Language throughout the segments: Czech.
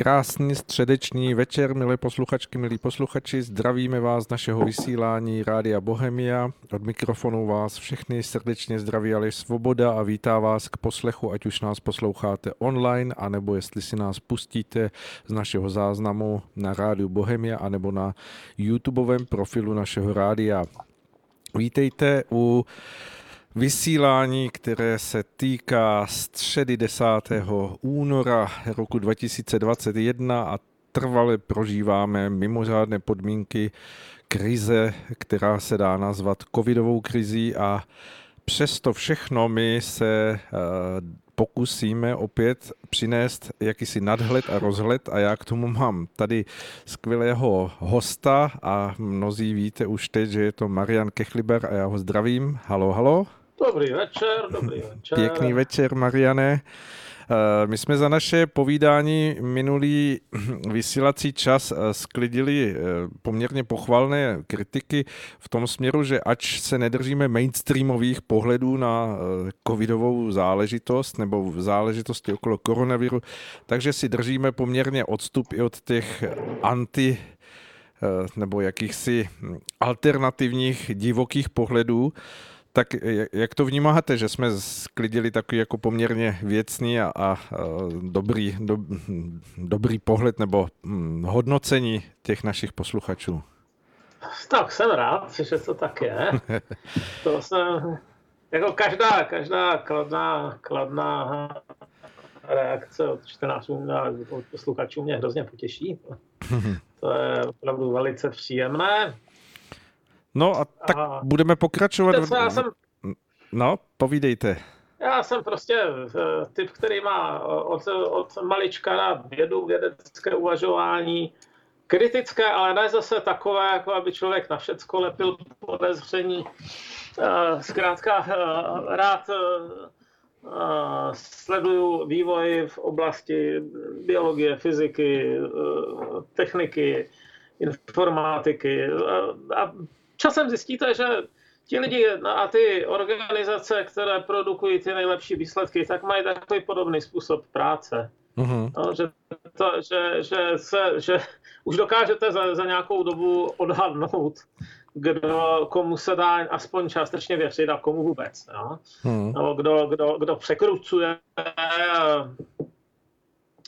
Krásný středeční večer, milé posluchačky, milí posluchači. Zdravíme vás z našeho vysílání Rádia Bohemia. Od mikrofonu vás všechny srdečně zdraví Aleš Svoboda a vítá vás k poslechu, ať už nás posloucháte online, anebo jestli si nás pustíte z našeho záznamu na Rádiu Bohemia, anebo na YouTubeovém profilu našeho rádia. Vítejte u vysílání, které se týká středy 10. února roku 2021 a trvale prožíváme mimořádné podmínky krize, která se dá nazvat covidovou krizí a přesto všechno my se eh, pokusíme opět přinést jakýsi nadhled a rozhled a já k tomu mám tady skvělého hosta a mnozí víte už teď, že je to Marian Kechliber a já ho zdravím. Halo, halo. Dobrý večer, dobrý večer. Pěkný večer, Mariane. Eh, my jsme za naše povídání minulý vysílací čas eh, sklidili eh, poměrně pochvalné kritiky v tom směru, že ač se nedržíme mainstreamových pohledů na covidovou záležitost nebo v záležitosti okolo koronaviru, takže si držíme poměrně odstup i od těch anti nebo jakýchsi alternativních divokých pohledů. Tak jak to vnímáte, že jsme sklidili takový jako poměrně věcný a, a dobrý, do, dobrý pohled nebo hm, hodnocení těch našich posluchačů? Tak jsem rád, že to tak je. To jsem, jako každá, každá kladná, kladná reakce od čtenářů a od posluchačů mě hrozně potěší. To je opravdu velice příjemné. No a tak a... budeme pokračovat. já jsem... No, povídejte. Já jsem prostě eh, typ, který má od, od malička na vědu, vědecké uvažování, kritické, ale ne zase takové, jako aby člověk na všecko lepil podezření. Eh, zkrátka eh, rád sleduju vývoj v oblasti biologie, fyziky, techniky, informatiky a časem zjistíte, že ti lidi a ty organizace, které produkují ty nejlepší výsledky, tak mají takový podobný způsob práce. Uh-huh. No, že, to, že, že, se, že už dokážete za, za nějakou dobu odhadnout, kdo, komu se dá aspoň částečně věřit a komu vůbec. No? Uh-huh. No, kdo, kdo, kdo překrucuje,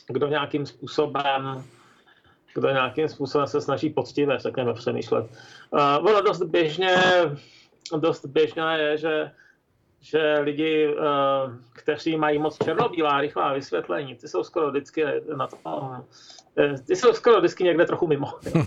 kdo nějakým způsobem kdo nějakým způsobem se snaží poctivě, řekněme, přemýšlet. Uh, ono dost běžně, dost běžně je, že že lidi, uh, kteří mají moc černobílá, rychlá vysvětlení, ty jsou skoro vždycky na to, uh, ty jsou skoro vždycky někde trochu mimo. uh,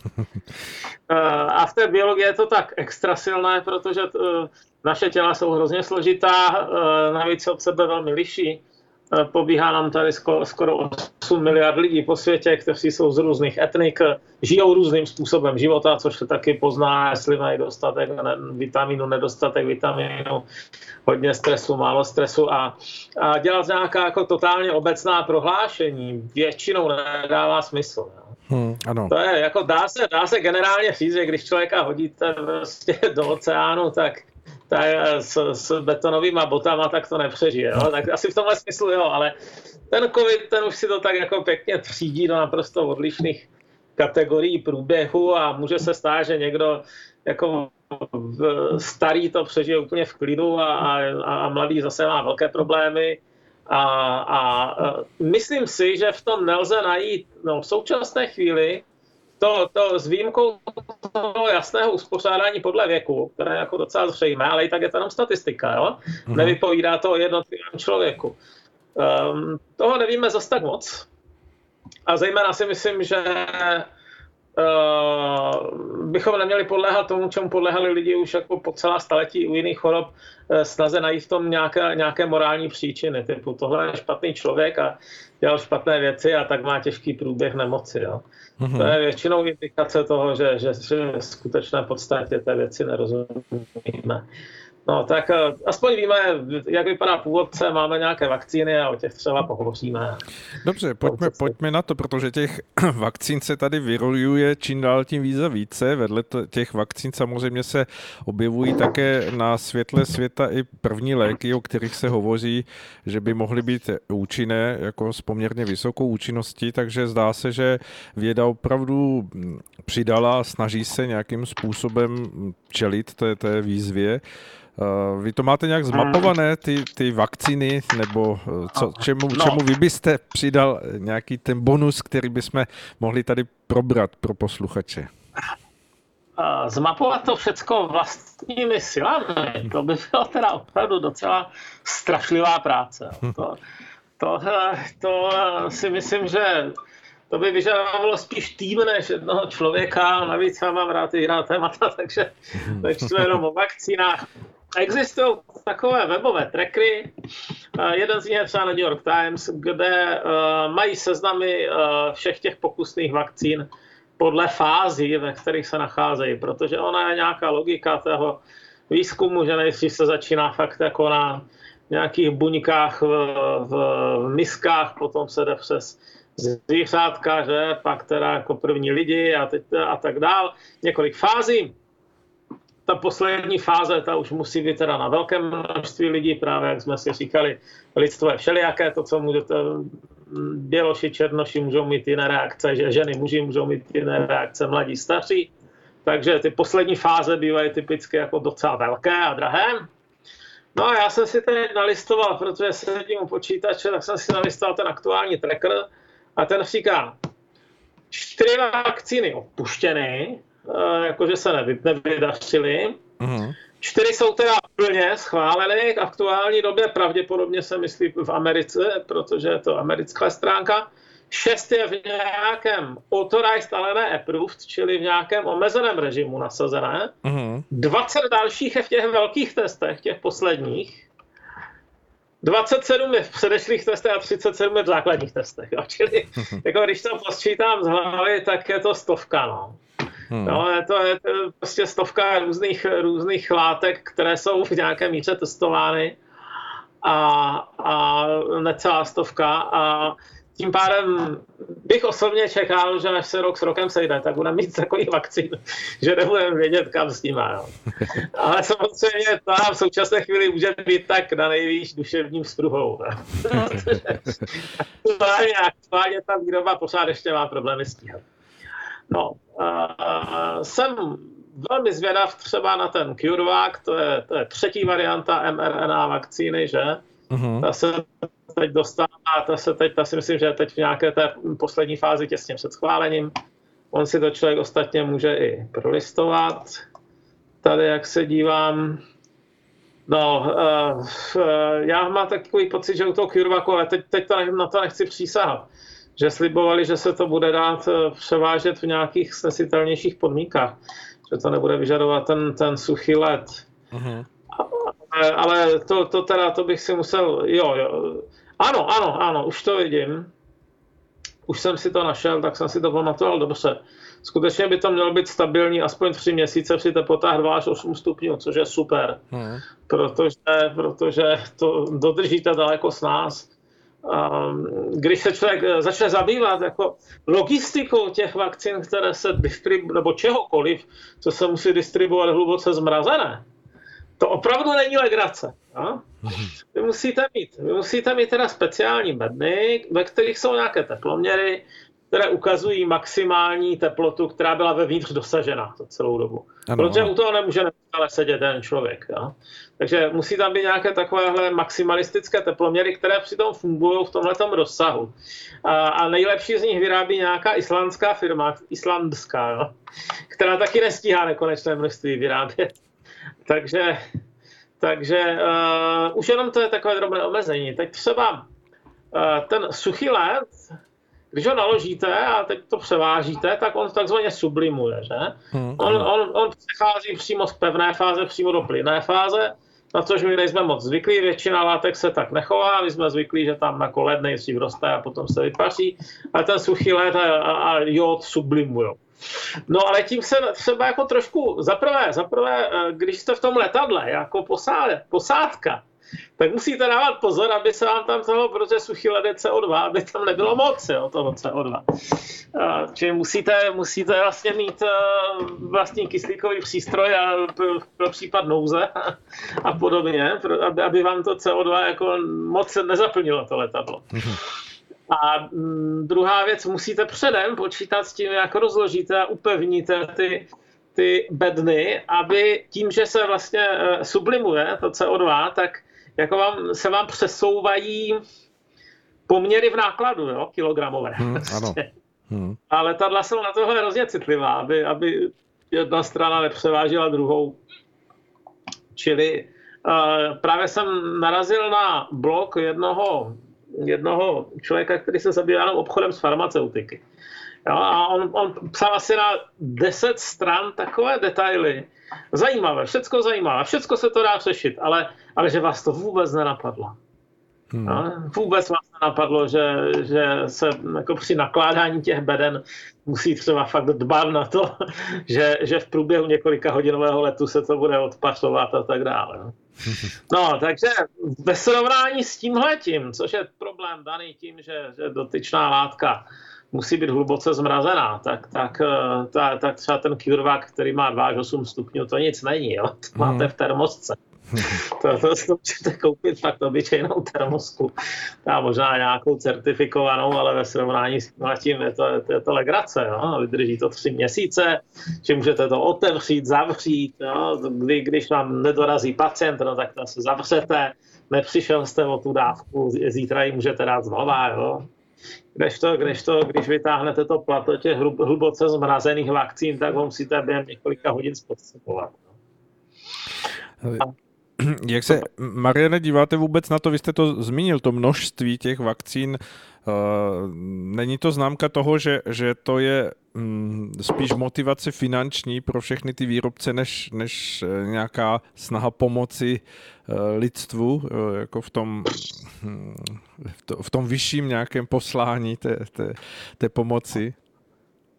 a v té biologii je to tak extra silné, protože uh, naše těla jsou hrozně složitá, uh, navíc od sebe velmi liší. Eh, pobíhá nám tady skoro 8 miliard lidí po světě, kteří jsou z různých etnik, žijou různým způsobem života, což se taky pozná, jestli mají dostatek vitamínu, nedostatek vitamínu, hodně stresu, málo stresu a, a dělat nějaká jako totálně obecná prohlášení většinou nedává smysl. Hmm, ano. To je, jako dá se, dá se generálně říct, že když člověka hodíte prostě do oceánu, tak tak s, s betonovými botama, tak to nepřežije. Jo? Tak asi v tomhle smyslu jo, ale ten covid, ten už si to tak jako pěkně třídí do naprosto odlišných kategorií průběhu a může se stát, že někdo jako starý to přežije úplně v klidu a, a, a mladý zase má velké problémy. A, a myslím si, že v tom nelze najít, no v současné chvíli to, to s výjimkou toho jasného uspořádání podle věku, které je jako docela zřejmé, ale i tak je to jenom statistika, jo? Mm-hmm. Nevypovídá to o jednotlivém člověku. Um, toho nevíme zase tak moc. A zejména si myslím, že uh, bychom neměli podléhat tomu, čemu podléhali lidi už jako po celá staletí u jiných chorob, uh, snaze najít v tom nějaké, nějaké morální příčiny, typu tohle je špatný člověk a dělal špatné věci a tak má těžký průběh nemoci. Jo. Mm-hmm. To je většinou indikace toho, že, že, že v skutečné podstatě té věci nerozumíme. No tak eh, aspoň víme, jak vypadá původce, máme nějaké vakcíny a o těch třeba pohovoříme. Dobře, pojďme, pojďme na to, protože těch vakcín se tady vyrojuje čím dál tím více více. Vedle těch vakcín samozřejmě se objevují také na světle světa i první léky, o kterých se hovoří, že by mohly být účinné, jako s poměrně vysokou účinností, takže zdá se, že věda opravdu přidala a snaží se nějakým způsobem čelit té, té výzvě. Uh, vy to máte nějak zmapované, ty, ty vakcíny, nebo eh, co, čemu, no. čemu vy byste přidal nějaký ten bonus, který bychom mohli tady probrat pro posluchače? Zmapovat to všecko vlastními silami, to by bylo teda opravdu docela strašlivá práce. To, to, to si myslím, že to by vyžadovalo spíš tým než jednoho člověka, navíc já mám rád i témata, takže nečtu jenom o vakcínách. Existují takové webové trackery, jeden z nich je třeba na New York Times, kde mají seznamy všech těch pokusných vakcín podle fází, ve kterých se nacházejí, protože ona je nějaká logika toho výzkumu, že nejdřív se začíná fakt jako na nějakých buňkách v, v, v miskách, potom se jde přes zvířátka, že, pak teda jako první lidi a, teď, a tak dál, několik fází. Ta poslední fáze, ta už musí být teda na velkém množství lidí, právě jak jsme si říkali, lidstvo je všelijaké, to, co můžete, běloši, černoši můžou mít jiné reakce, že ženy, muži můžou mít jiné reakce, mladí, staří. Takže ty poslední fáze bývají typicky jako docela velké a drahé. No a já jsem si teď nalistoval, protože sedím u počítače, tak jsem si nalistoval ten aktuální tracker, a ten říká, čtyři vakcíny opuštěny, eh, jakože se nevy, nevydařily. Uh-huh. Čtyři jsou teda plně schváleny v aktuální době, pravděpodobně se myslí v Americe, protože je to americká stránka. Šest je v nějakém authorized, ale ne approved, čili v nějakém omezeném režimu nasazené. Uh-huh. 20 dalších je v těch velkých testech, těch posledních. 27 je v předešlých testech a 37 je v základních testech. Jo? Čili jako když to posčítám z hlavy, tak je to stovka. No. Hmm. No, je, to, je to prostě stovka různých, různých látek, které jsou v nějaké míře testovány a, a necelá stovka a tím pádem bych osobně čekal, že až se rok s rokem sejde, tak budeme mít takový vakcín, že nebudeme vědět, kam s ním. Jo. Ale samozřejmě to v současné chvíli může být tak na nejvíc duševním spruhou. aktuálně, aktuálně ta výroba pořád ještě má problémy stíhat. No, uh, jsem velmi zvědav třeba na ten CureVac, to je, to je třetí varianta mRNA vakcíny, že? Uh-huh. Ta se teď dostává, ta se teď, ta si myslím, že je teď v nějaké té poslední fázi těsně před schválením. On si to člověk ostatně může i prolistovat. Tady, jak se dívám, No, uh, uh, já mám takový pocit, že u toho CureVacu, ale teď, teď to, na to nechci přísahat, že slibovali, že se to bude dát uh, převážet v nějakých snesitelnějších podmínkách, že to nebude vyžadovat ten, ten suchý led. Uh-huh. Ale, ale to, to teda, to bych si musel, jo, jo, ano, ano, ano, už to vidím. Už jsem si to našel, tak jsem si to pamatoval dobře. Skutečně by to mělo být stabilní aspoň tři měsíce při teplotách 2 až 8 stupňů, což je super, hmm. protože, protože to dodržíte daleko s nás. Um, když se člověk začne zabývat jako logistikou těch vakcín, které se distribuují, nebo čehokoliv, co se musí distribuovat hluboce zmrazené, to opravdu není legrace. No? Vy musíte mít, vy musíte mít teda speciální bedny, ve kterých jsou nějaké teploměry, které ukazují maximální teplotu, která byla vevnitř dosažena za celou dobu. Ano. Protože u toho nemůže neustále sedět ten člověk. Jo? Takže musí tam být nějaké takovéhle maximalistické teploměry, které přitom fungují v tomhle rozsahu. A, a nejlepší z nich vyrábí nějaká islandská firma, islandská, jo? která taky nestíhá nekonečné množství vyrábět. Takže takže uh, už jenom to je takové drobné omezení. Teď třeba uh, ten suchý led, když ho naložíte a teď to převážíte, tak on takzvaně sublimuje, že? Hmm. On, on, on přechází přímo z pevné fáze přímo do plynné fáze, na což my nejsme moc zvyklí, většina látek se tak nechová, my jsme zvyklí, že tam jako led nejdřív roste a potom se vypaří, ale ten suchý led a, a, a jod sublimují. No ale tím se třeba jako trošku, zaprvé, zaprvé, eh, když jste v tom letadle jako posád, posádka, tak musíte dávat pozor, aby se vám tam toho procesu chylede CO2, aby tam nebylo moc jo, toho CO2. Čili musíte, musíte vlastně mít eh, vlastní kyslíkový přístroj a pro, případ nouze a podobně, aby, aby vám to CO2 jako moc nezaplnilo to letadlo. A mm, druhá věc, musíte předem počítat s tím, jak rozložíte a upevníte ty, ty bedny, aby tím, že se vlastně eh, sublimuje to CO2, tak jako vám, se vám přesouvají poměry v nákladu, jo, kilogramové. Hmm, ano. Hmm. A letadla jsou na tohle hrozně citlivá, aby, aby jedna strana nepřevážila druhou. Čili uh, právě jsem narazil na blok jednoho, jednoho člověka, který se zabývá obchodem s farmaceutiky. Jo, a on, on psal asi na 10 stran takové detaily. Zajímavé, všecko zajímavé, všecko se to dá řešit, ale, ale že vás to vůbec nenapadlo. Hmm. No, vůbec vás nenapadlo, že, že se jako při nakládání těch beden musí třeba fakt dbát na to, že, že v průběhu několika hodinového letu se to bude odpařovat a tak dále. No, takže ve srovnání s tímhletím, což je problém daný tím, že, že dotyčná látka musí být hluboce zmrazená, tak, tak, eh, ta, tak třeba ten CureVac, který má 2 až 8 stupňů, to nic není, jo? to máte hmm. v termosce. to, to, to můžete koupit fakt obyčejnou termosku. A možná nějakou certifikovanou, ale ve srovnání s tím je to, je to legrace. No? Vydrží to tři měsíce, že můžete to otevřít, zavřít. No? Kdy, když vám nedorazí pacient, no, tak to se zavřete. Nepřišel jste o tu dávku, zítra ji můžete dát znova. Jo? Kdežto, kdežto, když vytáhnete to plato těch hluboce zmrazených vakcín, tak ho musíte během několika hodin spotřebovat. No. Jak se, Mariane, díváte vůbec na to, vy jste to zmínil, to množství těch vakcín, eh, není to známka toho, že, že to je mm, spíš motivace finanční pro všechny ty výrobce, než, než eh, nějaká snaha pomoci eh, lidstvu, jako v tom, hm, v tom vyšším nějakém poslání té, té, té pomoci?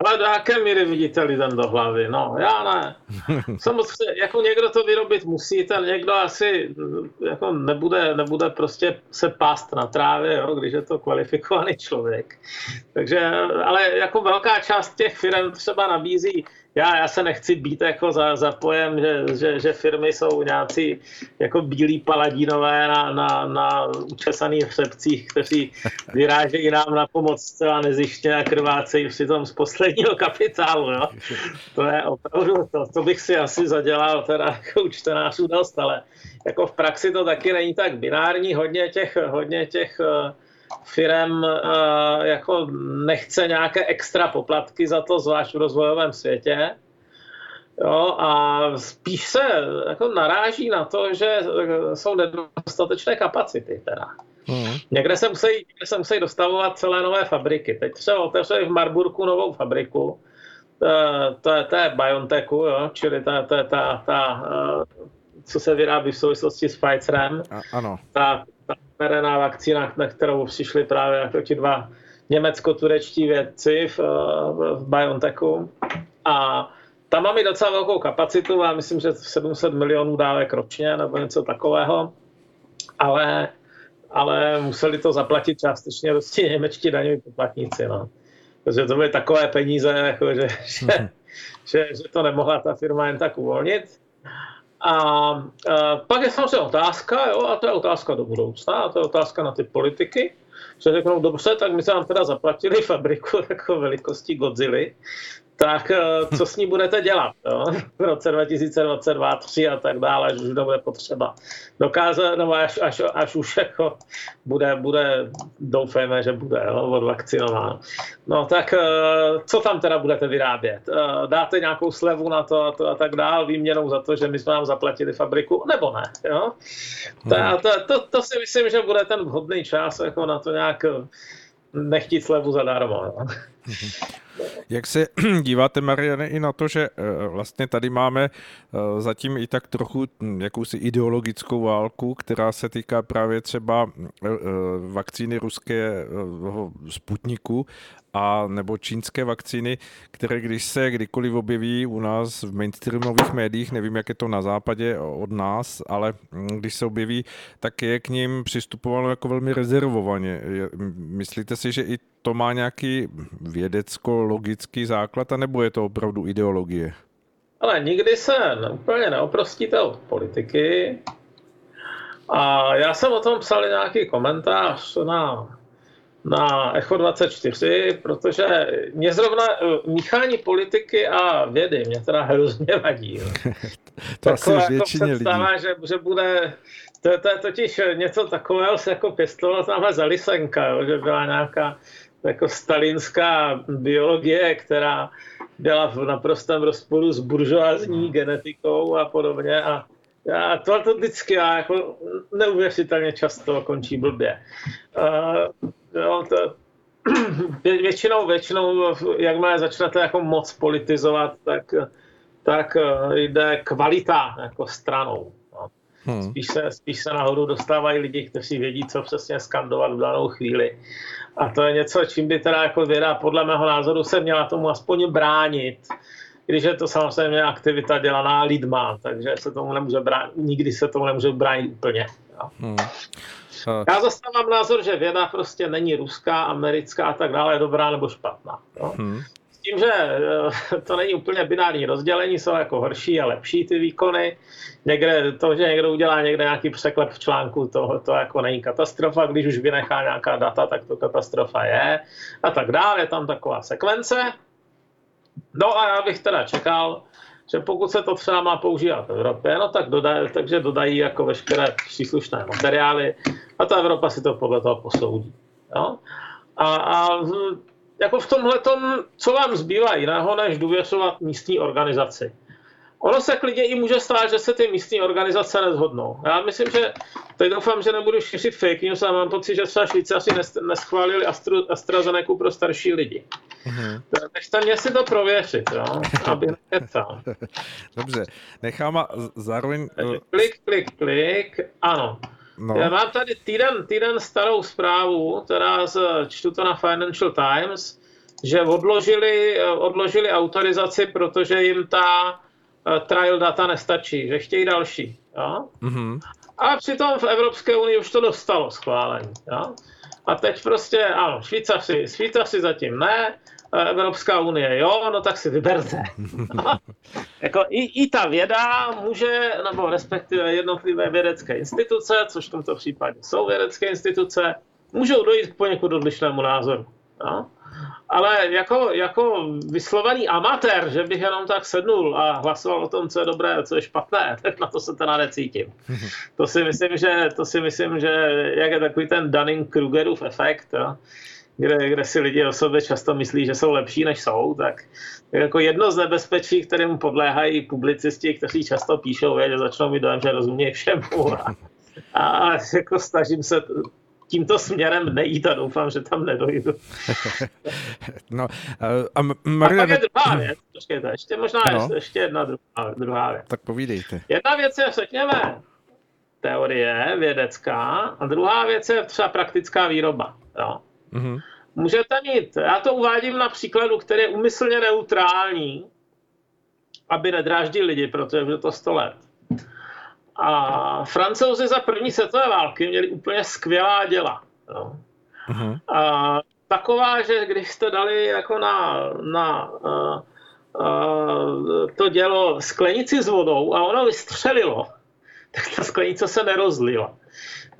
Ale do jaké míry vidíte lidem do hlavy? No, já ne. Samozřejmě, jako někdo to vyrobit musí, ten někdo asi jako nebude, nebude prostě se pást na trávě, jo, když je to kvalifikovaný člověk. Takže, ale jako velká část těch firm třeba nabízí já, já se nechci být jako za, za pojem, že, že, že, firmy jsou nějací jako bílí paladínové na, na, na učesaných hřebcích, kteří vyrážejí nám na pomoc zcela nezištně a krvácejí přitom z posledního kapitálu. Jo? To je opravdu, to, to bych si asi zadělal teda jako čtenářů dost, ale jako v praxi to taky není tak binární, hodně těch, hodně těch uh, firem eh, jako nechce nějaké extra poplatky za to, zvlášť v rozvojovém světě. Jo, a spíš se jako naráží na to, že jsou nedostatečné kapacity. Teda. Mm. Někde, se musí, někde se musí dostavovat celé nové fabriky. Teď třeba otevřeli v Marburku novou fabriku, eh, to je, to je BioNTechu, jo, čili ta, ta, ta, ta, eh, co se vyrábí v souvislosti s Pfizerem. A, ano. Ta, mRNA vakcína, na kterou přišli právě jako ti dva německo-turečtí vědci v, v BioNTechu. A tam máme docela velkou kapacitu, já myslím, že 700 milionů dávek ročně nebo něco takového, ale, ale museli to zaplatit částečně prostě němečtí daňoví poplatníci. No. Takže to byly takové peníze, jako že, že, že, že to nemohla ta firma jen tak uvolnit. A, a pak je samozřejmě otázka, jo, a to je otázka do budoucna, a to je otázka na ty politiky, že řeknou, dobře, tak my jsme vám teda zaplatili fabriku jako velikosti Godzilla, tak eh, co s ní budete dělat jo? v roce 2022, 3 a tak dále, až už nebude potřeba dokázat, nebo až, až, až už jako bude, bude, doufejme, že bude jo, odvakcinován. No tak eh, co tam teda budete vyrábět? Eh, dáte nějakou slevu na to a, to a tak dále, výměnou za to, že my jsme vám zaplatili fabriku, nebo ne? Jo? To, to, to, to si myslím, že bude ten vhodný čas jako na to nějak nechtít slevu zadarmo. Jo? Jak se díváte, Mariane, i na to, že eh, vlastně tady máme eh, zatím i tak trochu hm, jakousi ideologickou válku, která se týká právě třeba eh, vakcíny ruského Sputniku a nebo čínské vakcíny, které když se kdykoliv objeví u nás v mainstreamových médiích, nevím, jak je to na západě od nás, ale když se objeví, tak je k ním přistupováno jako velmi rezervovaně. Myslíte si, že i to má nějaký vědecko-logický základ, anebo je to opravdu ideologie? Ale nikdy se úplně neoprostíte od politiky. A já jsem o tom psal nějaký komentář na, na Echo 24, protože mě zrovna eh, míchání politiky a vědy mě teda hrozně vadí. to asi jako většině lidí. Že, že bude to, to je totiž něco takového se jako pěstovalo tamhle za Lisenka, jo, že byla nějaká jako stalinská biologie, která byla v naprostém rozporu s buržoázní genetikou a podobně. A já to, to vždycky já jako neuvěřitelně často končí blbě. Uh, jo, to, většinou, většinou, jakmile začnete jako moc politizovat, tak, tak jde kvalita jako stranou. Hmm. Spíš, se, spíš se nahoru dostávají lidi, kteří vědí, co přesně skandovat v danou chvíli. A to je něco, čím by teda jako věda podle mého názoru se měla tomu aspoň bránit, když je to samozřejmě aktivita dělaná lidma, takže se tomu nemůže bránit, nikdy se tomu nemůže bránit úplně. Jo. Hmm. Já zastávám názor, že věda prostě není ruská, americká a tak dále, dobrá nebo špatná. Jo. Hmm tím, že eh, to není úplně binární rozdělení, jsou jako horší a lepší ty výkony. Někde to, že někdo udělá někde nějaký překlep v článku, to, to jako není katastrofa. Když už vynechá nějaká data, tak to katastrofa je. A tak dále, je tam taková sekvence. No a já bych teda čekal, že pokud se to třeba má používat v Evropě, no tak dodaj, takže dodají jako veškeré příslušné materiály a ta Evropa si to podle toho posoudí. Jo? A, a jako v tomhle co vám zbývá jiného, než důvěřovat místní organizaci. Ono se klidně i může stát, že se ty místní organizace nezhodnou. Já myslím, že teď doufám, že nebudu šířit fake news a mám pocit, že třeba Švýcaři neschválili Astru, AstraZeneca pro starší lidi. Mm-hmm. Nechte mě si to prověřit, jo, aby nekecal. Dobře, nechám a zároveň... Klik, klik, klik, ano. No. Já mám tady týden, týden starou zprávu, která z, čtu to na Financial Times, že odložili, odložili autorizaci, protože jim ta trial data nestačí, že chtějí další. Jo? Mm-hmm. A přitom v Evropské unii už to dostalo schválení. Jo? A teď prostě, ano, Švýcaři, Švýcaři zatím ne, Evropská unie, jo, no tak si vyberte. jako i, i ta věda může, nebo respektive jednotlivé vědecké instituce, což v tomto případě jsou vědecké instituce, můžou dojít k poněkud odlišnému názoru. Jo? Ale jako, jako vyslovaný amatér, že bych jenom tak sednul a hlasoval o tom, co je dobré a co je špatné, tak na to se teda necítím. To si myslím, že, to si myslím, že jak je takový ten Dunning-Krugerův efekt, jo? kde, kde si lidi o sobě často myslí, že jsou lepší, než jsou, tak jako jedno z nebezpečí, kterým podléhají publicisti, kteří často píšou, je, že začnou mi dojem, že rozumějí všemu. A, a jako snažím se tímto směrem nejít a doufám, že tam nedojdu. no, a Maria... A pak je druhá věc, počkejte, ještě možná no. ještě jedna druhá, druhá věc. Tak povídejte. Jedna věc je, řekněme, teorie vědecká a druhá věc je třeba praktická výroba. Jo. Mm-hmm. Můžete mít, já to uvádím na příkladu, který je umyslně neutrální, aby nedráždil lidi, protože je to 100 let. A francouzi za první světové války měli úplně skvělá děla. No. Mm-hmm. A taková, že když jste dali jako na, na uh, uh, to dělo sklenici s vodou a ono vystřelilo, tak ta sklenice se nerozlila.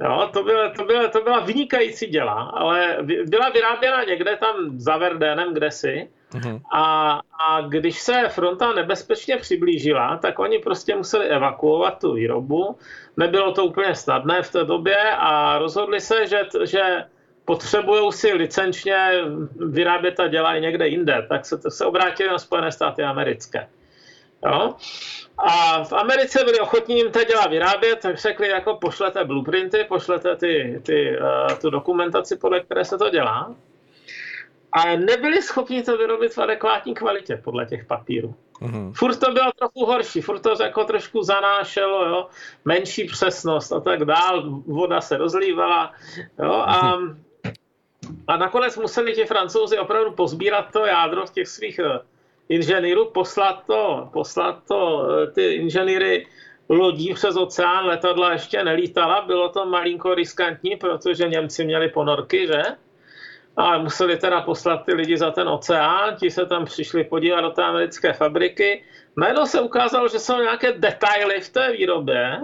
Jo, to, byla, to, byla, to byla vynikající děla, ale byla vyráběna někde tam za Verdénem, kdesi. Mm-hmm. A, a když se fronta nebezpečně přiblížila, tak oni prostě museli evakuovat tu výrobu. Nebylo to úplně snadné v té době a rozhodli se, že, že potřebují si licenčně vyrábět ta děla i někde jinde. Tak se, se obrátili na Spojené státy americké. Jo? A v Americe byli ochotní jim to dělat vyrábět, tak řekli, jako pošlete blueprinty, pošlete ty, ty, uh, tu dokumentaci, podle které se to dělá. Ale nebyli schopni to vyrobit v adekvátní kvalitě podle těch papírů. Mm-hmm. Furt to bylo trochu horší, furt to jako trošku zanášelo, jo? menší přesnost a tak dál, voda se rozlívala jo? A, a nakonec museli ti francouzi opravdu pozbírat to jádro z těch svých eh, inženýrů, poslat to, poslat to eh, ty inženýry lodí přes oceán, letadla ještě nelítala, bylo to malinko riskantní, protože Němci měli ponorky, že? A museli teda poslat ty lidi za ten oceán, ti se tam přišli podívat do té americké fabriky. Najednou se ukázalo, že jsou nějaké detaily v té výrobě,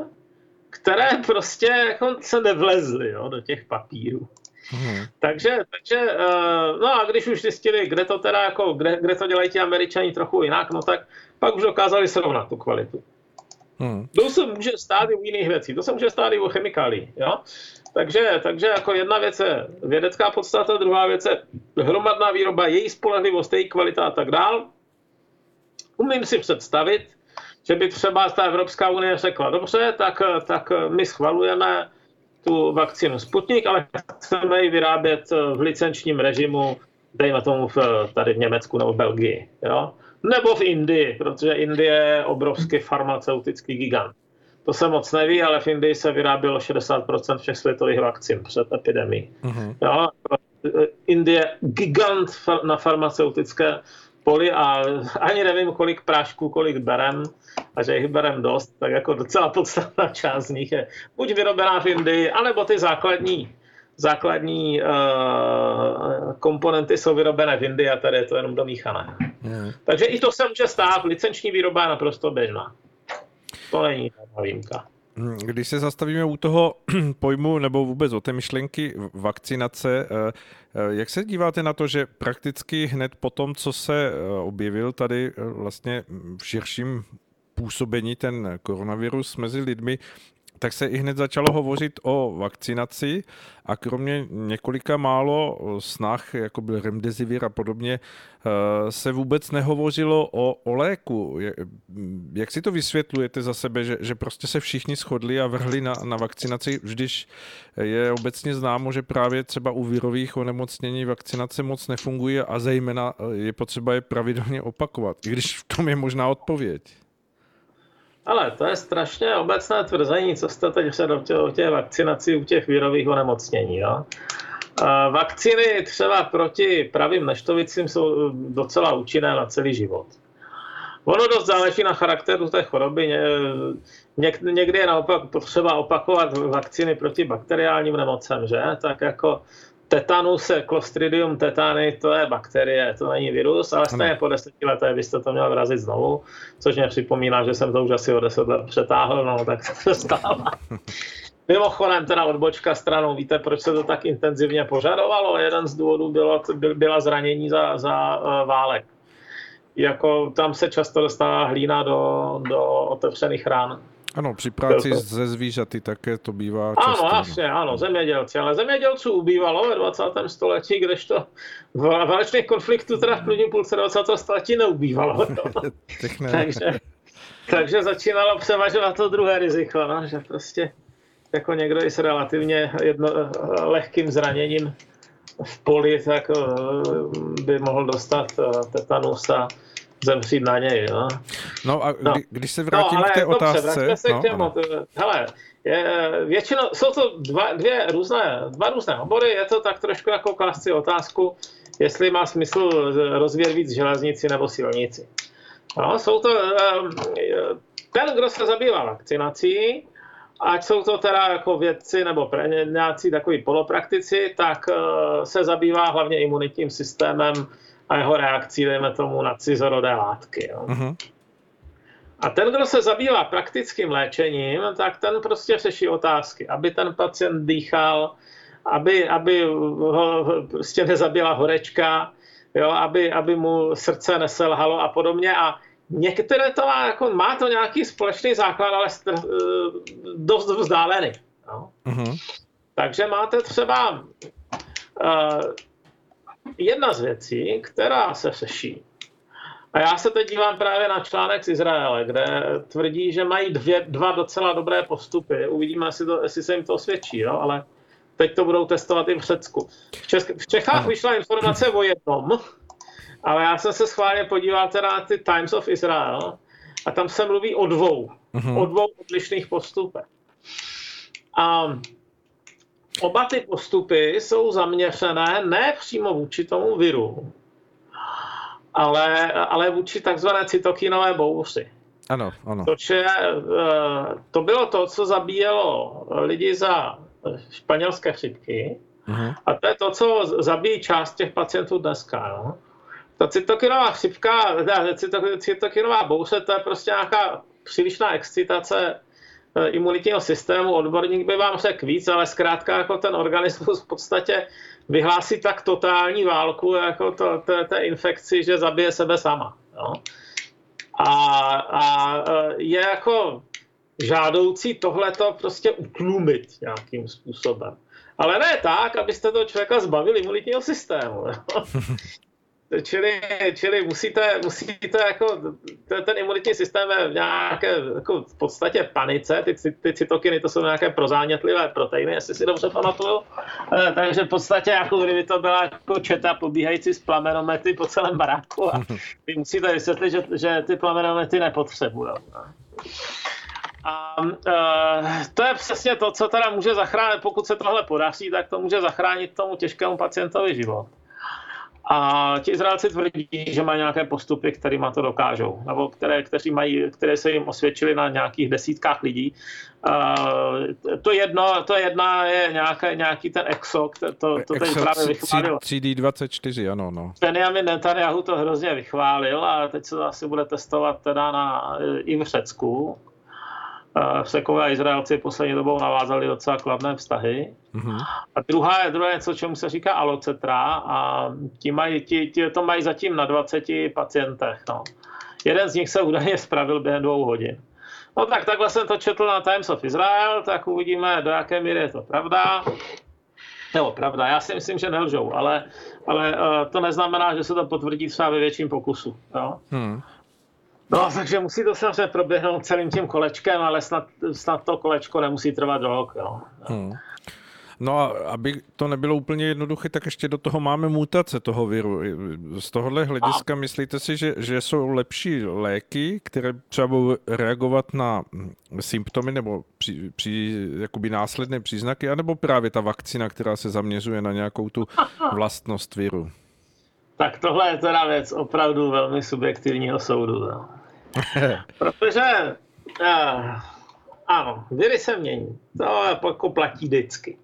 které prostě jako se nevlezly jo, do těch papírů. Hmm. Takže, takže, eh, no a když už zjistili, kde to teda jako, kde, kde to dělají ti američani trochu jinak, no tak pak už dokázali srovnat tu kvalitu. Hmm. To se může stát i u jiných věcí, to se může stát i u chemikálí, jo. Takže, takže jako jedna věc je vědecká podstata, druhá věc je hromadná výroba, její spolehlivost, její kvalita a tak dál. Umím si představit, že by třeba ta Evropská unie řekla, dobře, tak, tak my schvalujeme tu vakcínu Sputnik, ale chceme ji vyrábět v licenčním režimu, dejme tomu v, tady v Německu nebo v Belgii. Jo? Nebo v Indii, protože Indie je obrovský farmaceutický gigant. To se moc neví, ale v Indii se vyrábělo 60% všech světových vakcín před epidemí. Mm-hmm. Jo? Indie gigant na farmaceutické poli a ani nevím, kolik prášků, kolik berem a že jich berem dost, tak jako docela podstatná část z nich je buď vyrobená v Indii, anebo ty základní základní uh, komponenty jsou vyrobené v Indii a tady je to jenom domíchané. Mm. Takže i to se může stát, licenční výroba je naprosto běžná. To není výjimka. Hmm, když se zastavíme u toho pojmu nebo vůbec o té myšlenky vakcinace, eh, eh, jak se díváte na to, že prakticky hned po tom, co se objevil tady vlastně v širším působení ten koronavirus mezi lidmi, tak se i hned začalo hovořit o vakcinaci a kromě několika málo snah, jako byl Remdesivir a podobně, eh, se vůbec nehovořilo o, o léku. Jak si to vysvětlujete za sebe, že, že prostě se všichni shodli a vrhli na, na vakcinaci, když je obecně známo, že právě třeba u virových onemocnění vakcinace moc nefunguje a zejména je potřeba je pravidelně opakovat, i když v tom je možná odpověď. Ale to je strašně obecné tvrzení, co jste teď se o těch vakcinací u těch virových onemocnění. Jo? Vakcíny třeba proti pravým neštovicím jsou docela účinné na celý život. Ono dost záleží na charakteru té choroby. někdy je naopak potřeba opakovat vakcíny proti bakteriálním nemocem, že? Tak jako tetanus, Clostridium tetani, to je bakterie, to není virus, ale stejně po deseti letech byste to měl vrazit znovu, což mě připomíná, že jsem to už asi o deset let přetáhl, no tak to se stává. Mimochodem, teda odbočka stranou, víte, proč se to tak intenzivně požadovalo? Jeden z důvodů bylo, byla zranění za, za uh, válek. Jako tam se často dostává hlína do, do otevřených rán. Ano, při práci ze zvířaty také to bývá často. Ano, jasně, ano, zemědělci. Ale zemědělců ubývalo ve 20. století, kdežto v válečných konfliktů teda v prvním půlce 20. století neubývalo. ne. takže, takže začínalo převažovat to druhé riziko, no, že prostě jako někdo i s relativně jedno, lehkým zraněním v poli, tak eh, by mohl dostat eh, tetanus a zemřít na něj. No, no a no. když se vrátím no, k té dobře, otázce... se no, k těmu. Hele, je, většinou, jsou to dva, dvě různé, dva různé obory, je to tak trošku jako klást si otázku, jestli má smysl rozvíjet víc železnici nebo silnici. No, jsou to, ehm, ten, kdo se zabývá vakcinací, ať jsou to teda jako vědci nebo nějací takový polopraktici, tak eh, se zabývá hlavně imunitním systémem a jeho reakcí, dejme tomu, na cizorodé látky. Jo. Uh-huh. A ten, kdo se zabývá praktickým léčením, tak ten prostě řeší otázky, aby ten pacient dýchal, aby, aby ho prostě nezabila horečka, jo, aby, aby mu srdce neselhalo a podobně. A některé to má, jako, má to nějaký společný základ, ale str, eh, dost vzdálený. Jo. Uh-huh. Takže máte třeba uh, jedna z věcí, která se řeší, a já se teď dívám právě na článek z Izraele, kde tvrdí, že mají dvě, dva docela dobré postupy. Uvidíme, jestli, to, jestli se jim to osvědčí, no? ale teď to budou testovat i v Řecku. V, Česk- v Čechách ano. vyšla informace o jednom, ale já jsem se schválně podíval teda na ty Times of Israel a tam se mluví o dvou, uh-huh. o dvou odlišných postupech. A oba ty postupy jsou zaměřené ne přímo vůči tomu viru, ale, ale vůči takzvané cytokinové bouři. Ano, ano. Což je, eh, to bylo to, co zabíjelo lidi za španělské chřipky. Uh-huh. A to je to, co zabíjí část těch pacientů dneska. No? Ta cytokinová chřipka, cytokinová bouře, to je prostě nějaká přílišná excitace eh, imunitního systému. Odborník by vám řekl víc, ale zkrátka jako ten organismus v podstatě vyhlásí tak totální válku jako to, to, té infekci, že zabije sebe sama. No? A, a eh, je jako žádoucí tohleto prostě utlumit nějakým způsobem. Ale ne tak, abyste toho člověka zbavili imunitního systému. Čili, čili musíte, musíte jako, ten imunitní systém je v nějaké jako v podstatě panice, ty, ty cytokiny to jsou nějaké prozánětlivé proteiny, jestli si dobře pamatuju. Eh, takže v podstatě jako kdyby to byla jako četa pobíhající s plamenomety po celém baráku a vy musíte vysvětlit, že, že ty plamenomety nepotřebují. A uh, to je přesně to, co teda může zachránit, pokud se tohle podaří, tak to může zachránit tomu těžkému pacientovi život. A ti Izraelci tvrdí, že mají nějaké postupy, kterými to dokážou, nebo které, kteří mají, které se jim osvědčily na nějakých desítkách lidí. Uh, to, jedno, to jedna je nějaké, nějaký ten EXO, to, to, to teď právě vychválil. CD24, ano. No. Benjamin Netanyahu to hrozně vychválil a teď se to asi bude testovat teda na, i v Řecku. Sekové a Izraelci poslední dobou navázali docela kladné vztahy. Mm-hmm. A druhá, je něco, čemu se říká alocetra a ti, mají, ti, ti to mají zatím na 20 pacientech. No. Jeden z nich se údajně spravil během dvou hodin. No tak takhle jsem to četl na Times of Israel, tak uvidíme, do jaké míry je to pravda. Nebo pravda, já si myslím, že nelžou, ale, ale uh, to neznamená, že se to potvrdí třeba ve větším pokusu. Jo? Hmm. No, takže musí to samozřejmě proběhnout celým tím kolečkem, ale snad, snad to kolečko nemusí trvat rok. Jo. Hmm. No a aby to nebylo úplně jednoduché, tak ještě do toho máme mutace toho viru. Z tohohle hlediska a... myslíte si, že, že jsou lepší léky, které třeba budou reagovat na symptomy nebo při, při, jakoby následné příznaky, anebo právě ta vakcína, která se zaměřuje na nějakou tu vlastnost viru? Tak tohle je teda věc opravdu velmi subjektivního soudu. No. Protože uh, ano, viry se mění. To jako platí vždycky.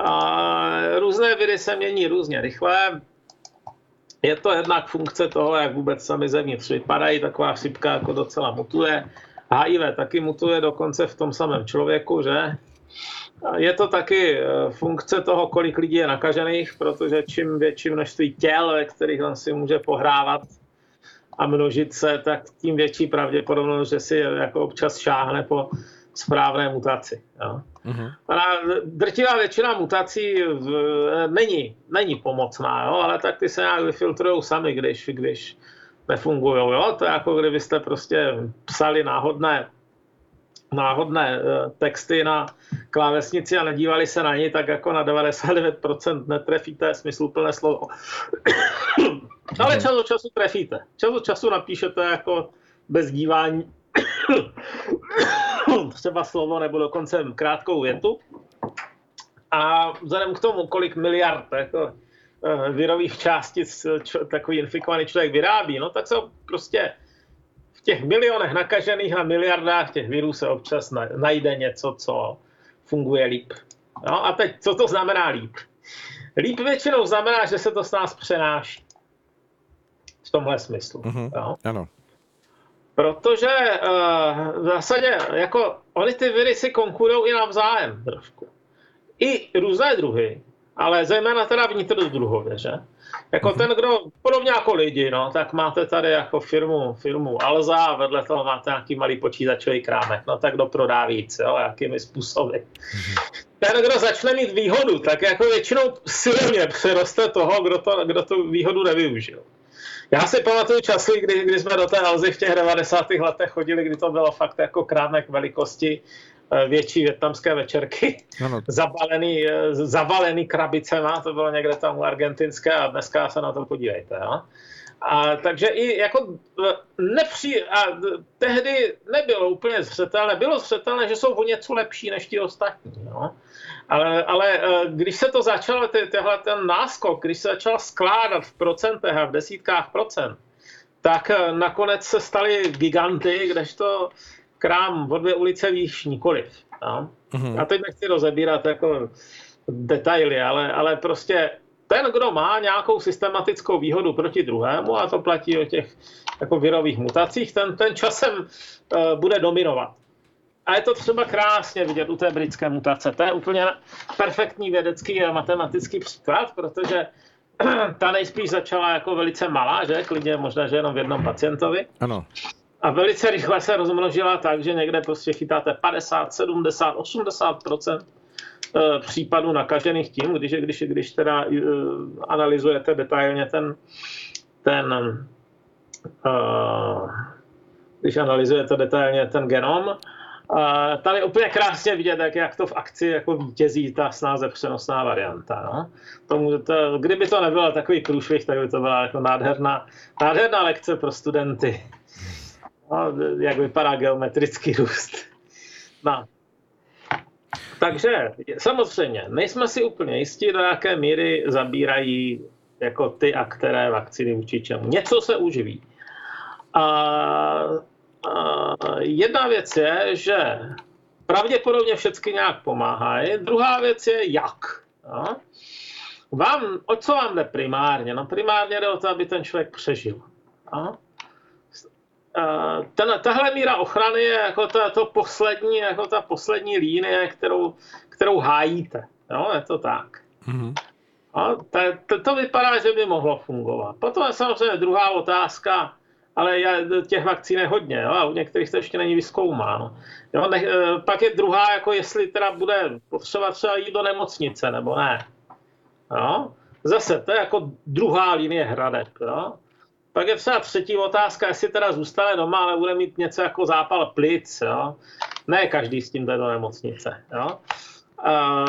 Uh, různé viry se mění různě rychle. Je to jednak funkce toho, jak vůbec sami zevnitř vypadají. Taková chřipka jako docela mutuje. HIV taky mutuje dokonce v tom samém člověku, že? Je to taky eh, funkce toho, kolik lidí je nakažených, protože čím větší množství těl, ve kterých on si může pohrávat a množit se, tak tím větší pravděpodobnost, že si jako občas šáhne po správné mutaci. Jo. Uh-huh. drtivá většina mutací v, není, není pomocná, jo, ale tak ty se nějak vyfiltrují sami, když, když nefungují. Jo. To je jako kdybyste prostě psali náhodné náhodné eh, texty na klávesnici a nedívali se na ní, tak jako na 99% netrefíte smysluplné slovo. Ale čas od času trefíte. Čas od času napíšete jako bez dívání třeba slovo nebo dokonce krátkou větu. A vzhledem k tomu, kolik miliard jako, eh, virových částic čo, takový infikovaný člověk vyrábí, no tak se prostě těch milionech nakažených a miliardách těch virů se občas najde něco, co funguje líp. No a teď, co to znamená líp? Líp většinou znamená, že se to s nás přenáší. V tomhle smyslu. Mm-hmm. Jo? Ano. Protože uh, v zásadě jako oni ty viry si konkurují i navzájem trošku. I různé druhy, ale zejména teda vnitrodruhově, že? Jako ten, kdo, podobně jako lidi, no, tak máte tady jako firmu, firmu Alza a vedle toho máte nějaký malý počítačový krámek, no tak kdo prodá víc, jo, jakými způsoby. Ten, kdo začne mít výhodu, tak jako většinou silně přeroste toho, kdo, to, kdo tu výhodu nevyužil. Já si pamatuju časy, kdy, kdy jsme do té Alzy v těch 90. letech chodili, kdy to bylo fakt jako krámek velikosti větší větnamské večerky, ano. zabalený, zavalený krabicema, to bylo někde tam u argentinské a dneska se na to podívejte. Jo? A takže i jako nepří, a tehdy nebylo úplně zřetelné, bylo zřetelné, že jsou o něco lepší než ti ostatní. Jo? Ale, ale když se to začalo, tehle ten náskok, když se začal skládat v procentech a v desítkách procent, tak nakonec se stali giganty, kdežto krám o dvě ulice výš nikoliv. No? Mm-hmm. Já teď nechci rozebírat jako detaily, ale, ale prostě ten, kdo má nějakou systematickou výhodu proti druhému, a to platí o těch jako virových mutacích, ten, ten časem uh, bude dominovat. A je to třeba krásně vidět u té britské mutace. To je úplně perfektní vědecký a matematický příklad, protože ta nejspíš začala jako velice malá, že? Klidně možná, že jenom v jednom pacientovi. Ano. A velice rychle se rozmnožila tak, že někde prostě chytáte 50, 70, 80% případů nakažených tím, když, když, když teda uh, analyzujete detailně ten, ten uh, když analyzujete detailně ten genom, tady úplně krásně vidět, jak, jak to v akci jako vítězí ta snáze přenosná varianta. No. Tomu, to, kdyby to nebylo takový průšvih, tak by to byla jako nádherná, nádherná lekce pro studenty. No, jak vypadá geometrický růst. No. Takže samozřejmě, nejsme si úplně jistí, do jaké míry zabírají jako ty a které vakcíny vůči čemu. Něco se už ví. A, a jedna věc je, že pravděpodobně všechny nějak pomáhají. Druhá věc je jak. No? Vám, o co vám jde primárně? No primárně jde o to, aby ten člověk přežil. No? Ten, tahle míra ochrany je jako ta, to poslední, jako ta poslední línie, kterou, kterou hájíte. Jo, je to tak. Mm-hmm. A to, to, to vypadá, že by mohlo fungovat. Potom je samozřejmě druhá otázka, ale je, těch vakcín je hodně, jo, a u některých to ještě není vyskoumáno. Jo, ne, e, pak je druhá, jako jestli teda bude potřeba třeba jít do nemocnice, nebo ne. Jo. Zase, to je jako druhá linie hradeb. Jo. Pak je třeba třetí otázka, jestli teda zůstane doma, ale bude mít něco jako zápal plic. Jo? Ne každý s tím jde do nemocnice. Jo? A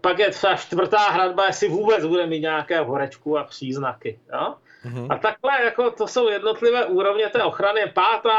pak je třeba čtvrtá hradba, jestli vůbec bude mít nějaké horečku a příznaky. Jo? Mm-hmm. A takhle, jako to jsou jednotlivé úrovně té ochrany. Pátá,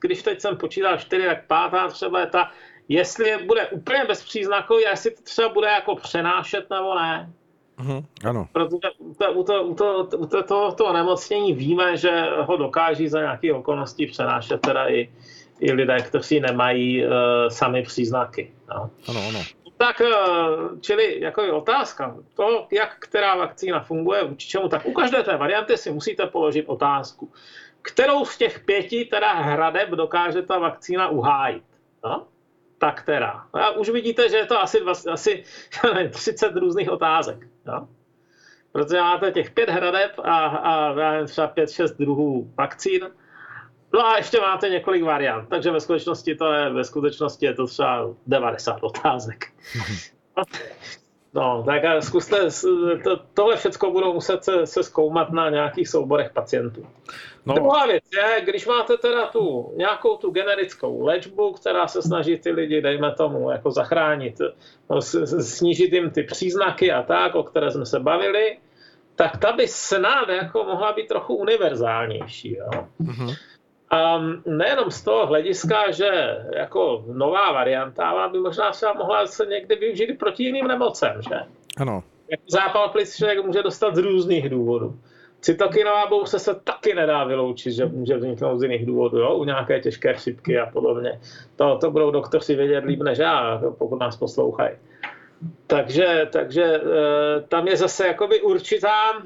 když teď jsem počítal čtyři, tak pátá třeba je ta, jestli bude úplně bez příznaků, jestli to třeba bude jako přenášet nebo ne. Mm, ano. Protože u, to, u, to, u, to, u to, to, toho nemocnění víme, že ho dokáží za nějaké okolnosti přenášet teda i, i lidé, kteří nemají uh, sami příznaky. No. Ano, ano. Tak, uh, čili jako je otázka, to, jak která vakcína funguje, vůči čemu, tak u každé té varianty si musíte položit otázku, kterou z těch pěti teda hradeb dokáže ta vakcína uhájit. No? Tak teda. A už vidíte, že je to asi, asi 30 různých otázek. Jo? Protože máte těch pět hradeb a, a třeba pět, šest druhů vakcín. No a ještě máte několik variant, takže ve skutečnosti to je, ve skutečnosti je to třeba 90 otázek. No, tak a zkuste, to, tohle všechno budou muset se, se zkoumat na nějakých souborech pacientů. No. Druhá věc je, když máte teda tu nějakou tu generickou léčbu, která se snaží ty lidi, dejme tomu, jako zachránit, no, snížit jim ty příznaky a tak, o které jsme se bavili, tak ta by snad jako mohla být trochu univerzálnější. Jo? Mm-hmm. A nejenom z toho hlediska, že jako nová varianta, ale by možná třeba mohla se někdy využít proti jiným nemocem, že? Ano. Jako zápal plic člověk může dostat z různých důvodů. Cytokinová bouře se taky nedá vyloučit, že může vzniknout z jiných důvodů, jo? u nějaké těžké chřipky a podobně. To, to budou doktoři vědět líp než já, pokud nás poslouchají. Takže, takže e, tam je zase jakoby určitá,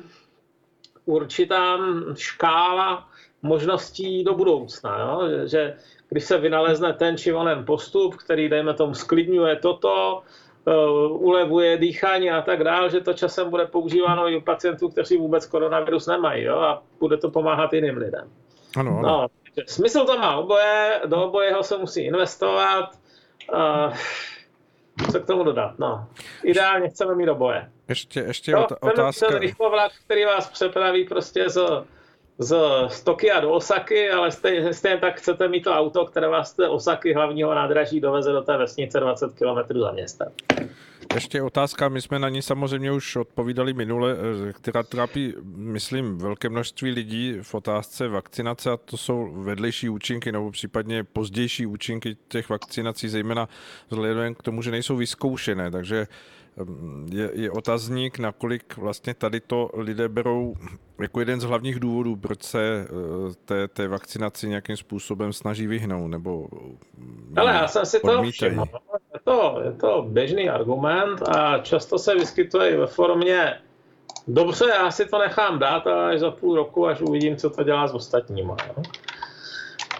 určitá škála možností do budoucna. Jo? Že když se vynalezne ten či onen postup, který, dejme tomu, sklidňuje toto, uh, ulevuje dýchání a tak dále, že to časem bude používáno i u pacientů, kteří vůbec koronavirus nemají jo? a bude to pomáhat jiným lidem. Ano, ano. No, smysl to má oboje, do obojeho se musí investovat. Uh, co k tomu dodat? No. Ideálně chceme mít oboje. Ještě, ještě no, otázka. Ten rychlovlak, který vás přepraví prostě z z, z Tokia do Osaky, ale stejně, stejně tak chcete mít to auto, které vás z Osaky hlavního nádraží doveze do té vesnice 20 km za městem. Ještě otázka, my jsme na ní samozřejmě už odpovídali minule, eh, která trápí, myslím, velké množství lidí v otázce vakcinace a to jsou vedlejší účinky nebo případně pozdější účinky těch vakcinací, zejména vzhledem k tomu, že nejsou vyzkoušené. Takže je, je otazník, nakolik vlastně tady to lidé berou jako jeden z hlavních důvodů, proč se eh, té, té vakcinaci nějakým způsobem snaží vyhnout, nebo mm, Ale já jsem si to všiml. Je to, je to běžný argument a často se vyskytuje ve formě dobře, já si to nechám dát a až za půl roku, až uvidím, co to dělá s ostatníma. No.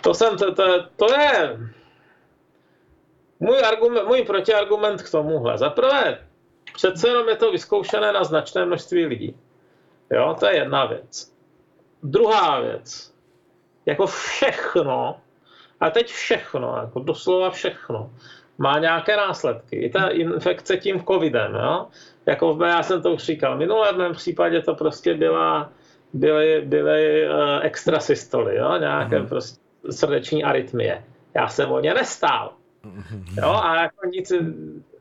To, jsem, to, to, to je můj, argument, můj protiargument k tomuhle. Za prvé, Přece jenom je to vyzkoušené na značné množství lidí. Jo, to je jedna věc. Druhá věc. Jako všechno, a teď všechno, jako doslova všechno, má nějaké následky. I ta infekce tím covidem, jo? Jako já jsem to už říkal, minulé v mém případě to prostě byla, byly, byly uh, extra systoly, jo? nějaké mm-hmm. prostě srdeční arytmie. Já jsem o ně nestál. Jo, a jako nic,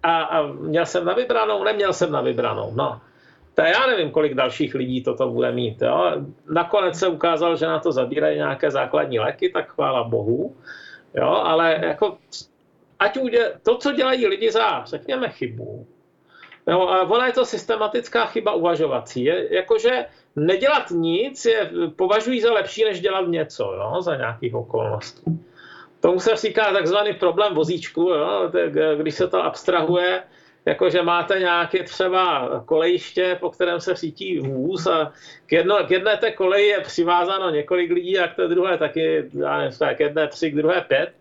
a, a měl jsem na vybranou, neměl jsem na vybranou, no. To já nevím, kolik dalších lidí toto bude mít. Jo. Nakonec se ukázalo, že na to zabírají nějaké základní léky, tak chvála bohu. Jo, ale jako, ať uděl, to, co dělají lidi za, řekněme, chybu, jo, a ona je to systematická chyba uvažovací. Je, jakože nedělat nic je, považují za lepší, než dělat něco jo, za nějakých okolností. Tomu se říká takzvaný problém vozíčku, jo? když se to abstrahuje, jakože máte nějaké třeba kolejiště, po kterém se řítí vůz a k, jedno, k jedné té koleji je přivázáno několik lidí a k té druhé taky, já nevím, k jedné tři, k druhé pět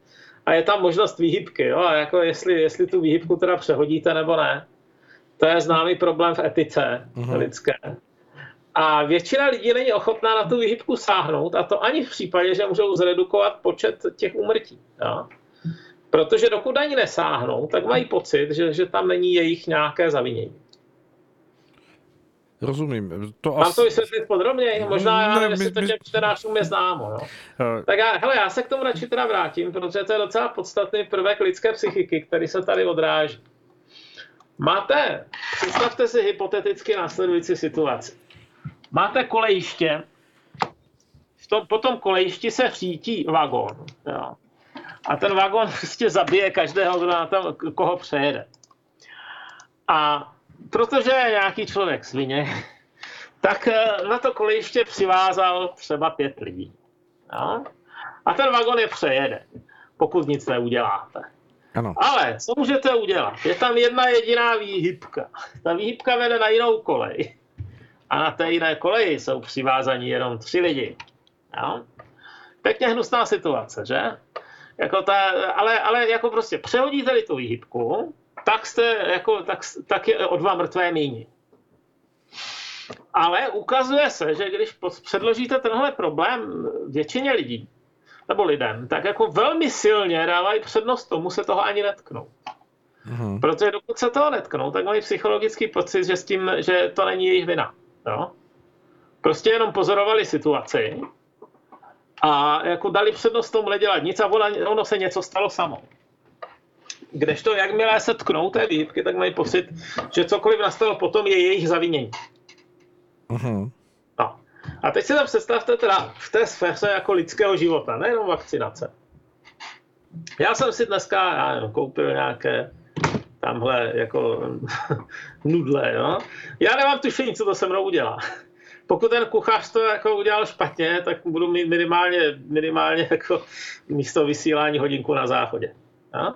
a je tam možnost výhybky, jo? a jako jestli, jestli tu výhybku teda přehodíte nebo ne. To je známý problém v etice uh-huh. lidské. A většina lidí není ochotná na tu vyhybku sáhnout, a to ani v případě, že můžou zredukovat počet těch úmrtí. Jo? Protože dokud ani nesáhnou, tak mají pocit, že, že tam není jejich nějaké zavinění. Rozumím. To Mám as... to vysvětlit podrobněji? Možná já nevím, jestli to těm čtenářům je známo. Uh... Tak já, hele, já se k tomu radši teda vrátím, protože to je docela podstatný prvek lidské psychiky, který se tady odráží. Máte, představte si hypoteticky následující situaci. Máte kolejiště, v tom, po tom kolejišti se řítí vagón. Jo. A ten vagón prostě zabije každého, kdo na tom, koho přejede. A protože je nějaký člověk svině, tak eh, na to kolejiště přivázal třeba pět lidí. Jo. A ten vagón je přejede, pokud nic neuděláte. Ano. Ale co můžete udělat? Je tam jedna jediná výhybka. Ta výhybka vede na jinou kolej a na té jiné koleji jsou přivázaní jenom tři lidi. Jo? Pěkně hnusná situace, že? Jako ta, ale, ale jako prostě přehodíte-li tu výhybku, tak, jste, jako, tak, tak je o dva mrtvé míni. Ale ukazuje se, že když předložíte tenhle problém většině lidí, nebo lidem, tak jako velmi silně dávají přednost tomu se toho ani netknout. Uhum. Protože dokud se toho netknou, tak mají psychologický pocit, že, s tím, že to není jejich vina. Jo? Prostě jenom pozorovali situaci a jako dali přednost tomu nedělat nic a ono, ono se něco stalo samo. Kdežto jakmile se tknou té výhybky, tak mají pocit, že cokoliv nastalo potom je jejich zavinění. Uh-huh. No. A teď si to představte teda v té sféře jako lidského života, nejenom vakcinace. Já jsem si dneska já nevím, koupil nějaké tamhle jako nudle, jo. Já nemám tušení, co to se mnou udělá. Pokud ten kuchař to jako udělal špatně, tak budu mít minimálně, minimálně jako místo vysílání hodinku na záchodě. Jo?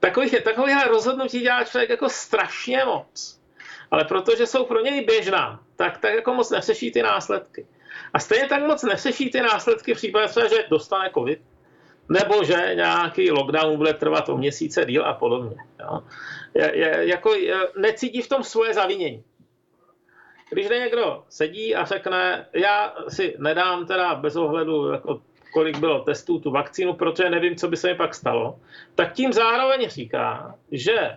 Takových je, takových rozhodnutí dělá člověk jako strašně moc. Ale protože jsou pro něj běžná, tak, tak jako moc neseší ty následky. A stejně tak moc neseší ty následky v případě že dostane covid, nebo že nějaký lockdown bude trvat o měsíce díl a podobně. Jo. Je, je, jako je, necítí v tom svoje zavinění. Když někdo sedí a řekne, já si nedám teda bez ohledu, jako kolik bylo testů tu vakcínu, protože nevím, co by se mi pak stalo, tak tím zároveň říká, že,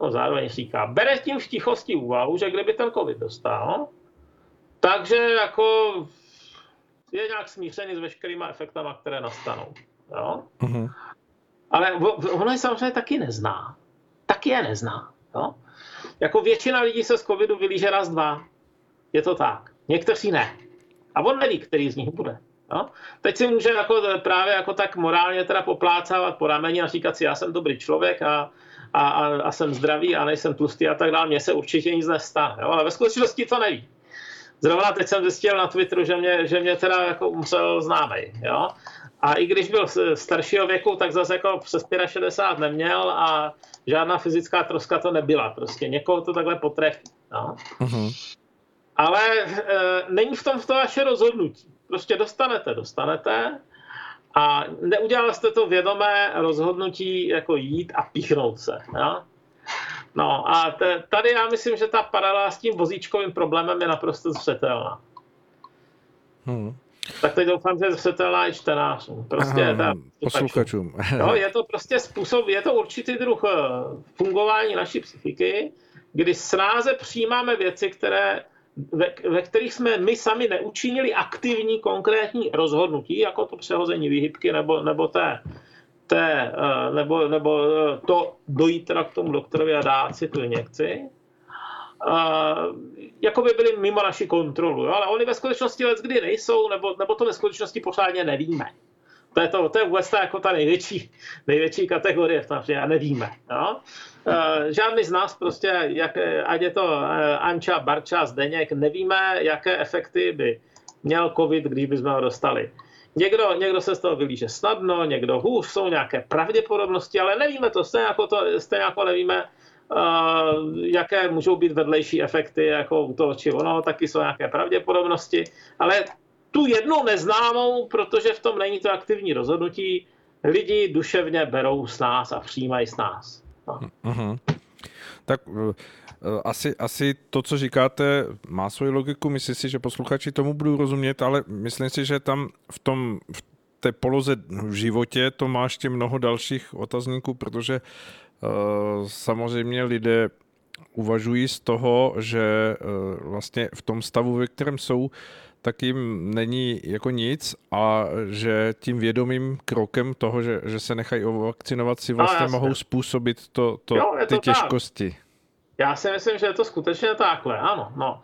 no zároveň říká, bere tím v tichosti úvahu, že kdyby ten covid dostal, takže jako je nějak smířený s veškerýma efektama, které nastanou. Jo? Uh-huh. Ale ono je samozřejmě taky nezná. Taky je nezná. Jo? Jako většina lidí se z covidu vylíže raz, dva. Je to tak. Někteří ne. A on neví, který z nich bude. Jo? Teď si může jako právě jako tak morálně teda poplácávat po rameni a říkat si, já jsem dobrý člověk a, a, a, a jsem zdravý a nejsem tlustý a tak dále. Mně se určitě nic nestane. Jo? Ale ve skutečnosti to neví. Zrovna teď jsem zjistil na Twitteru, že mě, že mě teda jako musel známej. Jo? A i když byl staršího věku, tak zase jako přes 65 neměl a žádná fyzická troska to nebyla. Prostě někoho to takhle potrefí. No. Uh-huh. Ale e, není v tom v to vaše rozhodnutí. Prostě dostanete, dostanete a neudělal jste to vědomé rozhodnutí jako jít a píchnout se. Jo? No a t- tady já myslím, že ta paralela s tím vozíčkovým problémem je naprosto zřetelná. Hmm. Tak teď doufám, že zřetelná i čtenářům. Prostě Aha, ta, posluchačům. No, je to prostě způsob, je to určitý druh eh, fungování naší psychiky, kdy snáze přijímáme věci, které ve, ve kterých jsme my sami neučinili aktivní konkrétní rozhodnutí, jako to přehození výhybky nebo, nebo té, té, eh, nebo, nebo eh, to dojít teda k tomu doktorovi a dát si tu injekci, jako by byly mimo naši kontrolu. Jo? Ale oni ve skutečnosti let kdy nejsou, nebo, nebo to ve skutečnosti pořádně nevíme. To je, to, to je vůbec ta, jako ta největší, největší kategorie v tom, že nevíme. Jo? Žádný z nás prostě, jak, ať je to e, Anča, Barča, Zdeněk, nevíme, jaké efekty by měl covid, když bychom ho dostali. Někdo, někdo se z toho vylíže snadno, někdo hůř, jsou nějaké pravděpodobnosti, ale nevíme to, stejně jako, to, stejně jako nevíme, jaké můžou být vedlejší efekty jako u toho či ono, taky jsou nějaké pravděpodobnosti, ale tu jednu neznámou, protože v tom není to aktivní rozhodnutí, lidi duševně berou s nás a přijímají s nás. No. Uh-huh. Tak uh, asi, asi to, co říkáte, má svoji logiku. Myslím si, že posluchači tomu budou rozumět, ale myslím si, že tam v tom v té poloze v životě to má ještě mnoho dalších otazníků, protože Eh, samozřejmě lidé uvažují z toho, že eh, vlastně v tom stavu, ve kterém jsou, tak jim není jako nic a že tím vědomým krokem toho, že, že se nechají vakcinovat, si vlastně no, mohou způsobit to, to, jo, ty to těžkosti. Tak. Já si myslím, že je to skutečně takhle, ano. No.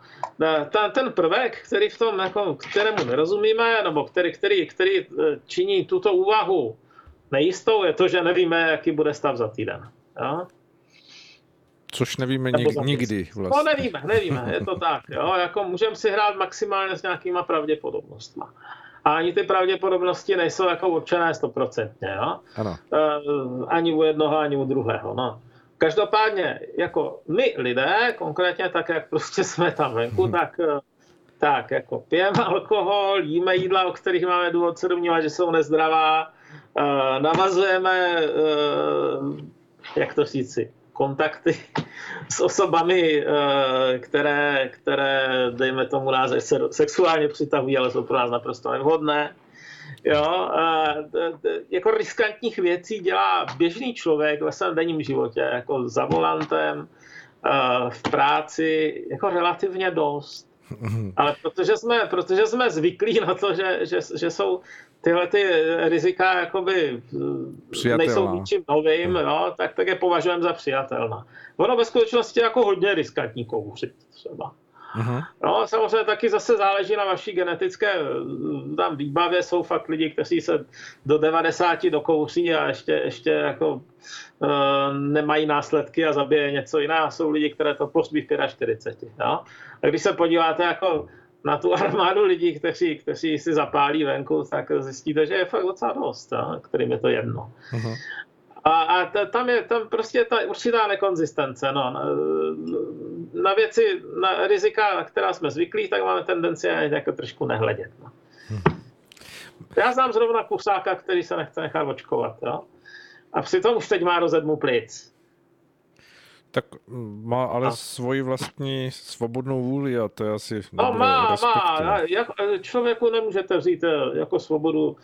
Ten, ten prvek, který v tom, jako, kterému nerozumíme, nebo který, který, který eh, činí tuto úvahu nejistou, je to, že nevíme, jaký bude stav za týden. Jo? Což nevíme nik, nikdy vlastně. No nevíme, nevíme, je to tak. Jo? Jako můžeme si hrát maximálně s nějakýma pravděpodobnostmi. A ani ty pravděpodobnosti nejsou jako určené stoprocentně. Jo? Ano. Uh, ani u jednoho, ani u druhého. No. Každopádně, jako my lidé, konkrétně tak, jak prostě jsme tam venku, hmm. tak, eh, tak jako pijeme alkohol, jíme jídla, o kterých máme důvod se domnívat, že jsou nezdravá, uh, navazujeme jak to říci, kontakty s osobami, eh, které, které dejme tomu název, sexuálně přitahují, ale jsou pro nás naprosto nevhodné. Jo, jako riskantních věcí dělá běžný člověk ve svém denním životě, jako za volantem, eh, v práci, jako relativně dost. Ale protože jsme, protože jsme zvyklí na to, že, že, že jsou tyhle ty rizika jakoby nejsou ničím novým, hmm. jo, tak, tak je považujeme za přijatelná. Ono ve skutečnosti jako hodně riskantní kouřit třeba. No, samozřejmě taky zase záleží na vaší genetické tam výbavě. Jsou fakt lidi, kteří se do 90 dokouří a ještě, ještě jako uh, nemají následky a zabije něco jiného. Jsou lidi, které to pořbí v 45. No? A když se podíváte jako na tu armádu lidí, kteří, kteří si zapálí venku, tak zjistíte, že je fakt docela dost, a, kterým je to jedno. Uh-huh. A, a t- tam je tam prostě ta určitá nekonzistence. No. Na, na věci, na rizika, na která jsme zvyklí, tak máme tendenci jako trošku nehledět. No. Uh-huh. Já znám zrovna kusáka, který se nechce nechat očkovat. Jo? A přitom už teď má rozedmu plic. Tak má ale a... svoji vlastní svobodnou vůli a to je asi No má, má. Jak, člověku nemůžete vzít eh, jako svobodu uh,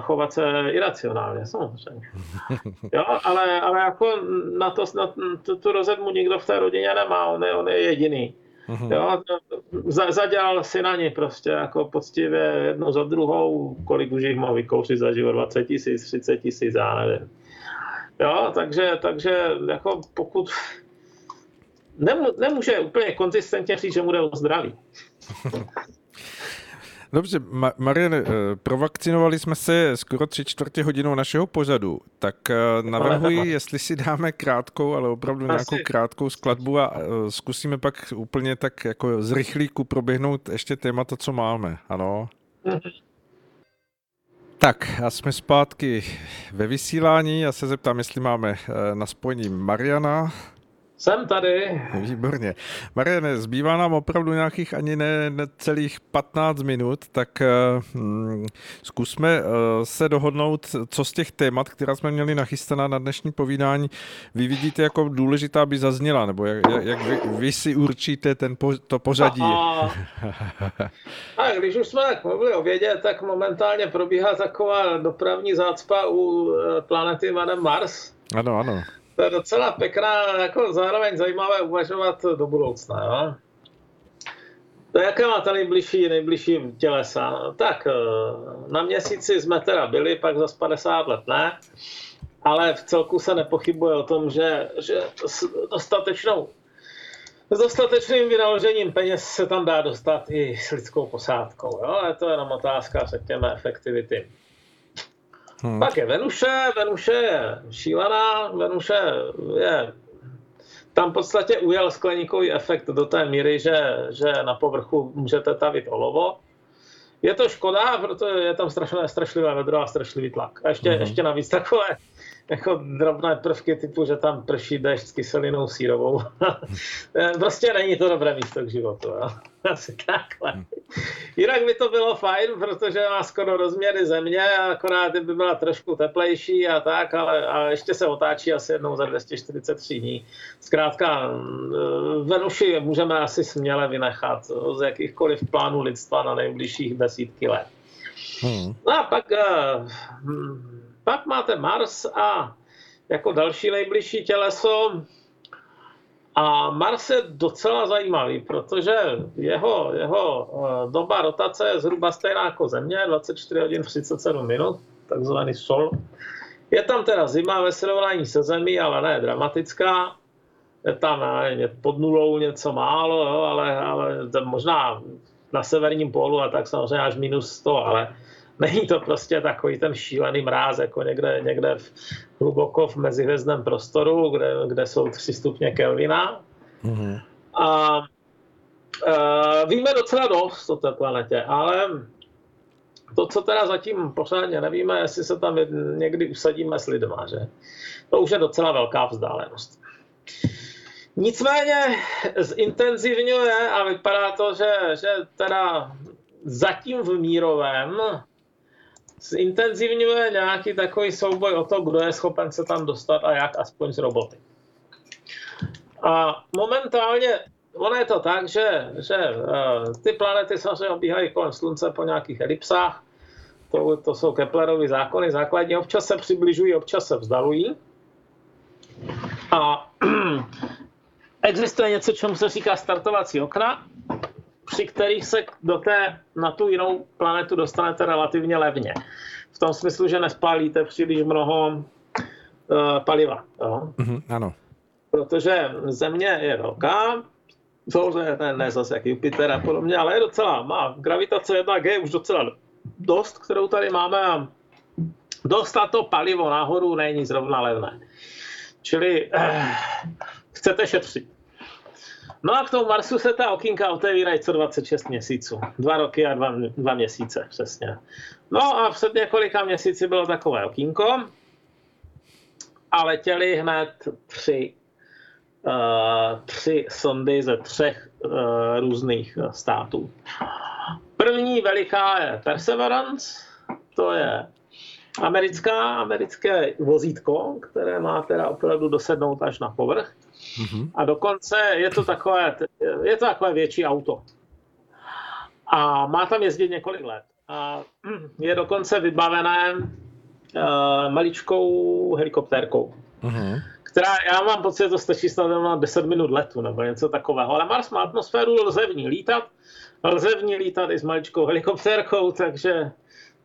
chovat se iracionálně, samozřejmě. Jo, ale, ale jako na, to, na tu, tu rozedmu nikdo v té rodině nemá, on je, on je jediný. Mm-hmm. Jo, za, zadělal si na ně prostě jako poctivě jednu za druhou, kolik už jich mohl vykouřit za život, 20 tisíc, 30 tisíc, já nevím. Jo, takže, takže jako pokud nemůže úplně konzistentně říct, že mu jde o zdraví. Dobře, Ma- Marian, eh, provakcinovali jsme se skoro tři čtvrtě hodinou našeho pořadu, tak eh, navrhuji, jestli si dáme krátkou, ale opravdu nějakou krátkou skladbu a eh, zkusíme pak úplně tak jako z rychlíku proběhnout ještě témata, co máme, ano? Mhm. Tak a jsme zpátky ve vysílání. Já se zeptám, jestli máme na spojení Mariana. Jsem tady. Výborně. Mariane, zbývá nám opravdu nějakých ani ne, ne celých 15 minut, tak uh, zkusme uh, se dohodnout, co z těch témat, která jsme měli nachystaná na dnešní povídání, vy vidíte jako důležitá, aby zazněla, nebo jak, jak vy, vy si určíte ten po, to pořadí. A, a když už jsme tak mluvili o vědě, tak momentálně probíhá taková dopravní zácpa u eh, planety jménem Mars. Ano, ano to je docela pěkná, jako zároveň zajímavé uvažovat do budoucna. Jo? To jaké máte nejbližší, nejbližší tělesa? Tak eh, na měsíci jsme teda byli, pak za 50 let ne, ale v celku se nepochybuje o tom, že, že s dostatečnou s dostatečným vynaložením peněz se tam dá dostat i s lidskou posádkou. Jo? Je to jenom otázka, řekněme, efektivity. Hmm. Pak je Venuše, Venuše je šílená, Venuše je tam v podstatě ujel skleníkový efekt do té míry, že, že na povrchu můžete tavit olovo. Je to škoda, protože je tam strašné, strašlivé vedro a strašlivý tlak. A ještě, hmm. ještě navíc takové jako drobné prvky typu, že tam prší dešť s kyselinou sírovou. prostě není to dobré místo k životu. Jo? Asi takhle. Hmm. Jinak by to bylo fajn, protože má skoro rozměry země, akorát by byla trošku teplejší a tak, ale a ještě se otáčí asi jednou za 243 dní. Zkrátka, Venuši můžeme asi směle vynechat z jakýchkoliv plánů lidstva na nejbližších desítky let. Hmm. No a pak uh, pak máte Mars a jako další nejbližší těleso. A Mars je docela zajímavý, protože jeho, jeho eh, doba rotace je zhruba stejná jako Země, 24 hodin 37 minut, takzvaný Sol. Je tam teda zima ve srovnání se Zemí, ale ne dramatická. Je tam je pod nulou něco málo, jo, ale, ale možná na severním pólu a tak samozřejmě až minus 100, ale Není to prostě takový ten šílený mráz, jako někde, někde v, hluboko v mezihvězdném prostoru, kde, kde jsou 3 stupně Kelvina. Mm-hmm. A, a víme docela dost o té planetě, ale to, co teda zatím pořádně nevíme, jestli se tam někdy usadíme s lidma, že? To už je docela velká vzdálenost. Nicméně zintenzivňuje a vypadá to, že, že teda zatím v mírovém zintenzivňuje nějaký takový souboj o to, kdo je schopen se tam dostat a jak aspoň z roboty. A momentálně ono je to tak, že, že uh, ty planety samozřejmě obíhají kolem Slunce po nějakých elipsách. To, to jsou Keplerovy zákony základní. Občas se přibližují, občas se vzdalují. A existuje něco, čemu se říká startovací okna při kterých se do té, na tu jinou planetu dostanete relativně levně. V tom smyslu, že nespálíte příliš mnoho uh, paliva. Jo? Mm-hmm, ano. Protože Země je velká, samozřejmě ne, ne zase jak Jupiter a podobně, ale je docela, má gravitace 1G už docela dost, kterou tady máme a dostat to palivo nahoru není zrovna levné. Čili eh, chcete šetřit. No a k tomu Marsu se ta okýnka otevírají co 26 měsíců. Dva roky a dva, dva měsíce přesně. No a před několika měsíci bylo takové okýnko a letěli hned tři, uh, tři sondy ze třech uh, různých států. První veliká je Perseverance, to je americká, americké vozítko, které má teda opravdu dosednout až na povrch. Mm-hmm. A dokonce je to takové, je to takové větší auto. A má tam jezdit několik let. A je dokonce vybavené uh, maličkou helikoptérkou, mm-hmm. která, já mám pocit, že to stačí snad na 10 minut letu nebo něco takového, ale Mars má atmosféru, lze v ní lítat, lze v ní lítat i s maličkou helikoptérkou, takže,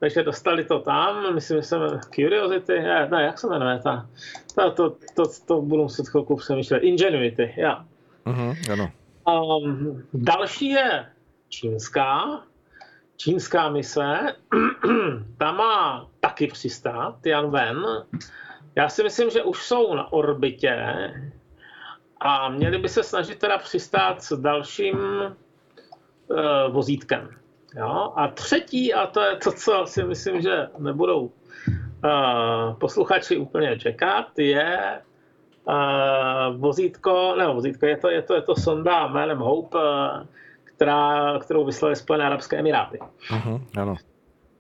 takže dostali to tam, myslím, že se jmenuje Curiosity, ne, ne, jak se jmenuje ta, ta to, to, to, to budu muset chvilku přemýšlet, Ingenuity, já. Uh-huh, ano. Um, další je čínská, čínská mise, ta má taky přistát, Tianwen. Já si myslím, že už jsou na orbitě a měli by se snažit teda přistát s dalším uh, vozítkem. Jo? A třetí, a to je to, co si myslím, že nebudou uh, posluchači úplně čekat, je uh, vozítko, ne vozítko, je to, je to, je to sonda jménem Hope, uh, která, kterou vyslali Spojené Arabské Emiráty. Uh-huh, ano.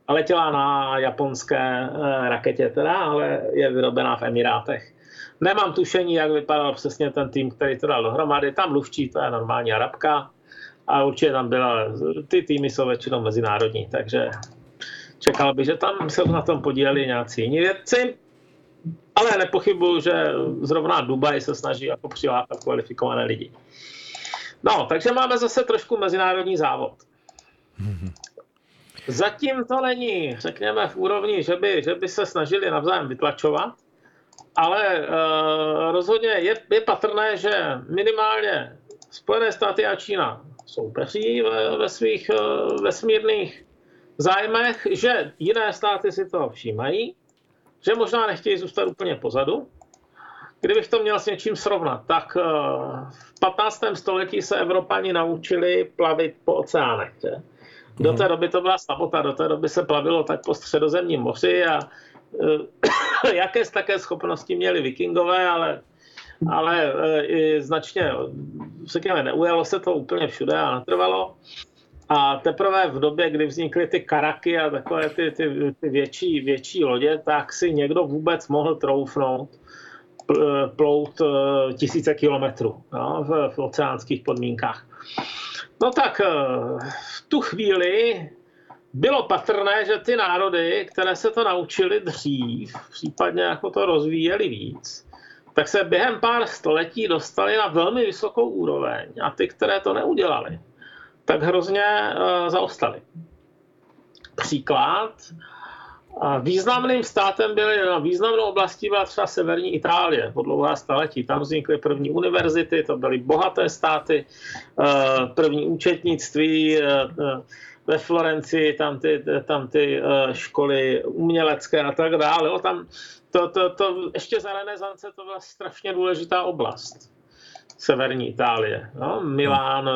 A letěla na japonské uh, raketě teda, ale je vyrobená v Emirátech. Nemám tušení, jak vypadal přesně ten tým, který to dal dohromady. Tam mluvčí, to je normální Arabka. A určitě tam byla, ty týmy jsou většinou mezinárodní, takže čekal bych, že tam se na tom podíleli nějací jiní vědci. Ale nepochybuju, že zrovna Dubaj se snaží jako přilákat kvalifikované lidi. No, takže máme zase trošku mezinárodní závod. Zatím to není, řekněme, v úrovni, že by, že by se snažili navzájem vytlačovat, ale uh, rozhodně je, je patrné, že minimálně Spojené státy a Čína soupeří ve, ve svých uh, vesmírných zájmech, že jiné státy si toho všímají, že možná nechtějí zůstat úplně pozadu. Kdybych to měl s něčím srovnat, tak uh, v 15. století se Evropani naučili plavit po oceánech. Že? Do té doby to byla samota, do té doby se plavilo tak po středozemním moři a uh, jaké také schopnosti měli vikingové, ale, ale uh, i značně, řekněme, neujalo se to úplně všude a natrvalo. A teprve v době, kdy vznikly ty karaky a takové ty, ty, ty větší, větší lodě, tak si někdo vůbec mohl troufnout plout tisíce kilometrů no, v, v oceánských podmínkách. No tak v tu chvíli bylo patrné, že ty národy, které se to naučily dřív, případně jako to rozvíjeli víc, tak se během pár století dostali na velmi vysokou úroveň a ty, které to neudělali, tak hrozně uh, zaostali. Příklad. Významným státem byly, významnou oblastí byla třeba severní Itálie po dlouhá staletí. Tam vznikly první univerzity, to byly bohaté státy, první účetnictví, ve Florencii, tam ty, tam ty školy umělecké a tak dále. Tam, to, to, to, ještě za renesance to byla strašně důležitá oblast. Severní Itálie. No? Milán,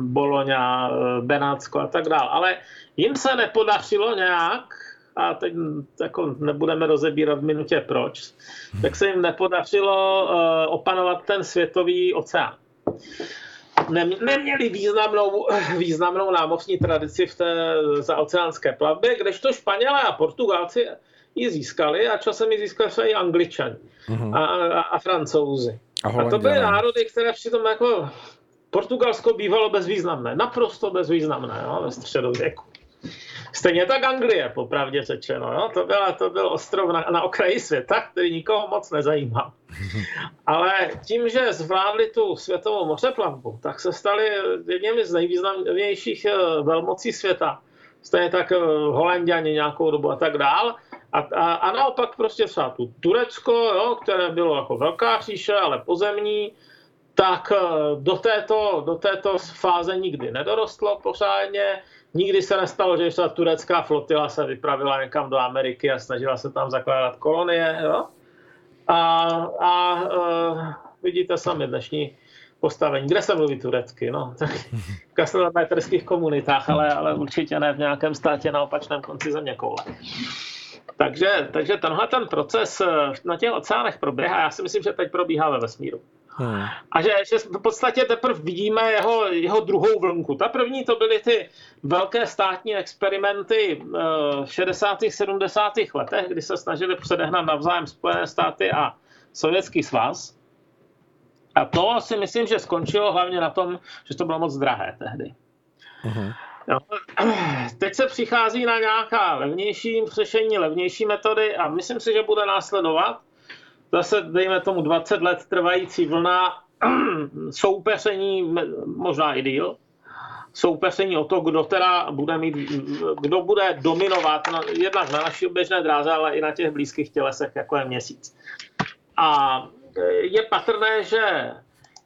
Bologna, Benátsko a tak dále. Ale jim se nepodařilo nějak, a teď jako nebudeme rozebírat v minutě proč, tak se jim nepodařilo uh, opanovat ten světový oceán. Neměli významnou, významnou námořní tradici v té zaoceánské plavbě, kdežto Španělé a Portugalci ji získali a časem ji získali i Angličani uh-huh. a, a, a Francouzi. A, a to byly národy, které přitom jako Portugalsko bývalo bezvýznamné, naprosto bezvýznamné jo, ve středověku. Stejně tak Anglie, popravdě řečeno. Jo? To, byla, to byl ostrov na, na okraji světa, který nikoho moc nezajímal. Ale tím, že zvládli tu světovou mořeplavbu, tak se stali jedněmi z nejvýznamnějších eh, velmocí světa. Stejně tak eh, Holanděni nějakou dobu a tak dál. A, a, a naopak prostě třeba tu Turecko, jo, které bylo jako velká říše, ale pozemní, tak eh, do této, do této fáze nikdy nedorostlo pořádně. Nikdy se nestalo, že ta turecká flotila se vypravila někam do Ameriky a snažila se tam zakládat kolonie. Jo? A, a uh, vidíte sami dnešní postavení. Kde se mluví turecky? No, tak v kastrometrských komunitách, ale, ale určitě ne v nějakém státě na opačném konci země koule. Takže, takže tenhle ten proces eh, na těch oceánech proběhá. Já si myslím, že teď probíhá ve vesmíru. Hmm. A že, že v podstatě teprve vidíme jeho, jeho druhou vlnku. Ta první to byly ty velké státní experimenty eh, v 60. 70. letech, kdy se snažili předehnat navzájem Spojené státy a Sovětský svaz. A to si myslím, že skončilo hlavně na tom, že to bylo moc drahé tehdy. Hmm. No, teď se přichází na nějaká levnější řešení, levnější metody a myslím si, že bude následovat zase dejme tomu 20 let trvající vlna soupeření, možná i díl, soupeření o to, kdo teda bude mít, kdo bude dominovat na, jednak na naší běžné dráze, ale i na těch blízkých tělesech, jako je měsíc. A je patrné, že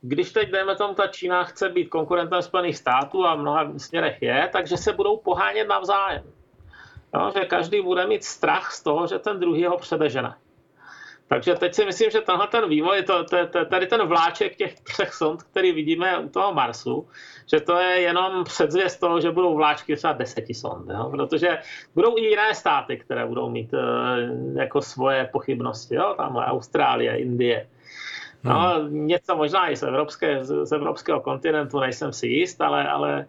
když teď, dejme tomu, ta Čína chce být konkurentem Spojených států a v mnoha směrech je, takže se budou pohánět navzájem. Jo, že každý bude mít strach z toho, že ten druhý ho předežene. Takže teď si myslím, že tenhle ten vývoj, to, to, to, tady ten vláček těch třech sond, který vidíme u toho Marsu, že to je jenom předzvěst toho, že budou vláčky třeba deseti sond, jo? protože budou i jiné státy, které budou mít uh, jako svoje pochybnosti, jo? tamhle Austrálie, Indie. No, hmm. něco možná i z, evropské, z, z evropského kontinentu, nejsem si jist, ale, ale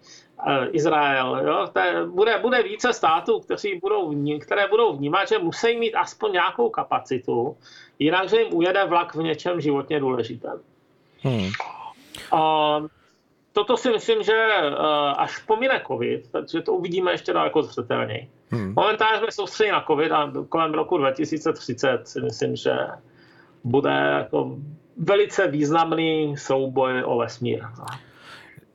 uh, Izrael, jo? To je, bude, bude více států, kteří budou, které budou vnímat, že musí mít aspoň nějakou kapacitu, jinak, že jim ujede vlak v něčem životně důležitém. Hmm. A toto si myslím, že uh, až pomine COVID, takže to uvidíme ještě daleko zřetelněji. Hmm. Momentálně jsme soustředili na COVID a kolem roku 2030 si myslím, že bude jako velice významný souboj o vesmír.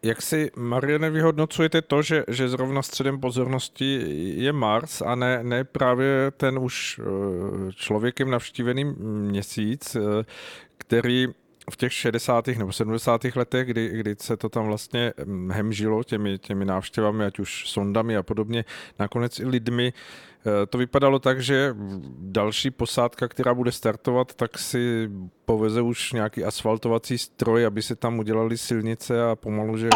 Jak si, Mariane, vyhodnocujete to, že, že zrovna středem pozornosti je Mars a ne, ne právě ten už eh, člověkem navštívený měsíc, eh, který v těch 60. nebo 70. letech, kdy, kdy se to tam vlastně mm, hemžilo těmi, těmi návštěvami, ať už sondami a podobně, nakonec i lidmi, to vypadalo tak, že další posádka, která bude startovat, tak si poveze už nějaký asfaltovací stroj, aby se tam udělali silnice a pomalu, že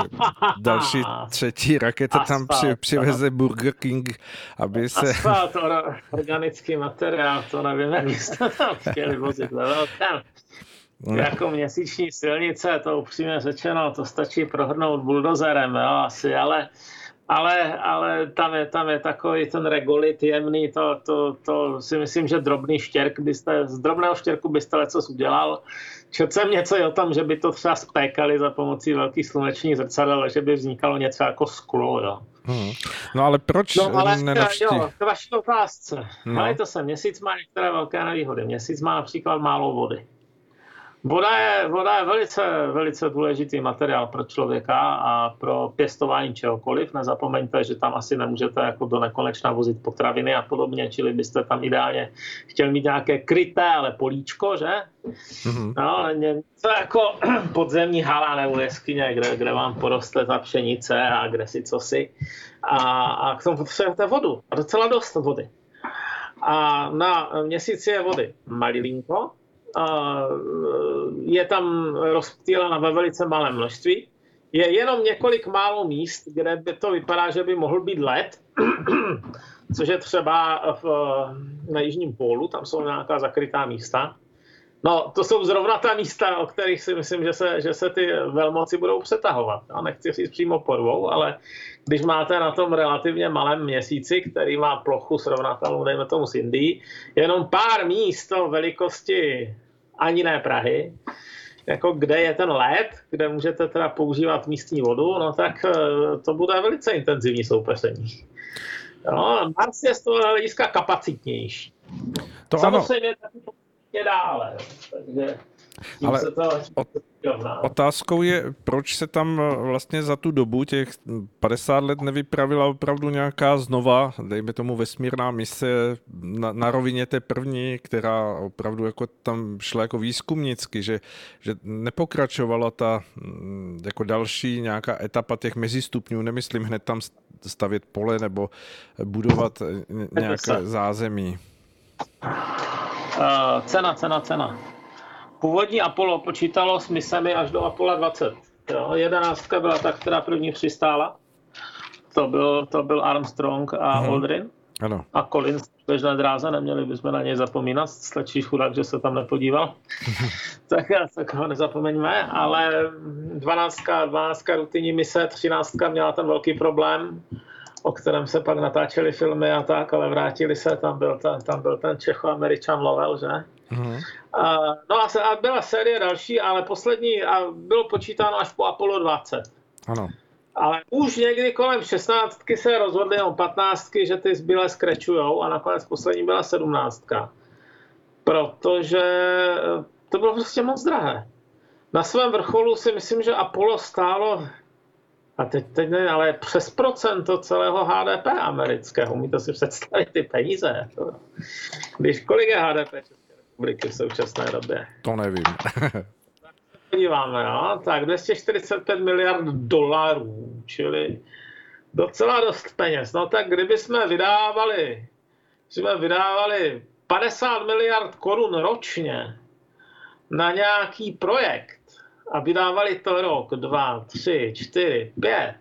další třetí raketa tam při, přiveze Burger King, aby se... Asfalt, organický materiál, to nevím, jak jste tam chtěli vozit. No. Jako měsíční silnice, to upřímně řečeno, to stačí prohrnout buldozerem, jo, asi, ale, ale, ale tam, je, tam je takový ten regolit jemný, to, to, to si myslím, že drobný štěrk byste, z drobného štěrku byste leco udělal. Četl jsem něco o tom, že by to třeba spékali za pomocí velkých slunečních zrcadel, že by vznikalo něco jako sklo, jo. Hmm. No ale proč no, ale nenavští... Jo, k vaší otázce. No. to se měsíc má některé velké nevýhody. Měsíc má například málo vody. Voda je, voda je velice, velice důležitý materiál pro člověka a pro pěstování čehokoliv. Nezapomeňte, že tam asi nemůžete jako do nekonečna vozit potraviny a podobně, čili byste tam ideálně chtěl mít nějaké kryté, ale políčko, že? Mm-hmm. No, něco jako podzemní hala nebo jeskyně, kde, kde vám poroste ta pšenice a kde si co si. A, a k tomu potřebujete vodu. A docela dost vody. A na měsíci je vody malilinko, je tam rozptýlena ve velice malém množství. Je jenom několik málo míst, kde by to vypadá, že by mohl být led, což je třeba v, na jižním pólu, tam jsou nějaká zakrytá místa. No, to jsou zrovna ta místa, o kterých si myslím, že se, že se ty velmoci budou přetahovat. Já nechci říct přímo porvou, ale když máte na tom relativně malém měsíci, který má plochu srovnatelnou, dejme tomu s Indií, jenom pár míst o velikosti ani ne Prahy, jako kde je ten led, kde můžete teda používat místní vodu, no tak eh, to bude velice intenzivní soupeření. No, Mars je z toho hlediska kapacitnější. To Samozřejmě ano. taky dále. Takže ale otázkou je, proč se tam eh, vlastně za tu dobu, těch 50 let, nevypravila opravdu nějaká znova, dejme tomu vesmírná mise na, na rovině té první, která opravdu jako tam šla jako výzkumnicky, že, že nepokračovala ta mm, jako další nějaká etapa těch mezistupňů, nemyslím hned tam stavět pole nebo budovat eh, nějaké zázemí. Uh, cena, cena, cena. Původní Apollo počítalo s misemi až do Apollo 20. Jo, jedenáctka byla ta, která první přistála. To byl, to byl Armstrong a hmm. Aldrin. Ano. A Collins v běžné dráze, neměli bychom na něj zapomínat. Stačí chudák, že se tam nepodíval. tak, tak ho nezapomeňme, ale 12, 12 rutinní mise, 13 měla ten velký problém, o kterém se pak natáčely filmy a tak, ale vrátili se, tam byl ten, tam byl ten Čecho-Američan Lovell, že? Mm-hmm. A, no a, se, a byla série další, ale poslední a bylo počítáno až po Apollo 20. Ano. Ale už někdy kolem 16 se rozhodli o 15, že ty zbylé skrečujou a nakonec poslední byla 17. protože to bylo prostě moc drahé. Na svém vrcholu si myslím, že Apollo stálo a teď, teď ne, ale přes procento celého HDP amerického. Umíte si představit ty peníze? Když kolik je HDP České republiky v současné době? To nevím. podíváme, jo? tak 245 miliard dolarů, čili docela dost peněz. No tak kdyby jsme vydávali, jsme vydávali 50 miliard korun ročně na nějaký projekt a vydávali to rok, dva, tři, čtyři, pět,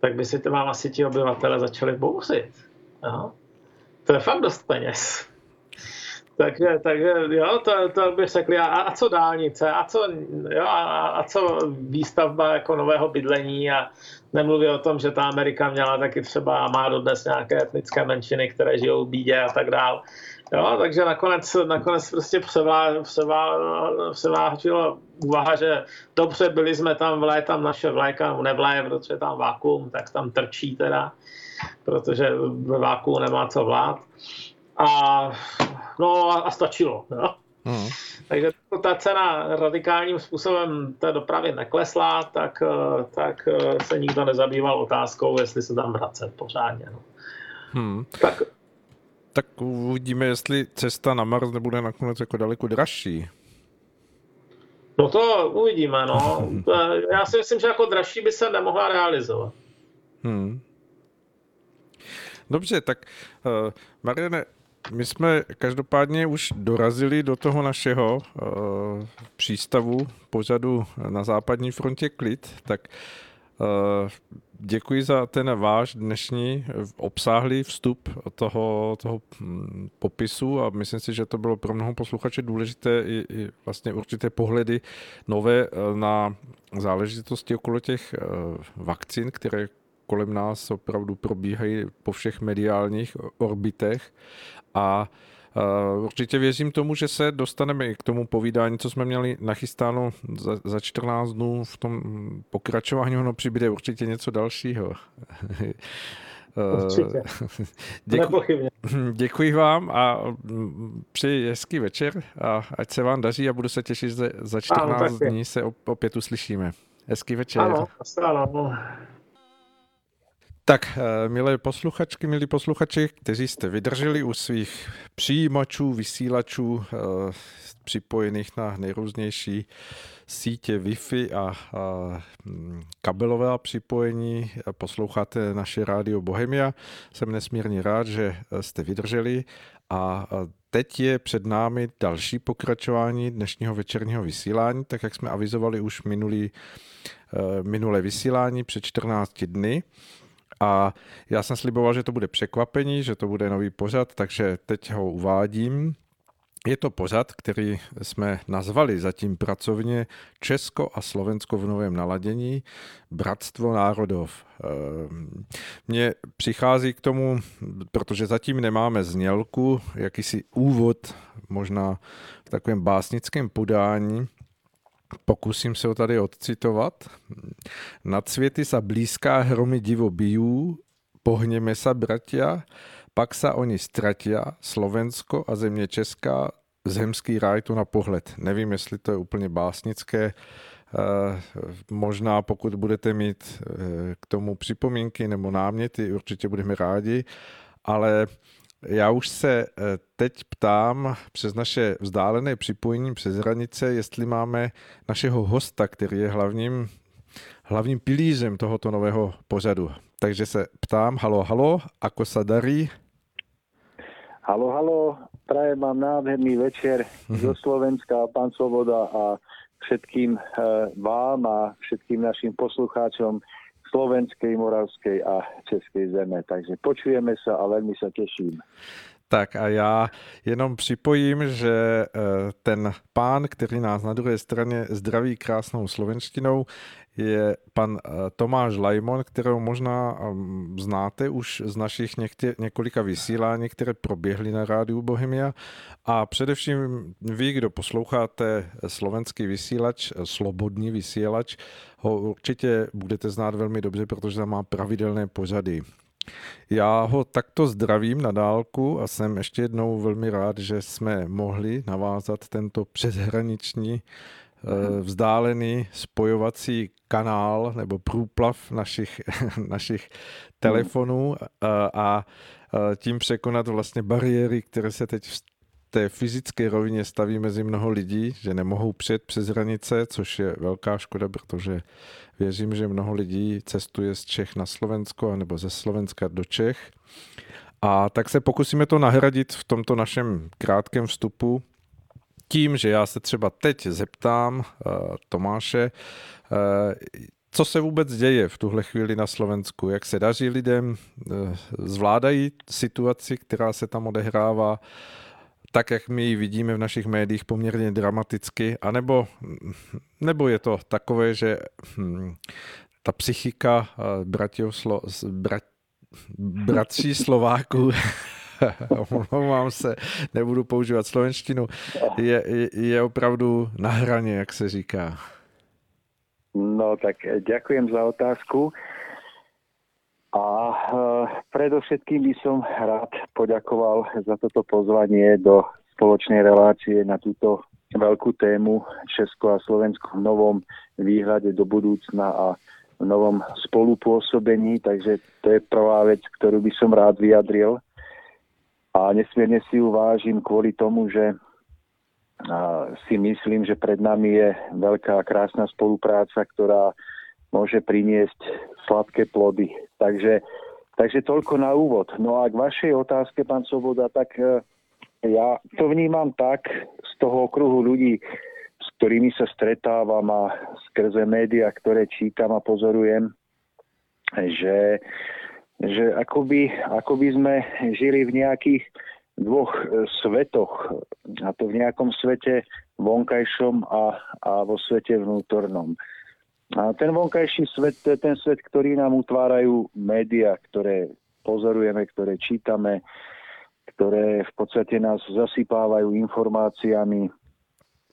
tak by si to vám asi ti obyvatele začali bouřit. Jo? To je fakt dost peněz. Takže, takže jo, to, to bych řekl, a, a co dálnice, a co, jo, a, a co výstavba jako nového bydlení a nemluví o tom, že ta Amerika měla taky třeba, má dodnes nějaké etnické menšiny, které žijou v bídě a tak dále. Jo, takže nakonec, nakonec prostě převá, převá, převážila úvaha, že dobře, byli jsme tam v létam naše vlajka nevlaje, protože tam vákuum, tak tam trčí teda, protože ve váku nemá co vlád. A no a, stačilo. Jo? Hmm. Takže ta cena radikálním způsobem té dopravy neklesla, tak, tak se nikdo nezabýval otázkou, jestli se tam vracet pořádně. No. Hmm. Tak, tak uvidíme, jestli cesta na Mars nebude nakonec jako daleko dražší. No to uvidíme, no. Já si myslím, že jako dražší by se nemohla realizovat. Hmm. Dobře, tak uh, Mariane, my jsme každopádně už dorazili do toho našeho uh, přístavu pořadu na západní frontě klid, tak uh, děkuji za ten váš dnešní obsáhlý vstup toho, toho hm, popisu a myslím si, že to bylo pro mnoho posluchače důležité i, i vlastně určité pohledy nové na záležitosti okolo těch vakcín, které kolem nás opravdu probíhají po všech mediálních orbitech a Uh, určitě věřím tomu, že se dostaneme i k tomu povídání, co jsme měli nachystáno za, za 14 dnů v tom pokračování, ono přibude určitě něco dalšího. Určitě. Děku, děkuji vám a přeji hezký večer a ať se vám daří a budu se těšit, že za 14 ano, dní se opět uslyšíme. Hezký večer. Ano, ano. Tak, eh, milé posluchačky, milí posluchači, kteří jste vydrželi u svých přijímačů, vysílačů eh, připojených na nejrůznější sítě Wi-Fi a, hm, kabelové připojení, posloucháte naše rádio Bohemia. Jsem nesmírně rád, že jste vydrželi a teď je před námi další pokračování dnešního večerního vysílání, tak jak jsme avizovali už minulý, eh, minulé vysílání před 14 dny. A já jsem sliboval, že to bude překvapení, že to bude nový pořad, takže teď ho uvádím. Je to pořad, který jsme nazvali zatím pracovně Česko a Slovensko v novém naladění, Bratstvo národov. Ehm, mně přichází k tomu, protože zatím nemáme znělku, jakýsi úvod, možná v takovém básnickém podání, Pokusím se ho tady odcitovat. Nad světy sa blízká hromy divo bijú, pohněme sa bratia, pak sa oni stratia, Slovensko a země Česká, zemský ráj tu na pohled. Nevím, jestli to je úplně básnické, eh, možná pokud budete mít eh, k tomu připomínky nebo náměty, určitě budeme rádi, ale já už se eh, teď ptám přes naše vzdálené připojení přes hranice, jestli máme našeho hosta, který je hlavním, hlavním pilířem tohoto nového pořadu. Takže se ptám, halo, halo, ako sa darí? Halo, halo, prajem vám nádherný večer mm-hmm. zo Slovenska, pán Svoboda a všetkým eh, vám a všetkým našim poslucháčom slovenskej, moravskej a českej zeme. Takže počujeme se a velmi se těším. Tak a já jenom připojím, že eh, ten pán, který nás na druhé straně zdraví krásnou slovenštinou, je pan eh, Tomáš Lajmon, kterého možná ehm, znáte už z našich někde, několika vysílání, které proběhly na rádiu Bohemia. A především vy, kdo posloucháte slovenský vysílač, slobodný vysílač, ho určitě budete znát velmi dobře, protože tam má pravidelné pořady. Já ho takto zdravím na dálku a jsem ještě jednou velmi rád, že jsme mohli navázat tento přeshraniční eh, vzdálený spojovací kanál nebo průplav našich, našich telefonů a, a tím překonat vlastně bariéry, které se teď té fyzické rovině staví mezi mnoho lidí, že nemohou přijet přes hranice, což je velká škoda, protože věřím, že mnoho lidí cestuje z Čech na Slovensko nebo ze Slovenska do Čech. A tak se pokusíme to nahradit v tomto našem krátkém vstupu tím, že já se třeba teď zeptám uh, Tomáše, uh, co se vůbec děje v tuhle chvíli na Slovensku, jak se daří lidem, uh, zvládají situaci, která se tam odehrává, tak, jak my ji vidíme v našich médiích poměrně dramaticky, anebo nebo je to takové, že hm, ta psychika Slo, brat, bratří Slováků omlouvám se, nebudu používat slovenštinu, je, je, je opravdu na hraně, jak se říká. No tak ďakujem za otázku. A uh, predovšetkým by som rád poďakoval za toto pozvanie do spoločnej relácie na túto veľkú tému Česko a Slovensko v novom výhľade do budúcna a v novom spolupôsobení, takže to je prvá vec, ktorú by som rád vyjadril. A nesmierne si ju vážim kvôli tomu, že si myslím, že pred nami je veľká krásna spolupráca, ktorá môže priniesť sladké plody. Takže, takže toľko na úvod. No a k vašej otázke, pán Svoboda, tak e, ja to vnímam tak z toho okruhu ľudí, s ktorými sa stretávam a skrze média, ktoré čítam a pozorujem, že, že akoby, akoby sme žili v nejakých dvoch e, svetoch. A to v nejakom svete vonkajšom a, a vo svete vnútornom. A ten vonkajší svet, to je ten svet, ktorý nám utvárajú médiá, ktoré pozorujeme, ktoré čítame, ktoré v podstate nás zasypávajú informáciami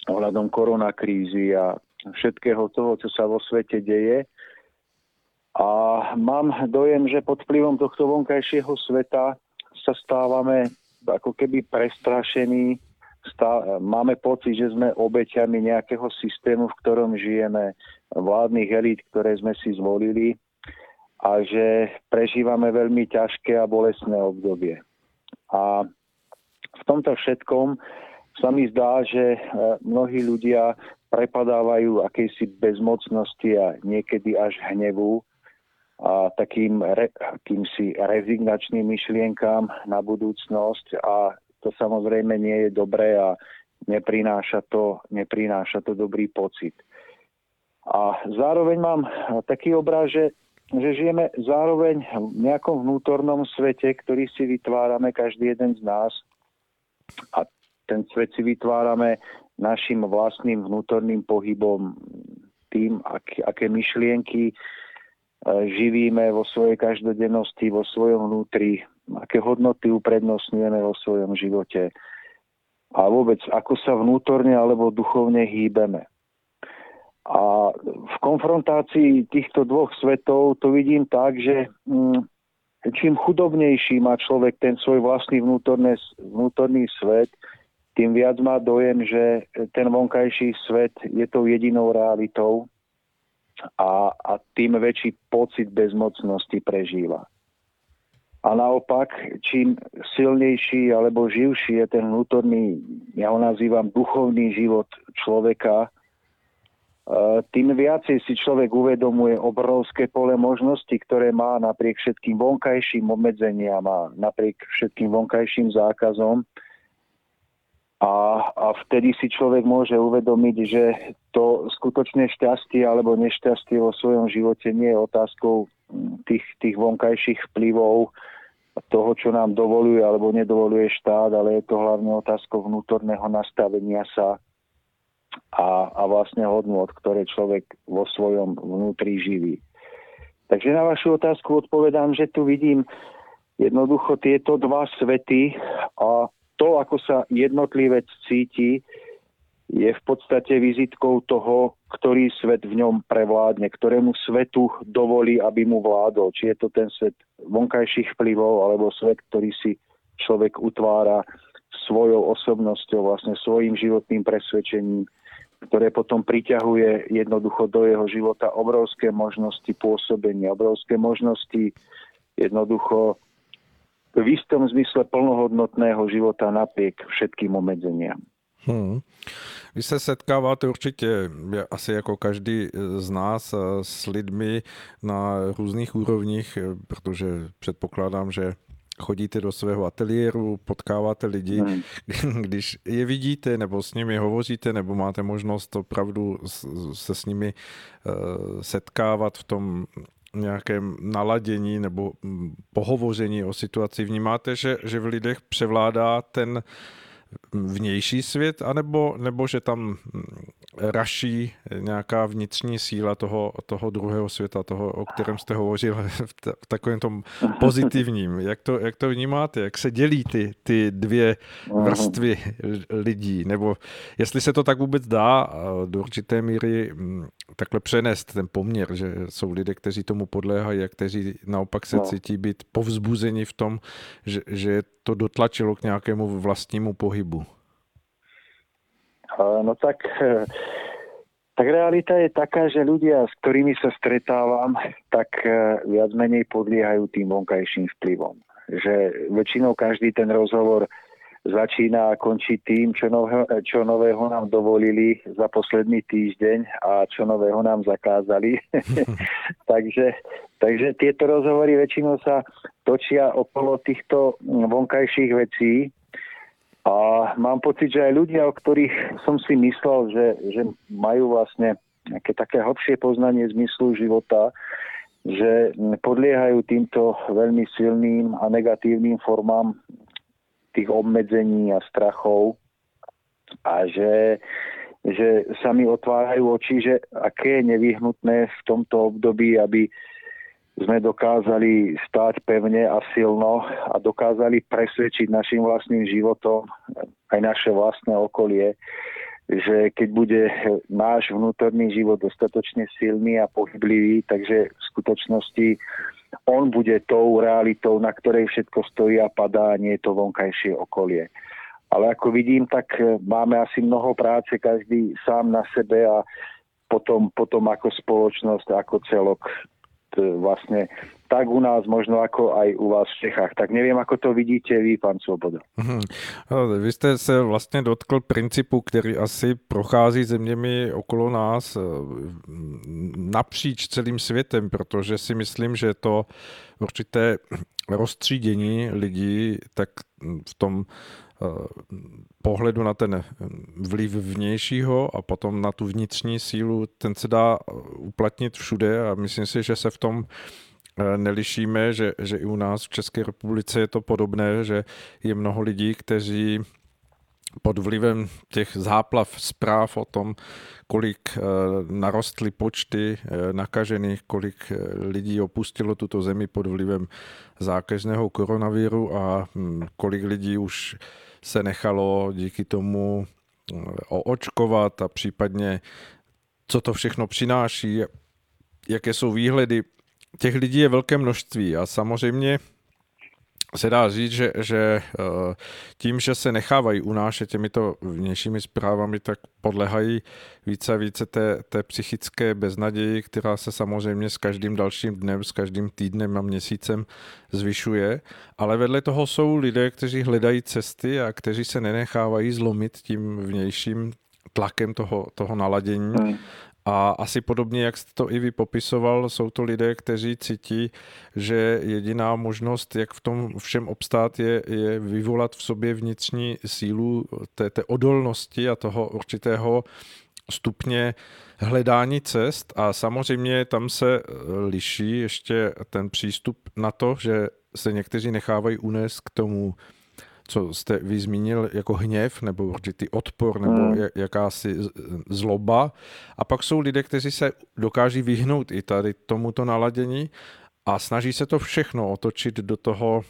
ohľadom koronakrízy a všetkého toho, čo sa vo svete deje. A mám dojem, že pod vplyvom tohto vonkajšieho sveta sa stávame ako keby prestrašení, stá, máme pocit, že sme obeťami nejakého systému, v ktorom žijeme, vládnych elít, ktoré sme si zvolili a že prežívame veľmi ťažké a bolestné obdobie. A v tomto všetkom sa mi zdá, že e, mnohí ľudia prepadávajú akejsi bezmocnosti a niekedy až hnevu a takým re, akýmsi rezignačným myšlienkám na budúcnosť a to samozrejme nie je dobré a neprináša to, neprináša to dobrý pocit. A zároveň mám taký obraz, že, že žijeme zároveň v nejakom vnútornom svete, ktorý si vytvárame každý jeden z nás. A ten svet si vytvárame našim vlastným vnútorným pohybom, tým, ak, aké myšlienky e, živíme vo svojej každodennosti, vo svojom vnútri, aké hodnoty uprednostňujeme vo svojom živote a vôbec ako sa vnútorne alebo duchovne hýbeme. A v konfrontácii týchto dvoch svetov to vidím tak, že mm, čím chudobnejší má človek ten svoj vlastný vnútorný, vnútorný svet, tým viac má dojem, že ten vonkajší svet je tou jedinou realitou a, a tým väčší pocit bezmocnosti prežíva. A naopak, čím silnejší alebo živší je ten vnútorný, ja ho nazývam duchovný život človeka, E, tým viacej si človek uvedomuje obrovské pole možností, ktoré má napriek všetkým vonkajším obmedzeniam a napriek všetkým vonkajším zákazom. A, a vtedy si človek môže uvedomiť, že to skutočné šťastie alebo nešťastie vo svojom živote nie je otázkou tých, tých vonkajších vplyvov, toho, čo nám dovoluje alebo nedovoluje štát, ale je to hlavne otázkou vnútorného nastavenia sa a, a vlastne hodnot, ktoré človek vo svojom vnútri živí. Takže na vašu otázku odpovedám, že tu vidím jednoducho tieto dva svety a to, ako sa jednotlivec cíti, je v podstate vizitkou toho, ktorý svet v ňom prevládne, ktorému svetu dovolí, aby mu vládol. Či je to ten svet vonkajších vplyvov, alebo svet, ktorý si človek utvára svojou osobnosťou, vlastne svojim životným presvedčením, ktoré potom priťahuje jednoducho do jeho života obrovské možnosti pôsobenia, obrovské možnosti jednoducho v istom zmysle plnohodnotného života napriek všetkým obmedzeniam. Hmm. Vy se setkáváte určitě, asi jako každý z nás, s lidmi na různých úrovních, protože předpokládám, že chodíte do svého ateliéru, potkáváte lidi, hmm. když je vidíte nebo s nimi hovoříte, nebo máte možnost opravdu se s nimi eh, setkávat v tom nějakém naladění nebo hm, pohovoření o situaci, vnímáte, že, že v lidech převládá ten vnější svět, anebo nebo že tam raší nějaká vnitřní síla toho, toho druhého světa, toho, o kterém jste hovořil v, t- v takovém tom pozitivním. Jak to, jak to vnímáte? Jak se dělí ty, ty dvě vrstvy lidí? Nebo jestli se to tak vůbec dá do určité míry takhle přenést ten poměr, že jsou lidé, kteří tomu podléhají a kteří naopak se no. cítí být povzbuzeni v tom, že, že to dotlačilo k nějakému vlastnímu pohybu. No tak, eh, tak realita je taká, že ľudia, s ktorými sa stretávam, tak eh, viac menej podliehajú tým vonkajším vplyvom. Že väčšinou každý ten rozhovor začína a končí tým, čo nového, čo nového nám dovolili za posledný týždeň a čo nového nám zakázali. takže, takže tieto rozhovory väčšinou sa točia okolo týchto vonkajších vecí a mám pocit, že aj ľudia, o ktorých som si myslel, že, že majú vlastne nejaké také hlbšie poznanie zmyslu života, že podliehajú týmto veľmi silným a negatívnym formám tých obmedzení a strachov. A že, že sa mi otvárajú oči, že aké je nevyhnutné v tomto období, aby sme dokázali stáť pevne a silno a dokázali presvedčiť našim vlastným životom aj naše vlastné okolie, že keď bude náš vnútorný život dostatočne silný a pohyblivý, takže v skutočnosti on bude tou realitou, na ktorej všetko stojí a padá, a nie je to vonkajšie okolie. Ale ako vidím, tak e, máme asi mnoho práce, každý sám na sebe a potom, potom ako spoločnosť, ako celok vlastne tak u nás, možno ako aj u vás v Čechách. Tak nevím, ako to vidíte vy, pan Svoboda. Hmm. Vy jste se vlastně dotkl principu, který asi prochází zeměmi okolo nás eh, napříč celým světem, protože si myslím, že to určité rozstřídění lidí, tak v tom pohledu na ten vliv vnějšího a potom na tu vnitřní sílu, ten se dá uplatnit všude a myslím si, že se v tom eh, nelišíme, že, že i u nás v České republice je to podobné, že je mnoho lidí, kteří pod vlivem těch záplav zpráv o tom, kolik eh, narostly počty eh, nakažených, kolik lidí opustilo tuto zemi pod vlivem zákeřného koronaviru a hm, kolik lidí už se nechalo díky tomu eh, oočkovat a případně co to všechno přináší, jaké jsou výhledy. Těch lidí je velké množství a samozřejmě se dá říct, že, že eh, tím, že se nechávají unášet těmito vnějšími zprávami, tak podlehají více a více té, té psychické beznaději, která se samozřejmě s každým dalším dnem, s každým týdnem a měsícem zvyšuje. Ale vedle toho jsou lidé, kteří hledají cesty a kteří se nenechávají zlomit tím vnějším tlakem toho, toho naladění hmm. A asi podobně, jak jste to i vy popisoval, jsou to lidé, kteří cítí, že jediná možnost, jak v tom všem obstát, je, je vyvolat v sobě vnitřní sílu té, té odolnosti a toho určitého stupně hledání cest. A samozřejmě tam se liší ještě ten přístup na to, že se někteří nechávají unést k tomu co jste vy zmínil jako hněv nebo určitý odpor nebo hmm. jakási zloba. A pak jsou lidé, kteří se dokáží vyhnout i tady tomuto naladění a snaží se to všechno otočit do toho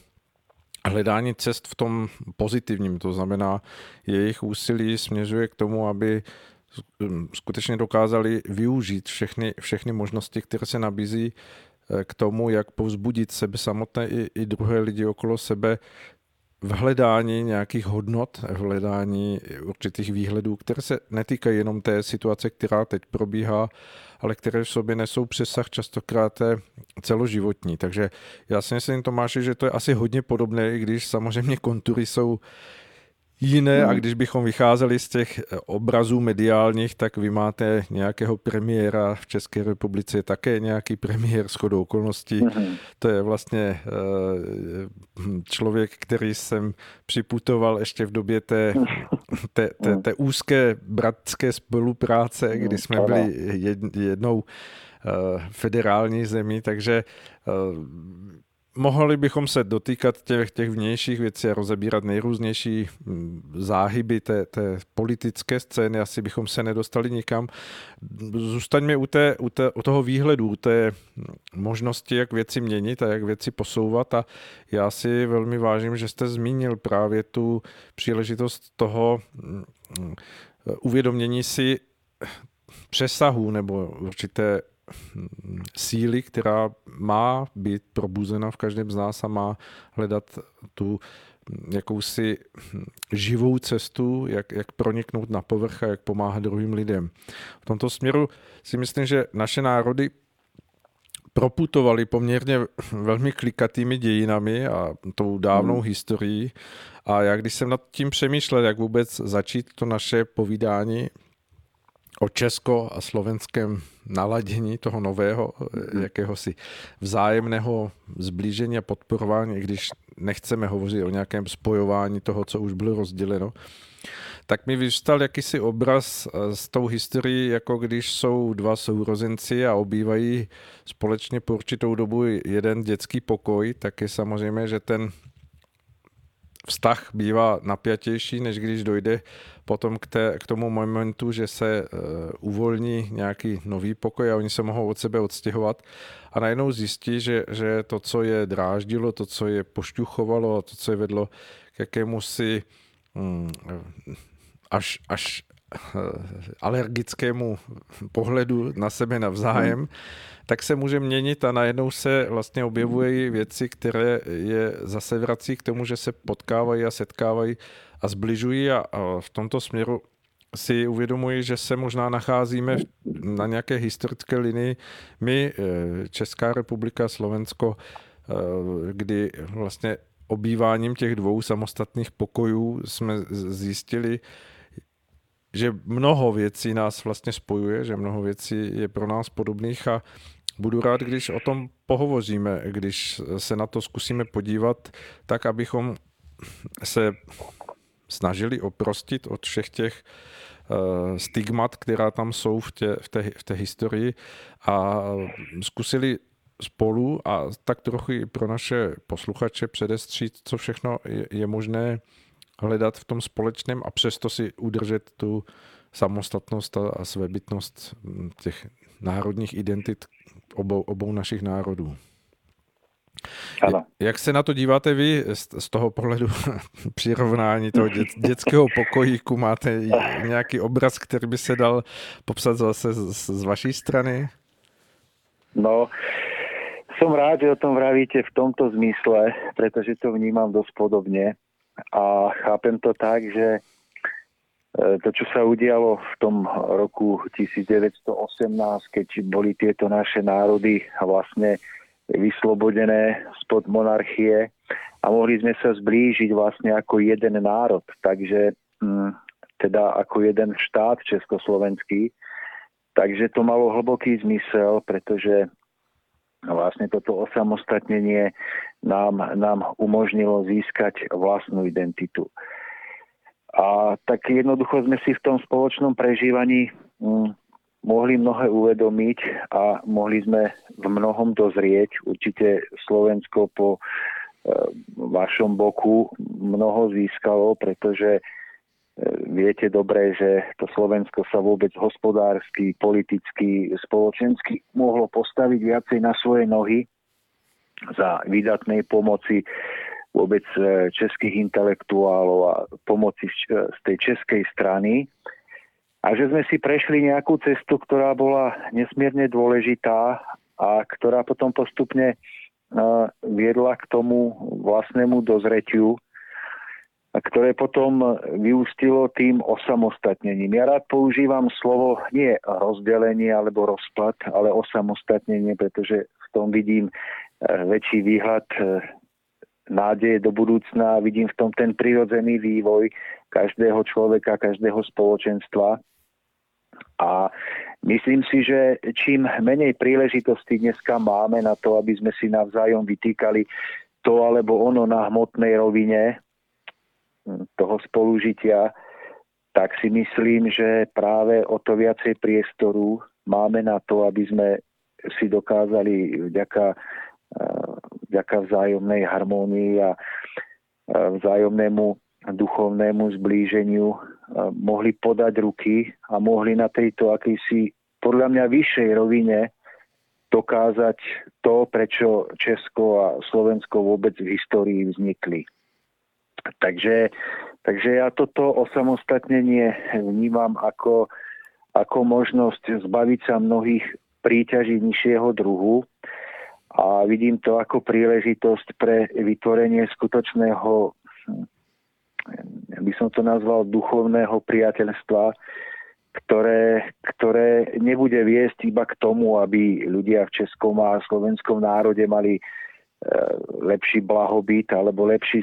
hledání cest v tom pozitivním, to znamená, jejich úsilí směřuje k tomu, aby skutečně dokázali využít všechny, všechny možnosti, které se nabízí eh, k tomu, jak povzbudit sebe samotné i, i druhé lidi okolo sebe v hledání nějakých hodnot, v hledání určitých výhledů, které se netýkají jenom té situace, která teď probíhá, ale které v sobě nesou přesah častokrát celoživotní. Takže já si myslím, Tomáši, že to je asi hodně podobné, i když samozřejmě kontury jsou jiné a hmm. když bychom vycházeli z těch eh, obrazů mediálních, tak vy máte nějakého premiéra v České republice, také nějaký premiér s chodou okolností. Hmm. To je vlastně eh, člověk, který jsem připutoval ještě v době té, té, té, té úzké bratské spolupráce, kdy jsme byli jednou eh, federální zemí, takže mohli bychom se dotýkat těch, těch vnějších věcí a rozebírat nejrůznější mm, záhyby té, té politické scény, asi bychom se nedostali nikam. Zůstaňme u, té, u, té, u toho výhledu, u té možnosti, jak věci měnit a jak věci posouvat a já si velmi vážím, že jste zmínil právě tu příležitost toho mm, uvědomění si přesahu nebo určité síly, která má být probuzena v každém z nás a má hledat tu jakousi živou cestu, jak, jak proniknout na povrch a jak pomáhat druhým lidem. V tomto směru si myslím, že naše národy proputovali poměrně velmi klikatými dějinami a tou dávnou hmm. historií. A já když jsem nad tím přemýšlel, jak vůbec začít to naše povídání o česko- a slovenském naladění toho nového, mm. jakéhosi vzájemného zblížení a podporování, když nechceme hovořit o nějakém spojování toho, co už bylo rozděleno, tak mi vyvstal jakýsi obraz eh, s tou historií, jako když jsou dva sourozenci a obývají společně po určitou dobu jeden dětský pokoj, tak je samozřejmě, že ten vztah bývá napjatější, než když dojde potom k, té, k tomu momentu, že se uh, uvolní nějaký nový pokoj a oni se mohou od sebe odstěhovat. A najednou zjistí, že, že to, co je dráždilo, to, co je pošťuchovalo, to, co je vedlo k jakému si um, až, až alergickému pohledu na sebe navzájem, hmm tak se může měnit a najednou se vlastně objevují věci, které je zase vrací k tomu, že se potkávají a setkávají a zbližují a, a v tomto směru si uvědomuji, že se možná nacházíme na nějaké historické linii. My, eh, Česká republika, Slovensko, eh, kdy vlastně obýváním těch dvou samostatných pokojů jsme zjistili, že mnoho věcí nás vlastně spojuje, že mnoho věcí je pro nás podobných a budu rád, když o tom pohovoříme, když se na to zkusíme podívat, tak abychom se snažili oprostit od všech těch uh, stigmat, která tam jsou v, tě, v, té, v té historii a zkusili spolu a tak trochu i pro naše posluchače předestřít, co všechno je, je možné hledat v tom společném a přesto si udržet tu samostatnost a, a svébytnost těch národních identit obou, obou našich národů. Ano. Jak se na to díváte vy z toho pohledu přirovnání toho dět, dětského pokojíku? Máte nějaký obraz, který by se dal popsat zase z, z vaší strany? No, som rád, že o tom vravíte v tomto zmysle, pretože to vnímam dosť podobne a chápem to tak, že e, to, čo sa udialo v tom roku 1918, keď boli tieto naše národy vlastne vyslobodené spod monarchie a mohli sme sa zblížiť vlastne ako jeden národ, takže hm, teda ako jeden štát československý. Takže to malo hlboký zmysel, pretože vlastne toto osamostatnenie nám, nám umožnilo získať vlastnú identitu. A tak jednoducho sme si v tom spoločnom prežívaní hm, mohli mnohé uvedomiť a mohli sme v mnohom dozrieť. Určite Slovensko po e, vašom boku mnoho získalo, pretože viete dobre, že to Slovensko sa vôbec hospodársky, politicky, spoločensky mohlo postaviť viacej na svoje nohy za výdatnej pomoci vôbec českých intelektuálov a pomoci z tej českej strany. A že sme si prešli nejakú cestu, ktorá bola nesmierne dôležitá a ktorá potom postupne viedla k tomu vlastnému dozretiu ktoré potom vyústilo tým osamostatnením. Ja rád používam slovo nie rozdelenie alebo rozpad, ale osamostatnenie, pretože v tom vidím e, väčší výhľad e, nádeje do budúcna a vidím v tom ten prirodzený vývoj každého človeka, každého spoločenstva. A myslím si, že čím menej príležitostí dneska máme na to, aby sme si navzájom vytýkali to alebo ono na hmotnej rovine, toho spolužitia, tak si myslím, že práve o to viacej priestoru máme na to, aby sme si dokázali vďaka, vďaka vzájomnej harmónii a vzájomnému duchovnému zblíženiu mohli podať ruky a mohli na tejto akejsi podľa mňa vyššej rovine dokázať to, prečo Česko a Slovensko vôbec v histórii vznikli. Takže, takže ja toto osamostatnenie vnímam ako, ako možnosť zbaviť sa mnohých príťaží nižšieho druhu a vidím to ako príležitosť pre vytvorenie skutočného, ja by som to nazval, duchovného priateľstva, ktoré, ktoré nebude viesť iba k tomu, aby ľudia v českom a slovenskom národe mali e, lepší blahobyt alebo lepší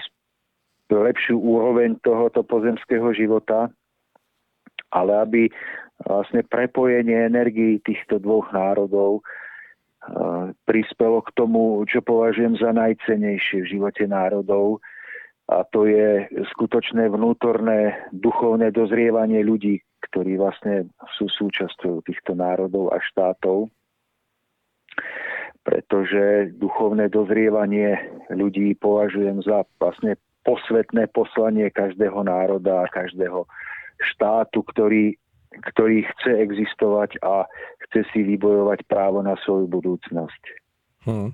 lepšiu úroveň tohoto pozemského života, ale aby vlastne prepojenie energií týchto dvoch národov prispelo k tomu, čo považujem za najcenejšie v živote národov, a to je skutočné vnútorné duchovné dozrievanie ľudí, ktorí vlastne sú súčasťou týchto národov a štátov. Pretože duchovné dozrievanie ľudí považujem za vlastne posvetné poslanie každého národa a každého štátu, ktorý, ktorý chce existovať a chce si vybojovat právo na svou budoucnost. Hmm.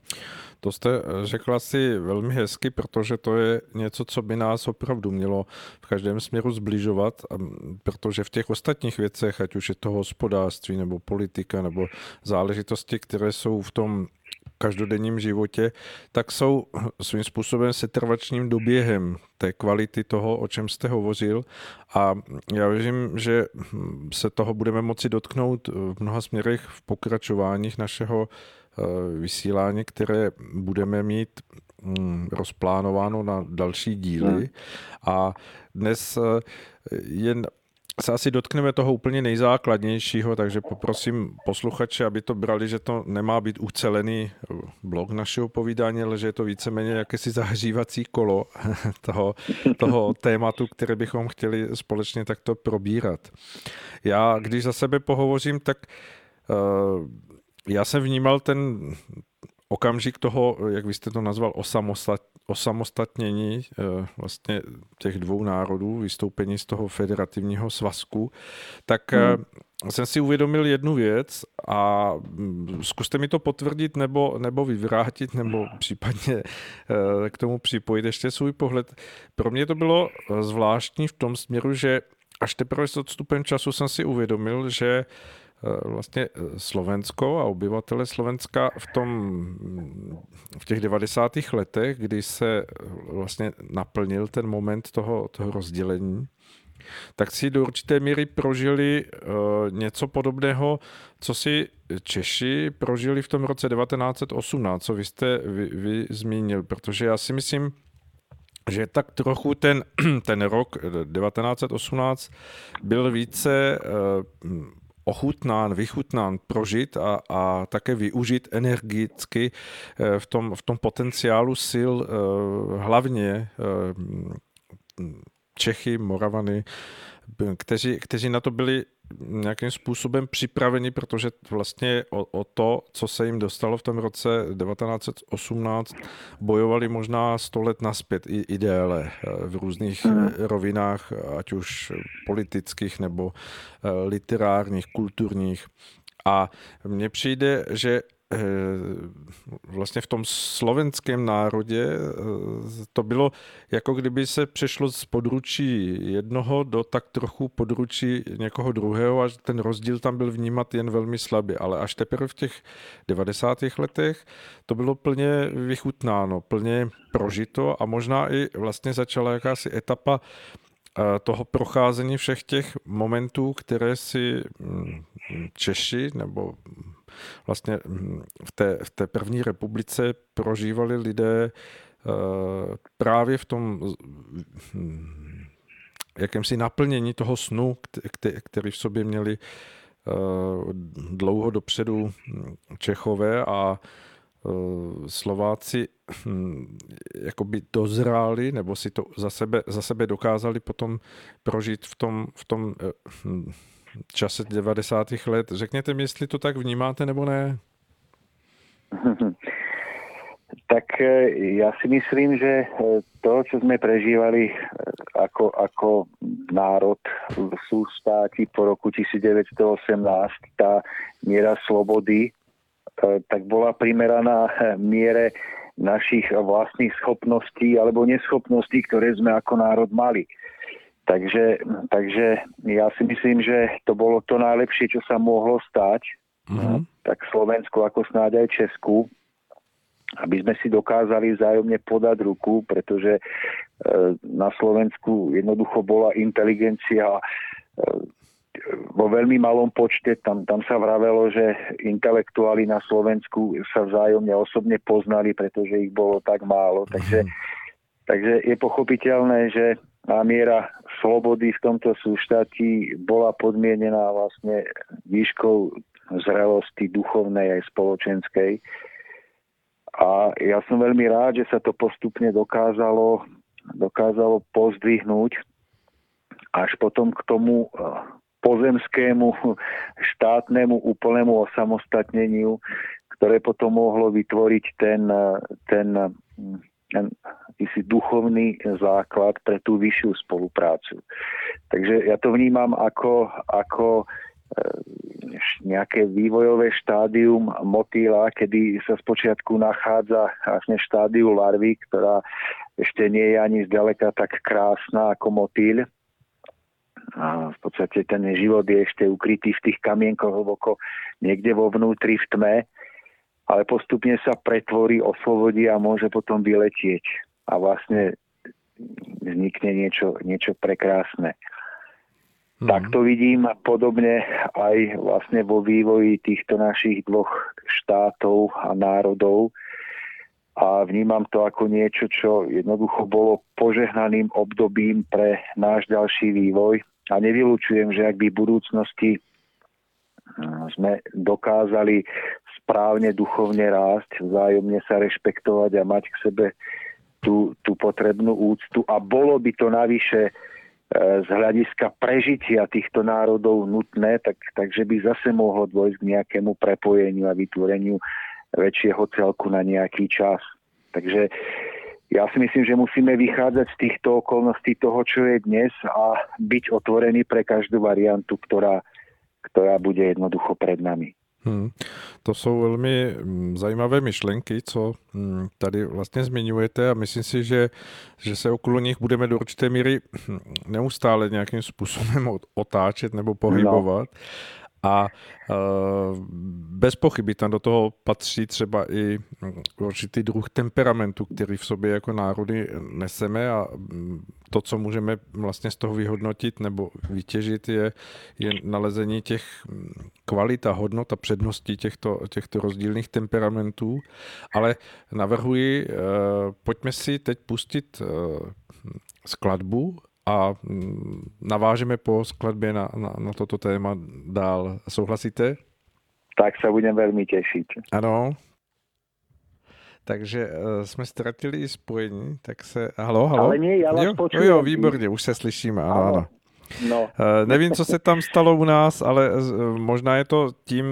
To jste řekla si velmi hezky, protože to je něco, co by nás opravdu mělo v každém směru zbližovat, protože v těch ostatních věcech, ať už je to hospodářství nebo politika nebo záležitosti, které jsou v tom každodenním životě, tak jsou svým způsobem setrvačním doběhem té kvality toho, o čem jste hovořil. A já věřím, že se toho budeme moci dotknout v mnoha směrech v pokračováních našeho eh, vysílání, které budeme mít mm, rozplánováno na další díly. Hmm. A dnes eh, jen se asi dotkneme toho úplně nejzákladnějšího, takže poprosím posluchače, aby to brali, že to nemá být ucelený blok našeho povídání, ale že je to víceméně jakési zahřívací kolo toho, toho tématu, které bychom chtěli společně takto probírat. Já, když za sebe pohovořím, tak uh, já jsem vnímal ten okamžik toho, jak vy jste to nazval, osamostat, osamostatnění eh, vlastně těch dvou národů, vystoupení z toho federativního svazku, tak eh, hmm. jsem si uvědomil jednu věc a mm, zkuste mi to potvrdit nebo, nebo vyvrátit, nebo případně eh, k tomu připojit ještě svůj pohled. Pro mě to bylo zvláštní v tom směru, že až teprve s odstupem času jsem si uvědomil, že vlastně eh, Slovensko a obyvatele Slovenska v tom v těch 90. letech, kdy se eh, vlastně naplnil ten moment toho, toho rozdělení, tak si do určité míry prožili něco podobného, co si Češi prožili v tom roce 1918, co vy jste vy, vy zmínil, protože já si myslím, že tak trochu ten, ten rok 1918 byl více ochutnán, vychutnán, prožit a, a také využít energicky eh, v tom, v tom potenciálu sil eh, hlavně eh, Čechy, Moravany, kteří, kteří na to byli nějakým způsobem připraveni, protože vlastně o, o to, co se jim dostalo v tom roce 1918, bojovali možná 100 let naspět i, i déle v různých mm. rovinách, ať už politických nebo literárních, kulturních. A mně přijde, že eh, vlastně v tom slovenském národě eh, to bylo jako kdyby se přešlo z područí jednoho do tak trochu područí někoho druhého a ten rozdíl tam byl vnímat jen velmi slabě, ale až teprve v těch 90. letech to bylo plně vychutnáno, plně prožito a možná i vlastně začala jakási etapa toho procházení všech těch momentů, které si mm, Češi nebo vlastně mm, v té, v té první republice prožívali lidé eh, právě v tom mm, jakémsi naplnění toho snu, který v sobě měli eh, dlouho dopředu Čechové a Eh, Slováci hm, jakoby dozráli nebo si to za sebe, za sebe dokázali potom prožít v tom, v tom hm, čase 90. let. Řekněte mi, jestli to tak vnímáte nebo ne? Tak eh, ja si myslím, že to, čo sme prežívali ako, ako národ v sústáti po roku 1918, tá miera slobody tak bola primeraná miere našich vlastných schopností alebo neschopností, ktoré sme ako národ mali. Takže, takže ja si myslím, že to bolo to najlepšie, čo sa mohlo stať. Mm-hmm. Tak Slovensku ako snáď aj Česku, aby sme si dokázali vzájomne podať ruku, pretože e, na Slovensku jednoducho bola inteligencia e, vo veľmi malom počte, tam, tam sa vravelo, že intelektuáli na Slovensku sa vzájomne osobne poznali, pretože ich bolo tak málo. Takže, mm. takže je pochopiteľné, že tá miera slobody v tomto súštati bola podmienená vlastne výškou zrelosti duchovnej aj spoločenskej. A ja som veľmi rád, že sa to postupne dokázalo, dokázalo pozdvihnúť až potom k tomu pozemskému štátnemu úplnému osamostatneniu, ktoré potom mohlo vytvoriť ten, ten, ten si duchovný základ pre tú vyššiu spoluprácu. Takže ja to vnímam ako, ako e, nejaké vývojové štádium motýla, kedy sa spočiatku nachádza vlastne štádiu larvy, ktorá ešte nie je ani zďaleka tak krásna ako motýľ, a v podstate ten život je ešte ukrytý v tých kamienkoch hlboko niekde vo vnútri v tme, ale postupne sa pretvorí, oslobodí a môže potom vyletieť. A vlastne vznikne niečo, niečo prekrásne. Mm. Tak to vidím podobne aj vlastne vo vývoji týchto našich dvoch štátov a národov. A vnímam to ako niečo, čo jednoducho bolo požehnaným obdobím pre náš ďalší vývoj a nevylučujem, že ak by v budúcnosti eh, sme dokázali správne duchovne rásť, vzájomne sa rešpektovať a mať k sebe tú, tú potrebnú úctu a bolo by to navyše eh, z hľadiska prežitia týchto národov nutné, tak, takže by zase mohlo dôjsť k nejakému prepojeniu a vytvoreniu väčšieho celku na nejaký čas. Takže ja si myslím, že musíme vychádzať z týchto okolností toho, čo je dnes a byť otvorený pre každú variantu, ktorá, ktorá bude jednoducho před nami. Hmm. To jsou velmi mm, zajímavé myšlenky, co mm, tady vlastně zmiňujete a myslím si, že, že se okolo nich budeme do určité míry hm, neustále nějakým způsobem otáčet nebo pohybovat. No. A eh, bez pochyby tam do toho patří třeba i hm, určitý druh temperamentu, který v sobě jako národy neseme a hm, to, co můžeme vlastně z toho vyhodnotit nebo vytěžit, je, je nalezení těch hm, kvalit a hodnot a předností těchto, těchto rozdílných temperamentů. Ale navrhuji, eh, pojďme si teď pustit eh, skladbu a mm, navážeme po skladbě na, na, na toto téma dál. Souhlasíte? Tak se budem velmi těšit. Ano. Takže uh, jsme ztratili spojení, tak se... Halo, halo? Ale nie, já vás jo, počujem. Jo, výborně, už se slyšíme, ano, ano. ano. No. Eh, nevím, co se tam stalo u nás, ale možná je to tím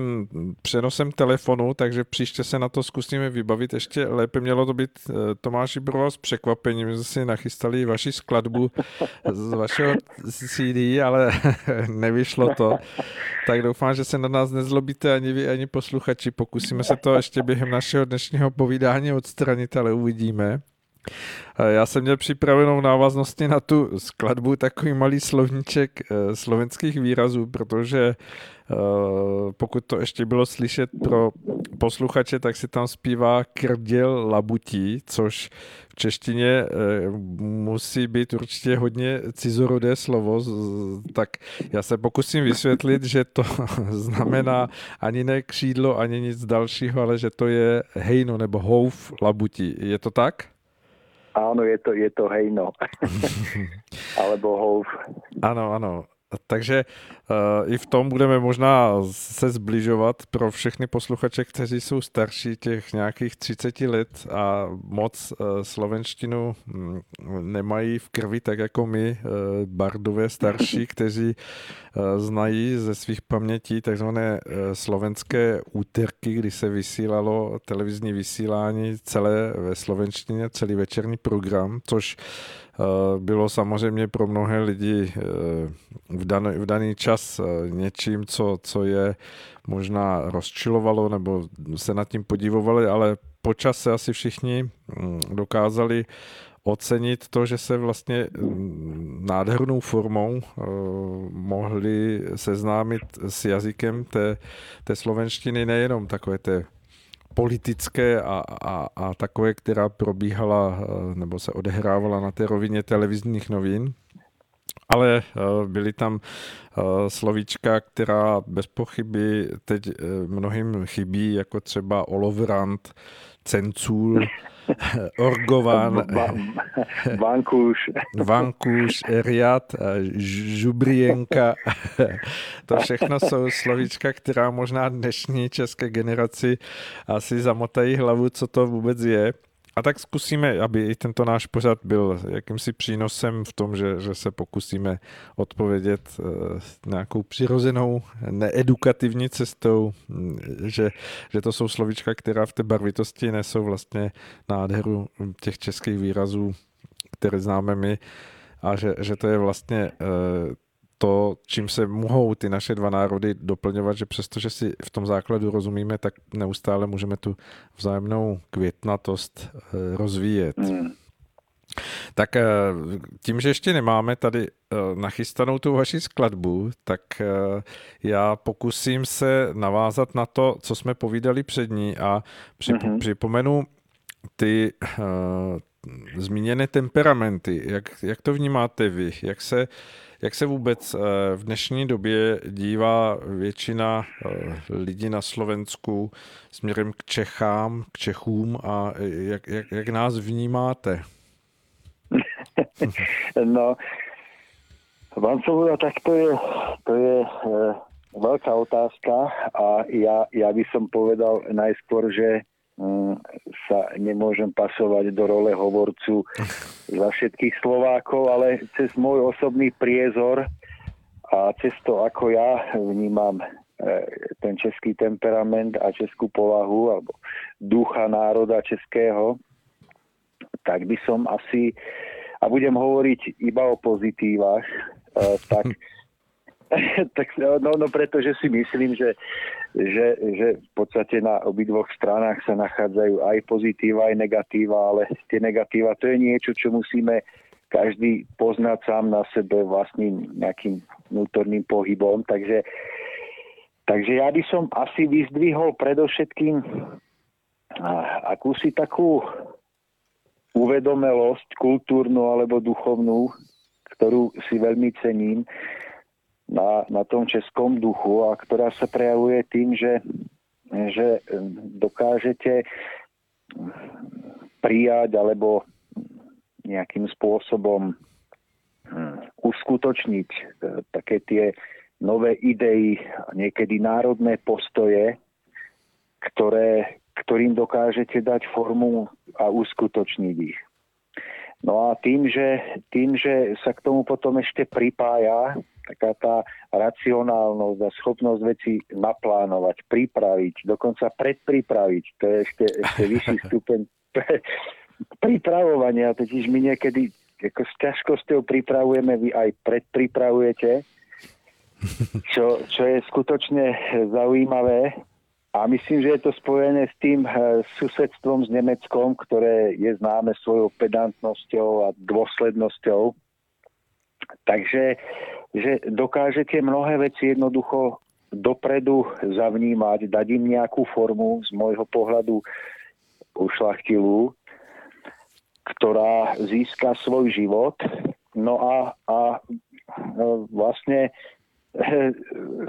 přenosem telefonu, takže příště se na to zkusíme vybavit. Ještě lépe mělo to být Tomáši pro vás překvapením, že si nachystali vaši skladbu z vašeho CD, ale nevyšlo to. Tak doufám, že se na nás nezlobíte ani vy, ani posluchači. Pokusíme se to ještě během našeho dnešního povídání odstranit, ale uvidíme. Já jsem měl připravenou návaznosti na tu skladbu takový malý slovníček eh, slovenských výrazů, protože eh, pokud to ještě bylo slyšet pro posluchače, tak si tam zpívá krděl labutí, což v češtině eh, musí být určitě hodně cizorodé slovo, tak já se pokusím vysvětlit, že to znamená ani ne křídlo, ani nic dalšího, ale že to je hejno nebo houf labutí. Je to tak? Áno, je to, je to hejno. Alebo houf. Áno, áno. Takže uh, i v tom budeme možná se zbližovat pro všechny posluchače, kteří jsou starší těch nějakých 30 let a moc uh, slovenštinu um, nemají v krvi, tak jako my, uh, bardové starší, kteří uh, znají ze svých pamětí takzvané uh, slovenské úterky, kdy se vysílalo televizní vysílání celé ve slovenštině, celý večerní program, což Eh, bylo samozřejmě pro mnohé lidi eh, v daný, v daný čas eh, něčím, co, co je možná rozčilovalo nebo se nad tím podívovali, ale počas se asi všichni hm, dokázali ocenit to, že se vlastně hm, nádhernou formou mohli seznámit s jazykem té, té slovenštiny nejenom takové té politické a, a, a takové, která probíhala eh, nebo se odehrávala na té rovině televizních novin. Ale eh, byly tam eh, slovíčka, která bez pochyby teď mnohým chybí, jako třeba olovrant, cencůl, Orgovan, Vankuš, Vankuš, Riad, Žubrienka. To všechno jsou slovíčka, která možná dnešní české generaci asi zamotají hlavu, co to vůbec je. A tak zkusíme, aby i tento náš pořad byl jakýmsi přínosem v tom, že, že se pokusíme odpovědět uh, nějakou přirozenou, needukativní cestou, hm, že, že to jsou slovička, která v té barvitosti nesou vlastně nádheru těch českých výrazů, které známe my. A že, že to je vlastně uh, to, čím se mohou ty naše dva národy doplňovat, že přestože si v tom základu rozumíme, tak neustále můžeme tu vzájemnou květnatost eh, rozvíjet. Mm. Tak eh, tím, že ještě nemáme tady eh, nachystanou tu vaši skladbu, tak já pokusím se navázat na to, co jsme povídali před ní a mm-hmm. připomenu ty zmíněné temperamenty. Jak, jak to vnímáte vy? Jak se jak se vůbec eh, v dnešní době dívá většina eh, lidí na Slovensku směrem k Čechám, k Čechům a jak, jak, jak nás vnímáte? no, vám Svoboda, tak to je, to je veľká otázka a ja, ja by som povedal najskôr, že Mm, sa nemôžem pasovať do role hovorcu za všetkých Slovákov, ale cez môj osobný priezor a cez to, ako ja vnímam e, ten český temperament a českú povahu alebo ducha národa českého, tak by som asi, a budem hovoriť iba o pozitívach, e, tak tak, no, no pretože si myslím, že, že, že v podstate na obidvoch stranách sa nachádzajú aj pozitíva, aj negatíva, ale tie negatíva to je niečo, čo musíme každý poznať sám na sebe vlastným nejakým vnútorným pohybom. Takže, takže ja by som asi vyzdvihol predovšetkým akúsi takú uvedomelosť kultúrnu alebo duchovnú, ktorú si veľmi cením na, na tom českom duchu a ktorá sa prejavuje tým, že, že dokážete prijať alebo nejakým spôsobom hm, uskutočniť e, také tie nové idei, niekedy národné postoje, ktoré, ktorým dokážete dať formu a uskutočniť ich. No a tým že, tým, že sa k tomu potom ešte pripája taká tá racionálnosť a schopnosť veci naplánovať, pripraviť, dokonca predpripraviť, to je ešte, ešte vyšší stupeň pripravovania, totiž my niekedy ako s ťažkosťou pripravujeme, vy aj predpripravujete, čo, čo je skutočne zaujímavé a myslím, že je to spojené s tým eh, susedstvom s Nemeckom, ktoré je známe svojou pedantnosťou a dôslednosťou. Takže že dokážete mnohé veci jednoducho dopredu zavnímať, dať im nejakú formu z môjho pohľadu ušlachtilú, ktorá získa svoj život. No a, a no, vlastne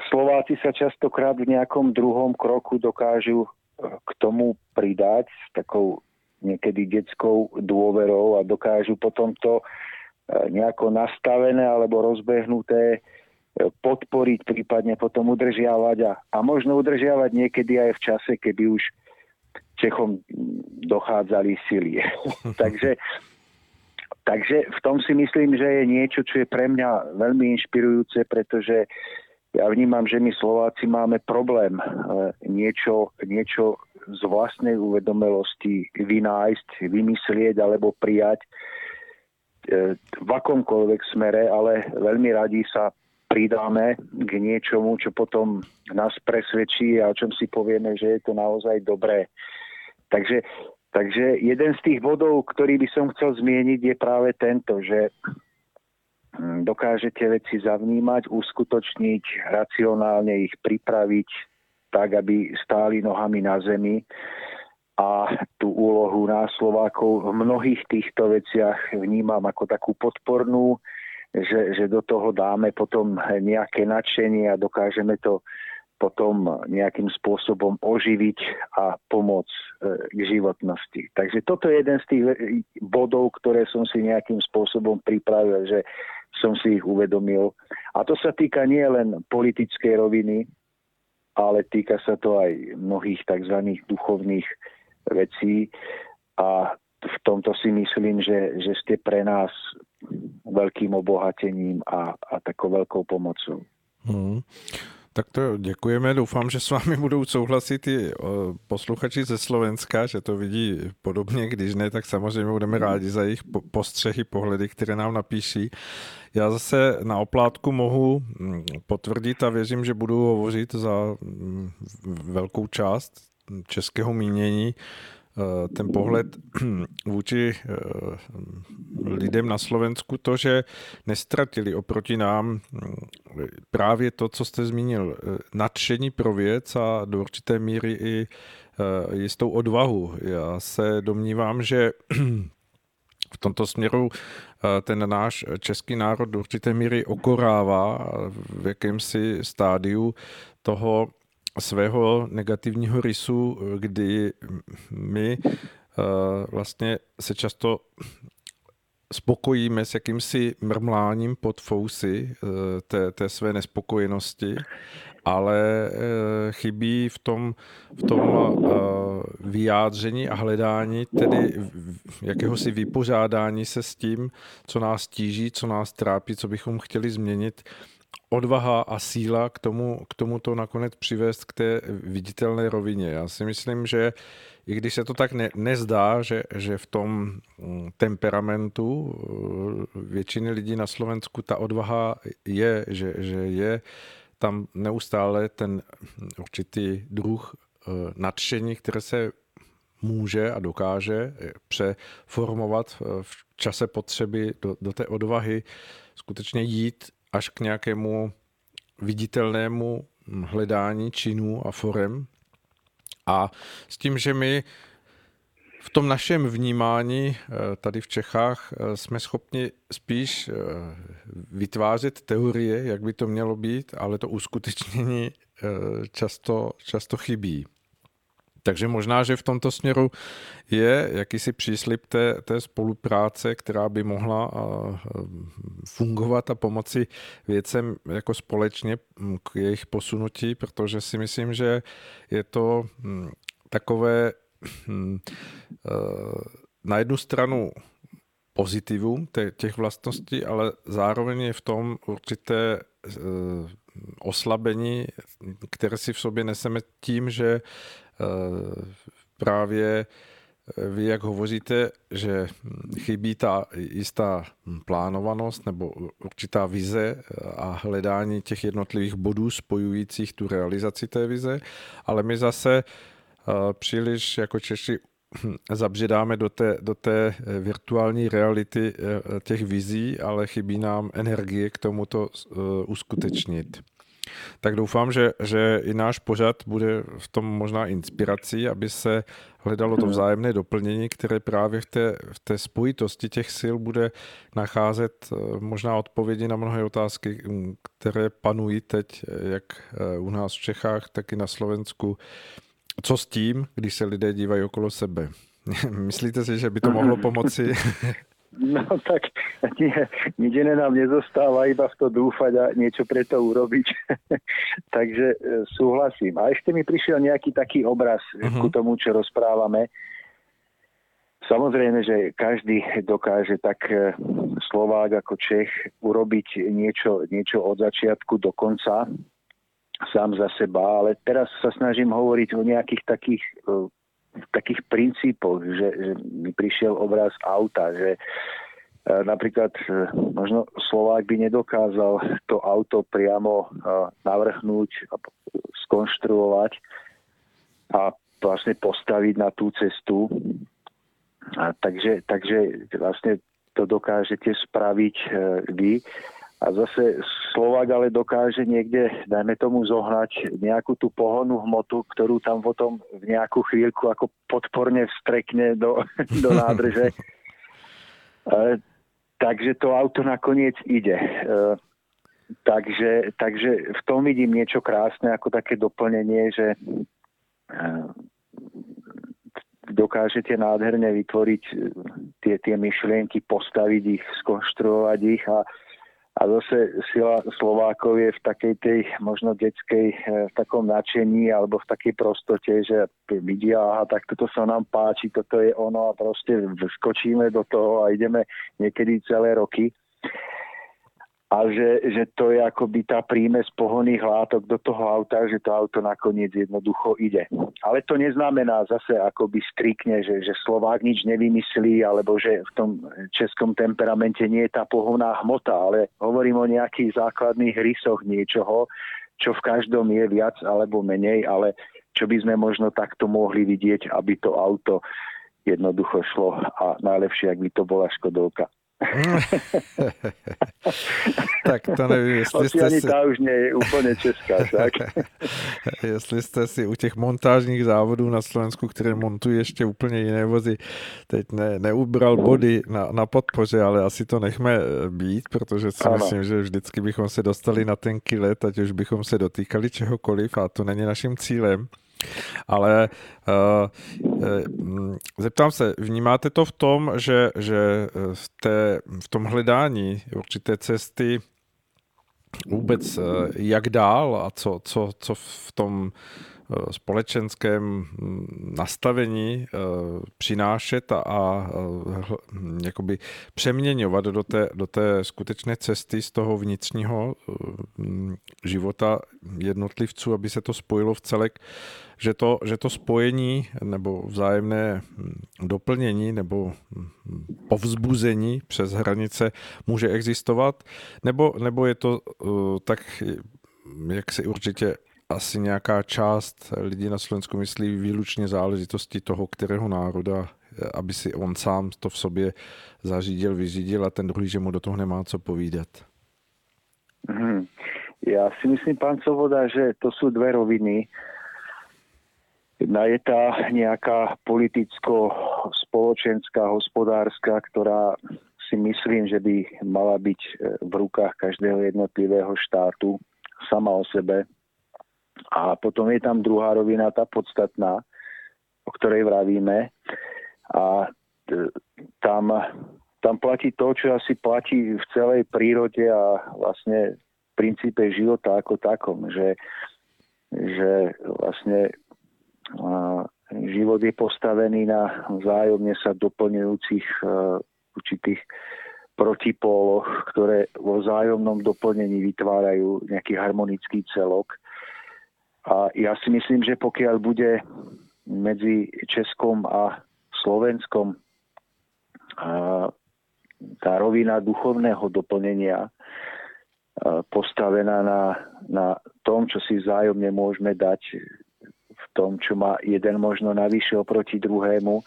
Slováci sa častokrát v nejakom druhom kroku dokážu eh, k tomu pridať s takou niekedy detskou dôverou a dokážu potom to eh, nejako nastavené alebo rozbehnuté eh, podporiť, prípadne potom udržiavať a, a možno udržiavať niekedy aj v čase, kedy už Čechom dochádzali sily. Takže Takže v tom si myslím, že je niečo, čo je pre mňa veľmi inšpirujúce, pretože ja vnímam, že my Slováci máme problém niečo, niečo z vlastnej uvedomelosti vynájsť, vymyslieť alebo prijať e, v akomkoľvek smere, ale veľmi radi sa pridáme k niečomu, čo potom nás presvedčí a o čom si povieme, že je to naozaj dobré. Takže Takže jeden z tých bodov, ktorý by som chcel zmieniť, je práve tento, že hm, dokážete veci zavnímať, uskutočniť, racionálne ich pripraviť tak, aby stáli nohami na zemi. A tú úlohu nás Slovákov v mnohých týchto veciach vnímam ako takú podpornú, že, že do toho dáme potom nejaké nadšenie a dokážeme to potom nejakým spôsobom oživiť a pomôcť e, k životnosti. Takže toto je jeden z tých bodov, ktoré som si nejakým spôsobom pripravil, že som si ich uvedomil. A to sa týka nie len politickej roviny, ale týka sa to aj mnohých tzv. duchovných vecí a v tomto si myslím, že, že ste pre nás veľkým obohatením a, a takou veľkou pomocou. Hmm. Tak to děkujeme. Doufám, že s vámi budou souhlasit i posluchači ze Slovenska, že to vidí podobně. Když ne, tak samozřejmě budeme rádi za jejich postřehy, pohledy, které nám napíší. Já zase na oplátku mohu mm, potvrdit a věřím, že budu hovořit za mm, velkou část českého mínění, ten pohled vůči eh, lidem na Slovensku, to, že nestratili oproti nám hm, právě to, co jste zmínil, eh, nadšení pro věc a do určité míry i jistou odvahu. Já se domnívám, že v tomto směru ten náš český národ do určité míry okorává v jakémsi stádiu toho svého negativního rysu, kdy my eh, vlastně se často spokojíme s jakýmsi mrmláním pod fousy eh, té, té své nespokojenosti, ale eh, chybí v tom, v tom vyjádření a hledání tedy jakéhosi vypořádání se s tím, co nás tíží, co nás trápí, co bychom chtěli změnit odvaha a síla k tomu, k tomu to nakonec přivést k té viditelné rovině. Já si myslím, že i když se to tak ne, nezdá, že, že v tom mm, temperamentu eh, většiny lidí na Slovensku ta odvaha je, že, že je tam neustále ten určitý druh eh, nadšení, které se může a dokáže eh, přeformovat v čase potřeby do, do té odvahy skutečně jít až k nějakému viditelnému hledání činů a forem. A s tím, že my v tom našem vnímání eh, tady v Čechách eh, jsme schopni spíš eh, vytvářet teorie, jak by to mělo být, ale to uskutečnění často, často chybí. Takže možná, že v tomto směru je jakýsi příslip té, té spolupráce, která by mohla fungovat a pomoci věcem jako společně k jejich posunutí, protože si myslím, že je to takové na jednu stranu pozitivum těch vlastností, ale zároveň je v tom určité oslabení, které si v sobě neseme tím, že právě vy, jak hovoříte, že chybí ta jistá plánovanost nebo určitá vize a hledání těch jednotlivých bodů spojujících tu realizaci té vize, ale my zase eh, příliš jako Češi zabředáme do té, do té virtuální reality eh, těch vizí, ale chybí nám energie k tomu to eh, uskutečnit. Tak doufám, že, že i náš pořad bude v tom možná inspirací, aby se hledalo to vzájemné doplnění, které právě v té, v té spojitosti těch sil bude nacházet eh, možná odpovědi na mnohé otázky, mm, které panují teď, eh, jak eh, u nás v Čechách, tak i na Slovensku. Co s tím, když se lidé dívají okolo sebe? Myslíte si, že by to mohlo pomoci? No tak nie, nič iné nám nezostáva, iba v to dúfať a niečo pre to urobiť. Takže e, súhlasím. A ešte mi prišiel nejaký taký obraz uh-huh. ku tomu, čo rozprávame. Samozrejme, že každý dokáže tak e, Slovák ako Čech urobiť niečo, niečo od začiatku do konca sám za seba, ale teraz sa snažím hovoriť o nejakých takých e, takých princípoch, že, že mi prišiel obraz auta, že e, napríklad e, možno Slovák by nedokázal to auto priamo e, navrhnúť a skonštruovať a vlastne postaviť na tú cestu. A takže, takže vlastne to dokážete spraviť vy a zase Slovák ale dokáže niekde, dajme tomu, zohnať nejakú tú pohonnú hmotu, ktorú tam potom v nejakú chvíľku ako podporne vstrekne do, do nádrže. e, takže to auto nakoniec ide. E, takže, takže v tom vidím niečo krásne ako také doplnenie, že e, dokážete nádherne vytvoriť tie, tie myšlienky, postaviť ich, skonštruovať ich a a zase sila Slovákov je v takej tej možno detskej eh, v takom nadšení alebo v takej prostote, že vidia, aha, tak toto sa nám páči, toto je ono a proste skočíme do toho a ideme niekedy celé roky a že, že to je akoby tá prímes pohoných látok do toho auta, že to auto nakoniec jednoducho ide. Ale to neznamená zase akoby strikne, že, že Slovák nič nevymyslí, alebo že v tom českom temperamente nie je tá pohoná hmota, ale hovorím o nejakých základných rysoch niečoho, čo v každom je viac alebo menej, ale čo by sme možno takto mohli vidieť, aby to auto jednoducho šlo a najlepšie, ak by to bola Škodovka. tak to nevím, jestli jste si... už nie je úplně česká, tak? jestli jste si u těch montážních závodů na Slovensku, které montují ještě úplně jiné vozy, teď ne, neubral body na, na podpoře, ale asi to nechme eh, být, protože si ano. myslím, že vždycky bychom se dostali na ten kilet, ať už bychom se dotýkali čehokoliv a to není naším cílem. Ale uh, zeptám se, vnímáte to v tom, že, že v, té, v tom hledání určité cesty vůbec jak dál a co, co, co v tom Eh, společenském hm, nastavení eh, přinášet a, a hm, jakoby přeměňovat do té, do té skutečné cesty z toho vnitřního hm, života jednotlivců, aby se to spojilo v celek, že to, že to spojení nebo vzájemné doplnění nebo povzbuzení přes hranice může existovat, nebo, nebo je to uh, tak, jak si určitě asi nějaká část lidí na Slovensku myslí výlučně záležitosti toho, kterého národa, aby si on sám to v sobě zařídil, vyřídil a ten druhý, že mu do toho nemá co povídat. Hmm. Já si myslím, pán Covoda, že to jsou dvě roviny. Jedna je ta nějaká politicko-spoločenská, hospodářská, která si myslím, že by mala byť v rukách každého jednotlivého štátu sama o sebe a potom je tam druhá rovina, tá podstatná, o ktorej vravíme. A tam, tam platí to, čo asi platí v celej prírode a vlastne v princípe života ako takom, že, že vlastne život je postavený na vzájomne sa doplňujúcich určitých protipóloch, ktoré vo vzájomnom doplnení vytvárajú nejaký harmonický celok. A ja si myslím, že pokiaľ bude medzi Českom a Slovenskom tá rovina duchovného doplnenia postavená na, na tom, čo si vzájomne môžeme dať tom, čo má jeden možno navyše oproti druhému.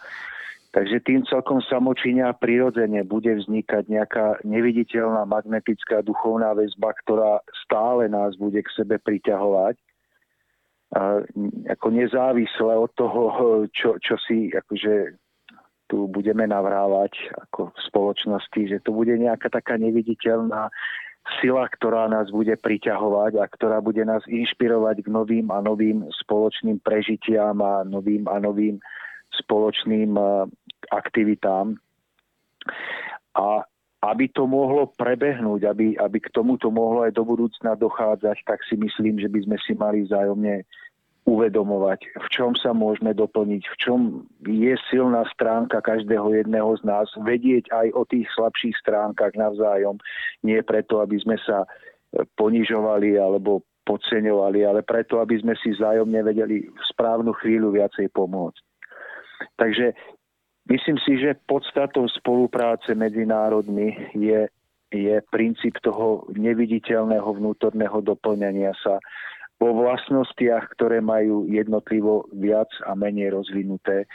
Takže tým celkom samočíne a prirodzene bude vznikať nejaká neviditeľná magnetická duchovná väzba, ktorá stále nás bude k sebe priťahovať. A ako nezávisle od toho, čo, čo si akože tu budeme navrávať ako v spoločnosti, že to bude nejaká taká neviditeľná sila, ktorá nás bude priťahovať a ktorá bude nás inšpirovať k novým a novým spoločným prežitiam a novým a novým spoločným eh, aktivitám. A aby to mohlo prebehnúť, aby, aby k tomuto mohlo aj do budúcna dochádzať, tak si myslím, že by sme si mali vzájomne uvedomovať, v čom sa môžeme doplniť, v čom je silná stránka každého jedného z nás, vedieť aj o tých slabších stránkach navzájom, nie preto, aby sme sa e, ponižovali alebo podceňovali, ale preto, aby sme si vzájomne vedeli v správnu chvíľu viacej pomôcť. Takže myslím si, že podstatou spolupráce medzi národmi je, je princíp toho neviditeľného vnútorného doplňania sa, vo vlastnostiach, ktoré majú jednotlivo viac a menej rozvinuté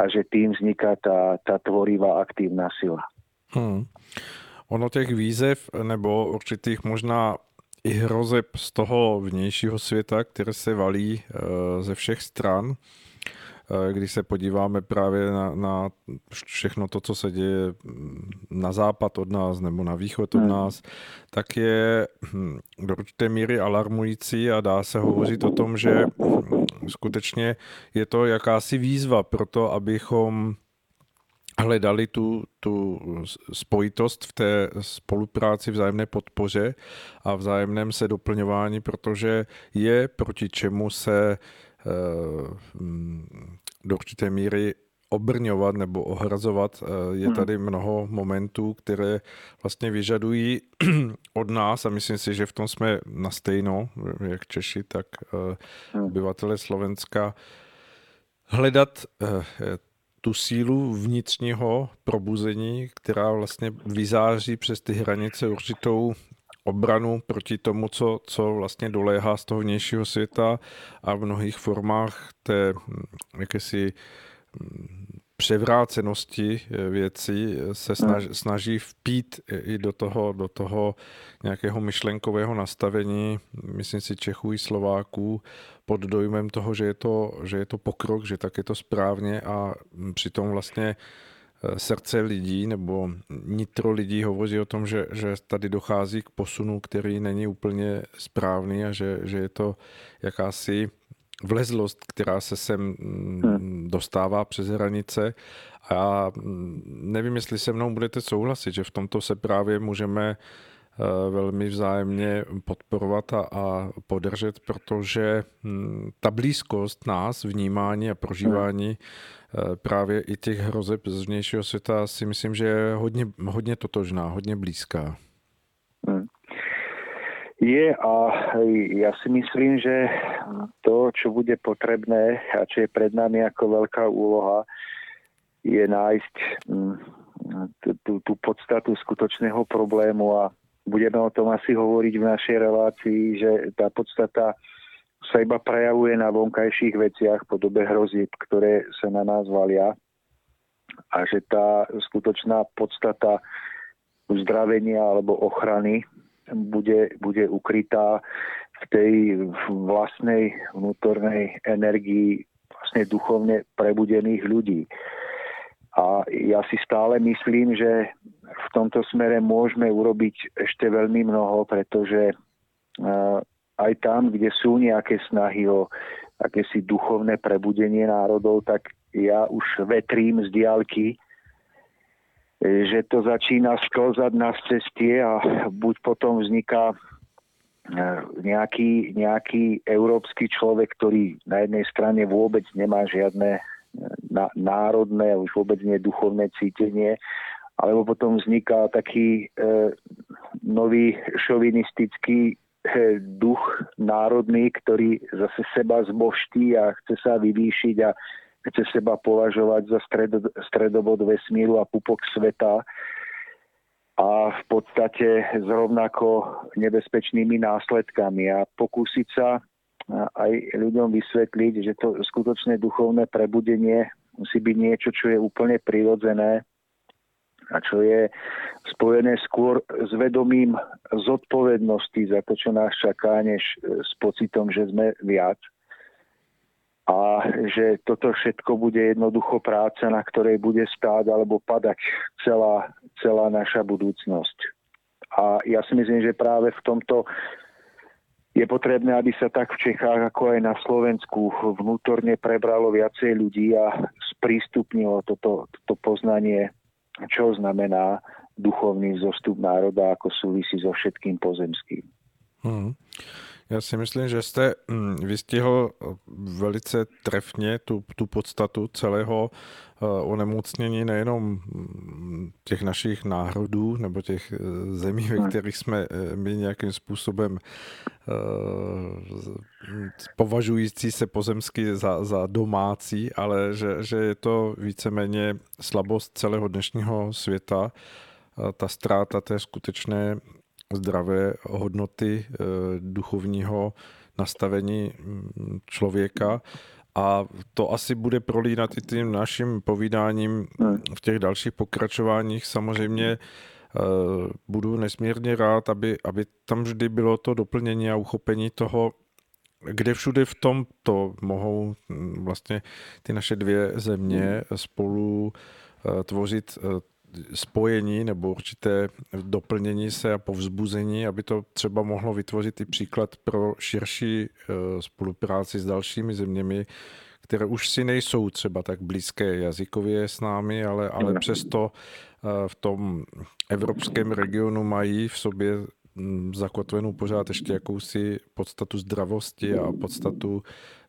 a že tým vzniká tá, tá tvorivá aktívna sila. Hmm. Ono těch výzev nebo určitých možná i hrozeb z toho vnějšího světa, které se valí e, ze všech stran, Eh, když se podíváme právě na, na všechno to, co se děje na západ od nás nebo na východ od hmm. nás, tak je hm, do určité míry alarmující a dá se hovořit o tom, že hm, skutečně je to jakási výzva pro to, abychom hledali tu, tu spojitost v té spolupráci, vzájemné podpoře a vzájemném se doplňování, protože je proti čemu se Eh, do určité míry obrňovat nebo ohrazovat. Eh, je hmm. tady mnoho momentů, které vlastně vyžadují od nás a myslím si, že v tom jsme na stejno, jak Češi, tak eh, hmm. obyvatele Slovenska, hledat tu sílu vnitřního probuzení, která vlastně vyzáří přes ty hranice určitou obranu proti tomu, co, co vlastně doléhá z toho vnějšího světa a v mnohých formách té hm, jakési hm, převrácenosti eh, věcí se snaží, snaží vpít i do toho, do toho nějakého myšlenkového nastavení, myslím si Čechů i Slováků, pod dojmem toho, že je to, že je to pokrok, že tak je to správně a hm, přitom vlastně Eh, srdce lidí nebo nitro lidí hovoří o tom, že, že tady dochází k posunu, který není úplně správný a že, že je to jakási vlezlost, která se sem mm, hmm. dostává přes hranice. A já mm, nevím, jestli se mnou budete souhlasit, že v tomto se právě můžeme velmi vzájemně podporovat a, a podržet, protože mm, ta blízkost nás, vnímání a prožívání Eh, právě i těch hrozeb z vnějšího světa si myslím, že je hodně, hodně totožná, hodně blízká. Hmm. Je a ja si myslím, že to, čo bude potrebné a čo je pred nami ako veľká úloha, je nájsť hm, tú, tú podstatu skutočného problému a budeme o tom asi hovoriť v našej relácii, že tá podstata sa iba prejavuje na vonkajších veciach v podobe hrozieb, ktoré sa na nás valia a že tá skutočná podstata uzdravenia alebo ochrany bude, bude ukrytá v tej vlastnej vnútornej energii vlastne duchovne prebudených ľudí. A ja si stále myslím, že v tomto smere môžeme urobiť ešte veľmi mnoho, pretože aj tam, kde sú nejaké snahy o akési duchovné prebudenie národov, tak ja už vetrím z diálky, že to začína sklzať na cestie a buď potom vzniká e, nejaký, nejaký európsky človek, ktorý na jednej strane vôbec nemá žiadne e, národné, už vôbec nie duchovné cítenie alebo potom vzniká taký e, nový šovinistický e, duch národný, ktorý zase seba zboští a chce sa vyvýšiť a chce seba považovať za stredo, stredobod vesmíru a pupok sveta a v podstate s rovnako nebezpečnými následkami. A pokúsiť sa aj ľuďom vysvetliť, že to skutočné duchovné prebudenie musí byť niečo, čo je úplne prirodzené a čo je spojené skôr s vedomím zodpovednosti za to, čo nás čaká, než s pocitom, že sme viac. A že toto všetko bude jednoducho práca, na ktorej bude stáť alebo padať celá, celá naša budúcnosť. A ja si myslím, že práve v tomto je potrebné, aby sa tak v Čechách, ako aj na Slovensku vnútorne prebralo viacej ľudí a sprístupnilo toto, toto poznanie čo znamená duchovný zostup národa, ako súvisí so všetkým pozemským. Hmm. Já si myslím, že jste hm, vystihl velice trefně tu, tu podstatu celého eh, onemocnění nejenom hm, těch našich národů nebo těch eh, zemí, ve hmm. kterých jsme eh, my nějakým způsobem považující se pozemsky za, za domácí, ale že, že je to víceméně slabost celého dnešního světa, ta ztráta té skutečné zdravé hodnoty eh, duchovního nastavení mm, člověka. A to asi bude prolínat i tím naším povídáním v těch dalších pokračováních. Samozřejmě eh, budu nesmírně rád, aby, aby tam vždy bylo to doplnění a uchopení toho, kde všude v tomto mohou mm, vlastně ty naše dvě země spolu eh, tvořit spojení nebo určité doplnění se a povzbuzení, aby to třeba mohlo vytvořit i příklad pro širší eh, spolupráci s dalšími zeměmi, které už si nejsou třeba tak blízké jazykově s námi, ale, ale přesto eh, v tom evropském regionu mají v sobě hm, zakotvenou pořád ještě jakousi podstatu zdravosti a podstatu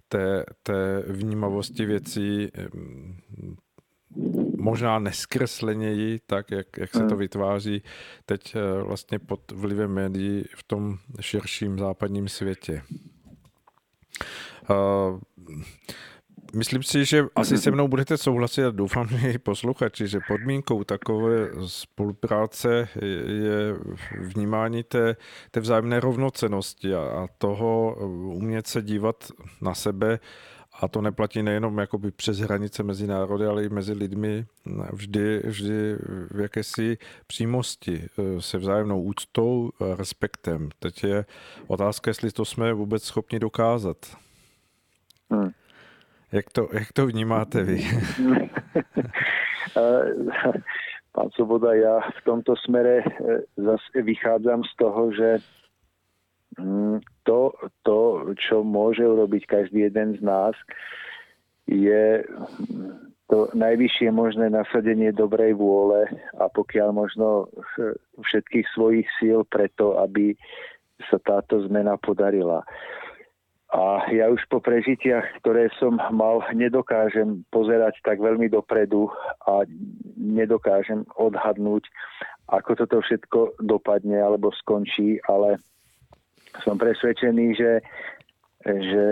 té, té vnímavosti věcí hm, možná neskresleněji, tak jak, jak se to hmm. vytváří teď eh, vlastně pod vlivem médií v tom širším západním světě. Uh, Myslím si, že asi se mnou budete souhlasit a doufám, že i posluchači, že podmínkou takové spolupráce je vnímání té, té vzájemné rovnocenosti a, a toho umět se dívat na sebe a to neplatí nejenom jakoby přes hranice mezi národy, ale i mezi lidmi vždy, vždy v jakési přímosti, eh, se vzájemnou úctou a respektem. Teď je otázka, jestli to jsme vůbec schopni dokázat. Hmm. Jak, to, jak to vnímáte vy? Pán Svoboda, ja v tomto smere eh, zase vychádzam z toho, že to, to, čo môže urobiť každý jeden z nás, je to najvyššie možné nasadenie dobrej vôle a pokiaľ možno všetkých svojich síl preto, aby sa táto zmena podarila. A ja už po prežitiach, ktoré som mal, nedokážem pozerať tak veľmi dopredu a nedokážem odhadnúť, ako toto všetko dopadne alebo skončí, ale som presvedčený, že, že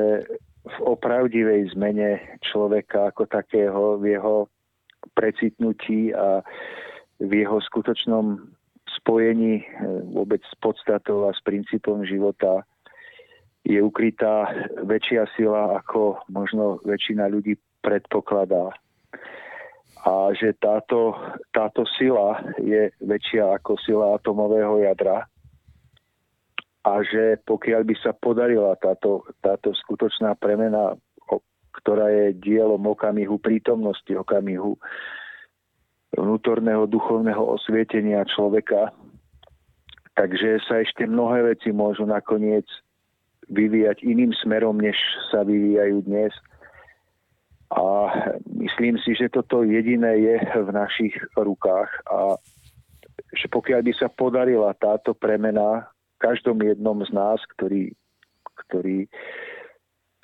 v opravdivej zmene človeka ako takého, v jeho precitnutí a v jeho skutočnom spojení eh, vôbec s podstatou a s princípom života je ukrytá väčšia sila, ako možno väčšina ľudí predpokladá. A že táto, táto sila je väčšia ako sila atomového jadra a že pokiaľ by sa podarila táto, táto skutočná premena, ktorá je dielom okamihu prítomnosti, okamihu vnútorného duchovného osvietenia človeka, takže sa ešte mnohé veci môžu nakoniec vyvíjať iným smerom, než sa vyvíjajú dnes. A myslím si, že toto jediné je v našich rukách a že pokiaľ by sa podarila táto premena každom jednom z nás, ktorý, ktorý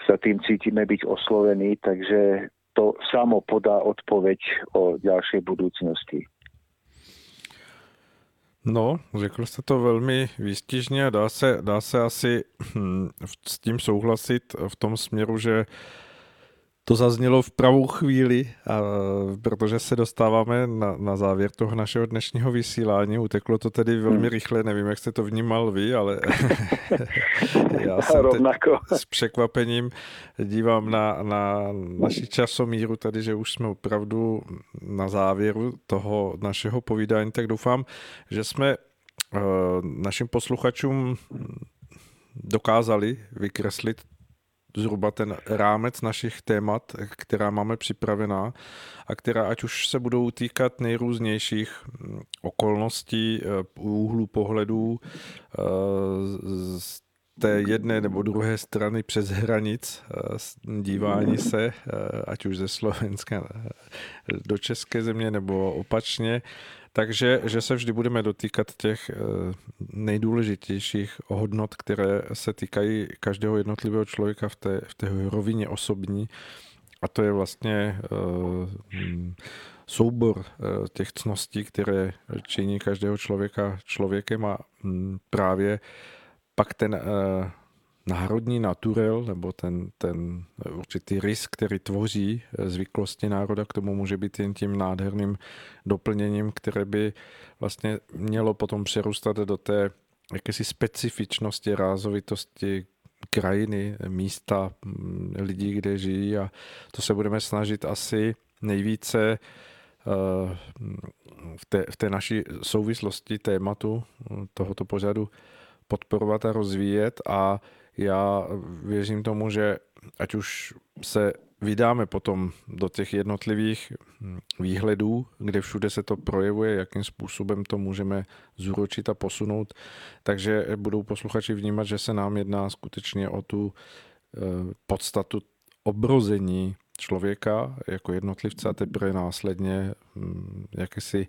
sa tým cítime byť oslovení, takže to samo podá odpoveď o ďalšej budúcnosti. No, řekl jste to velmi výstižně, dá se, dá se asi hm, s tím souhlasit v tom směru, že to zaznělo v pravou chvíli, a, protože se dostáváme na, na závěr toho našeho dnešního vysílání. Uteklo to tedy velmi hmm. rychle, nevím, jak jste to vnímal vy, ale já teď s překvapením dívám na, na naši časomíru tady, že už jsme opravdu na závěru toho našeho povídání, tak doufám, že jsme uh, našim posluchačům dokázali vykreslit zhruba ten rámec našich témat, která máme připravená a která ať už se budou týkat nejrůznějších mm, okolností, eh, úhlu pohledů eh, z té jedné nebo druhé strany přes hranic eh, dívání se, ať už ze Slovenska do České země nebo opačně, takže že se vždy budeme dotýkat těch eh, nejdůležitějších hodnot, které se týkají každého jednotlivého člověka v té, v té rovině osobní. A to je vlastně uh, soubor uh, těch cností, které činí každého člověka člověkem a um, právě pak ten národní naturel, nebo ten, ten určitý rys, který tvoří zvyklosti národa, k tomu může být jen tím nádherným doplněním, které by vlastně mělo potom přerůstat do té jakési specifičnosti, rázovitosti krajiny, místa, mm, lidí, kde žijí. A to se budeme snažit asi nejvíce eh, v té, v té naší souvislosti tématu tohoto pořadu podporovat a rozvíjet. A já věřím tomu, že ať už se vydáme potom do těch jednotlivých výhledů, kde všude se to projevuje, jakým způsobem to můžeme zúročit a posunout, takže budou posluchači vnímat, že se nám jedná skutečně o tu eh, podstatu obrození člověka jako jednotlivce a teprve následně hm, jakési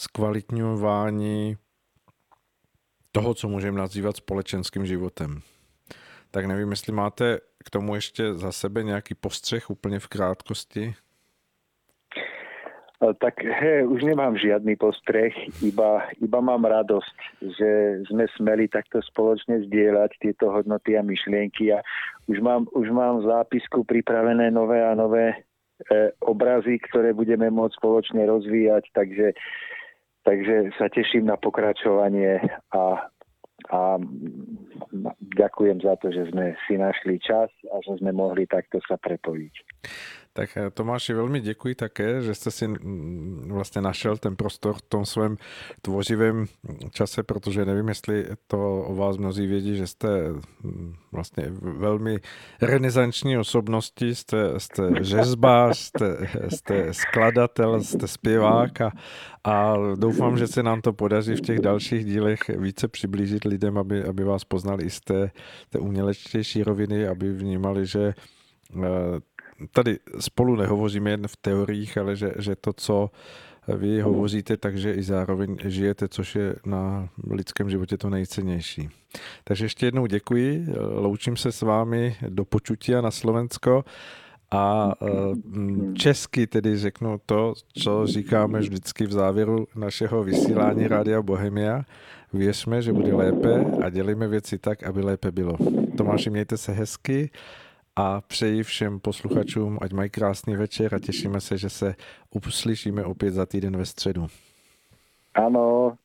zkvalitňování toho, co můžeme nazývat společenským životem. Tak nevím, jestli máte k tomu ještě za sebe nějaký postřeh úplně v krátkosti? Tak he, už nemám žiadny postreh, iba, iba mám radosť, že sme smeli takto spoločne zdieľať tieto hodnoty a myšlienky a už mám, už mám v zápisku pripravené nové a nové e, obrazy, ktoré budeme môcť spoločne rozvíjať, takže Takže sa teším na pokračovanie a, a ďakujem za to, že sme si našli čas a že sme mohli takto sa prepojiť. Tak eh, Tomáši, velmi děkuji také, že jste si mm, vlastně našel ten prostor v tom svém tvořivém čase, protože nevím, jestli to o vás mnozí vědí, že jste mm, vlastně velmi renesanční osobnosti, jste, jste řezbář, jste, jste skladatel, jste zpěvák a, a doufám, že se nám to podaří v těch dalších dílech více přiblížit lidem, aby, aby vás poznali i z té, té umělečtější roviny, aby vnímali, že eh, tady spolu nehovoříme jen v teoriích, ale že, že to, co vy hovoříte, takže i zároveň žijete, což je na lidském životě to nejcennější. Takže ještě jednou děkuji, loučím se s vámi do počutí a na Slovensko a e, česky tedy řeknu to, co říkáme vždycky v závěru našeho vysílání Rádia Bohemia. Věřme, že bude lépe a dělíme věci tak, aby lépe bylo. Tomáši, mějte se hezky a přeji všem posluchačům, ať mají krásný večer a těšíme se, že se uslyšíme opět za týden ve středu. Ano,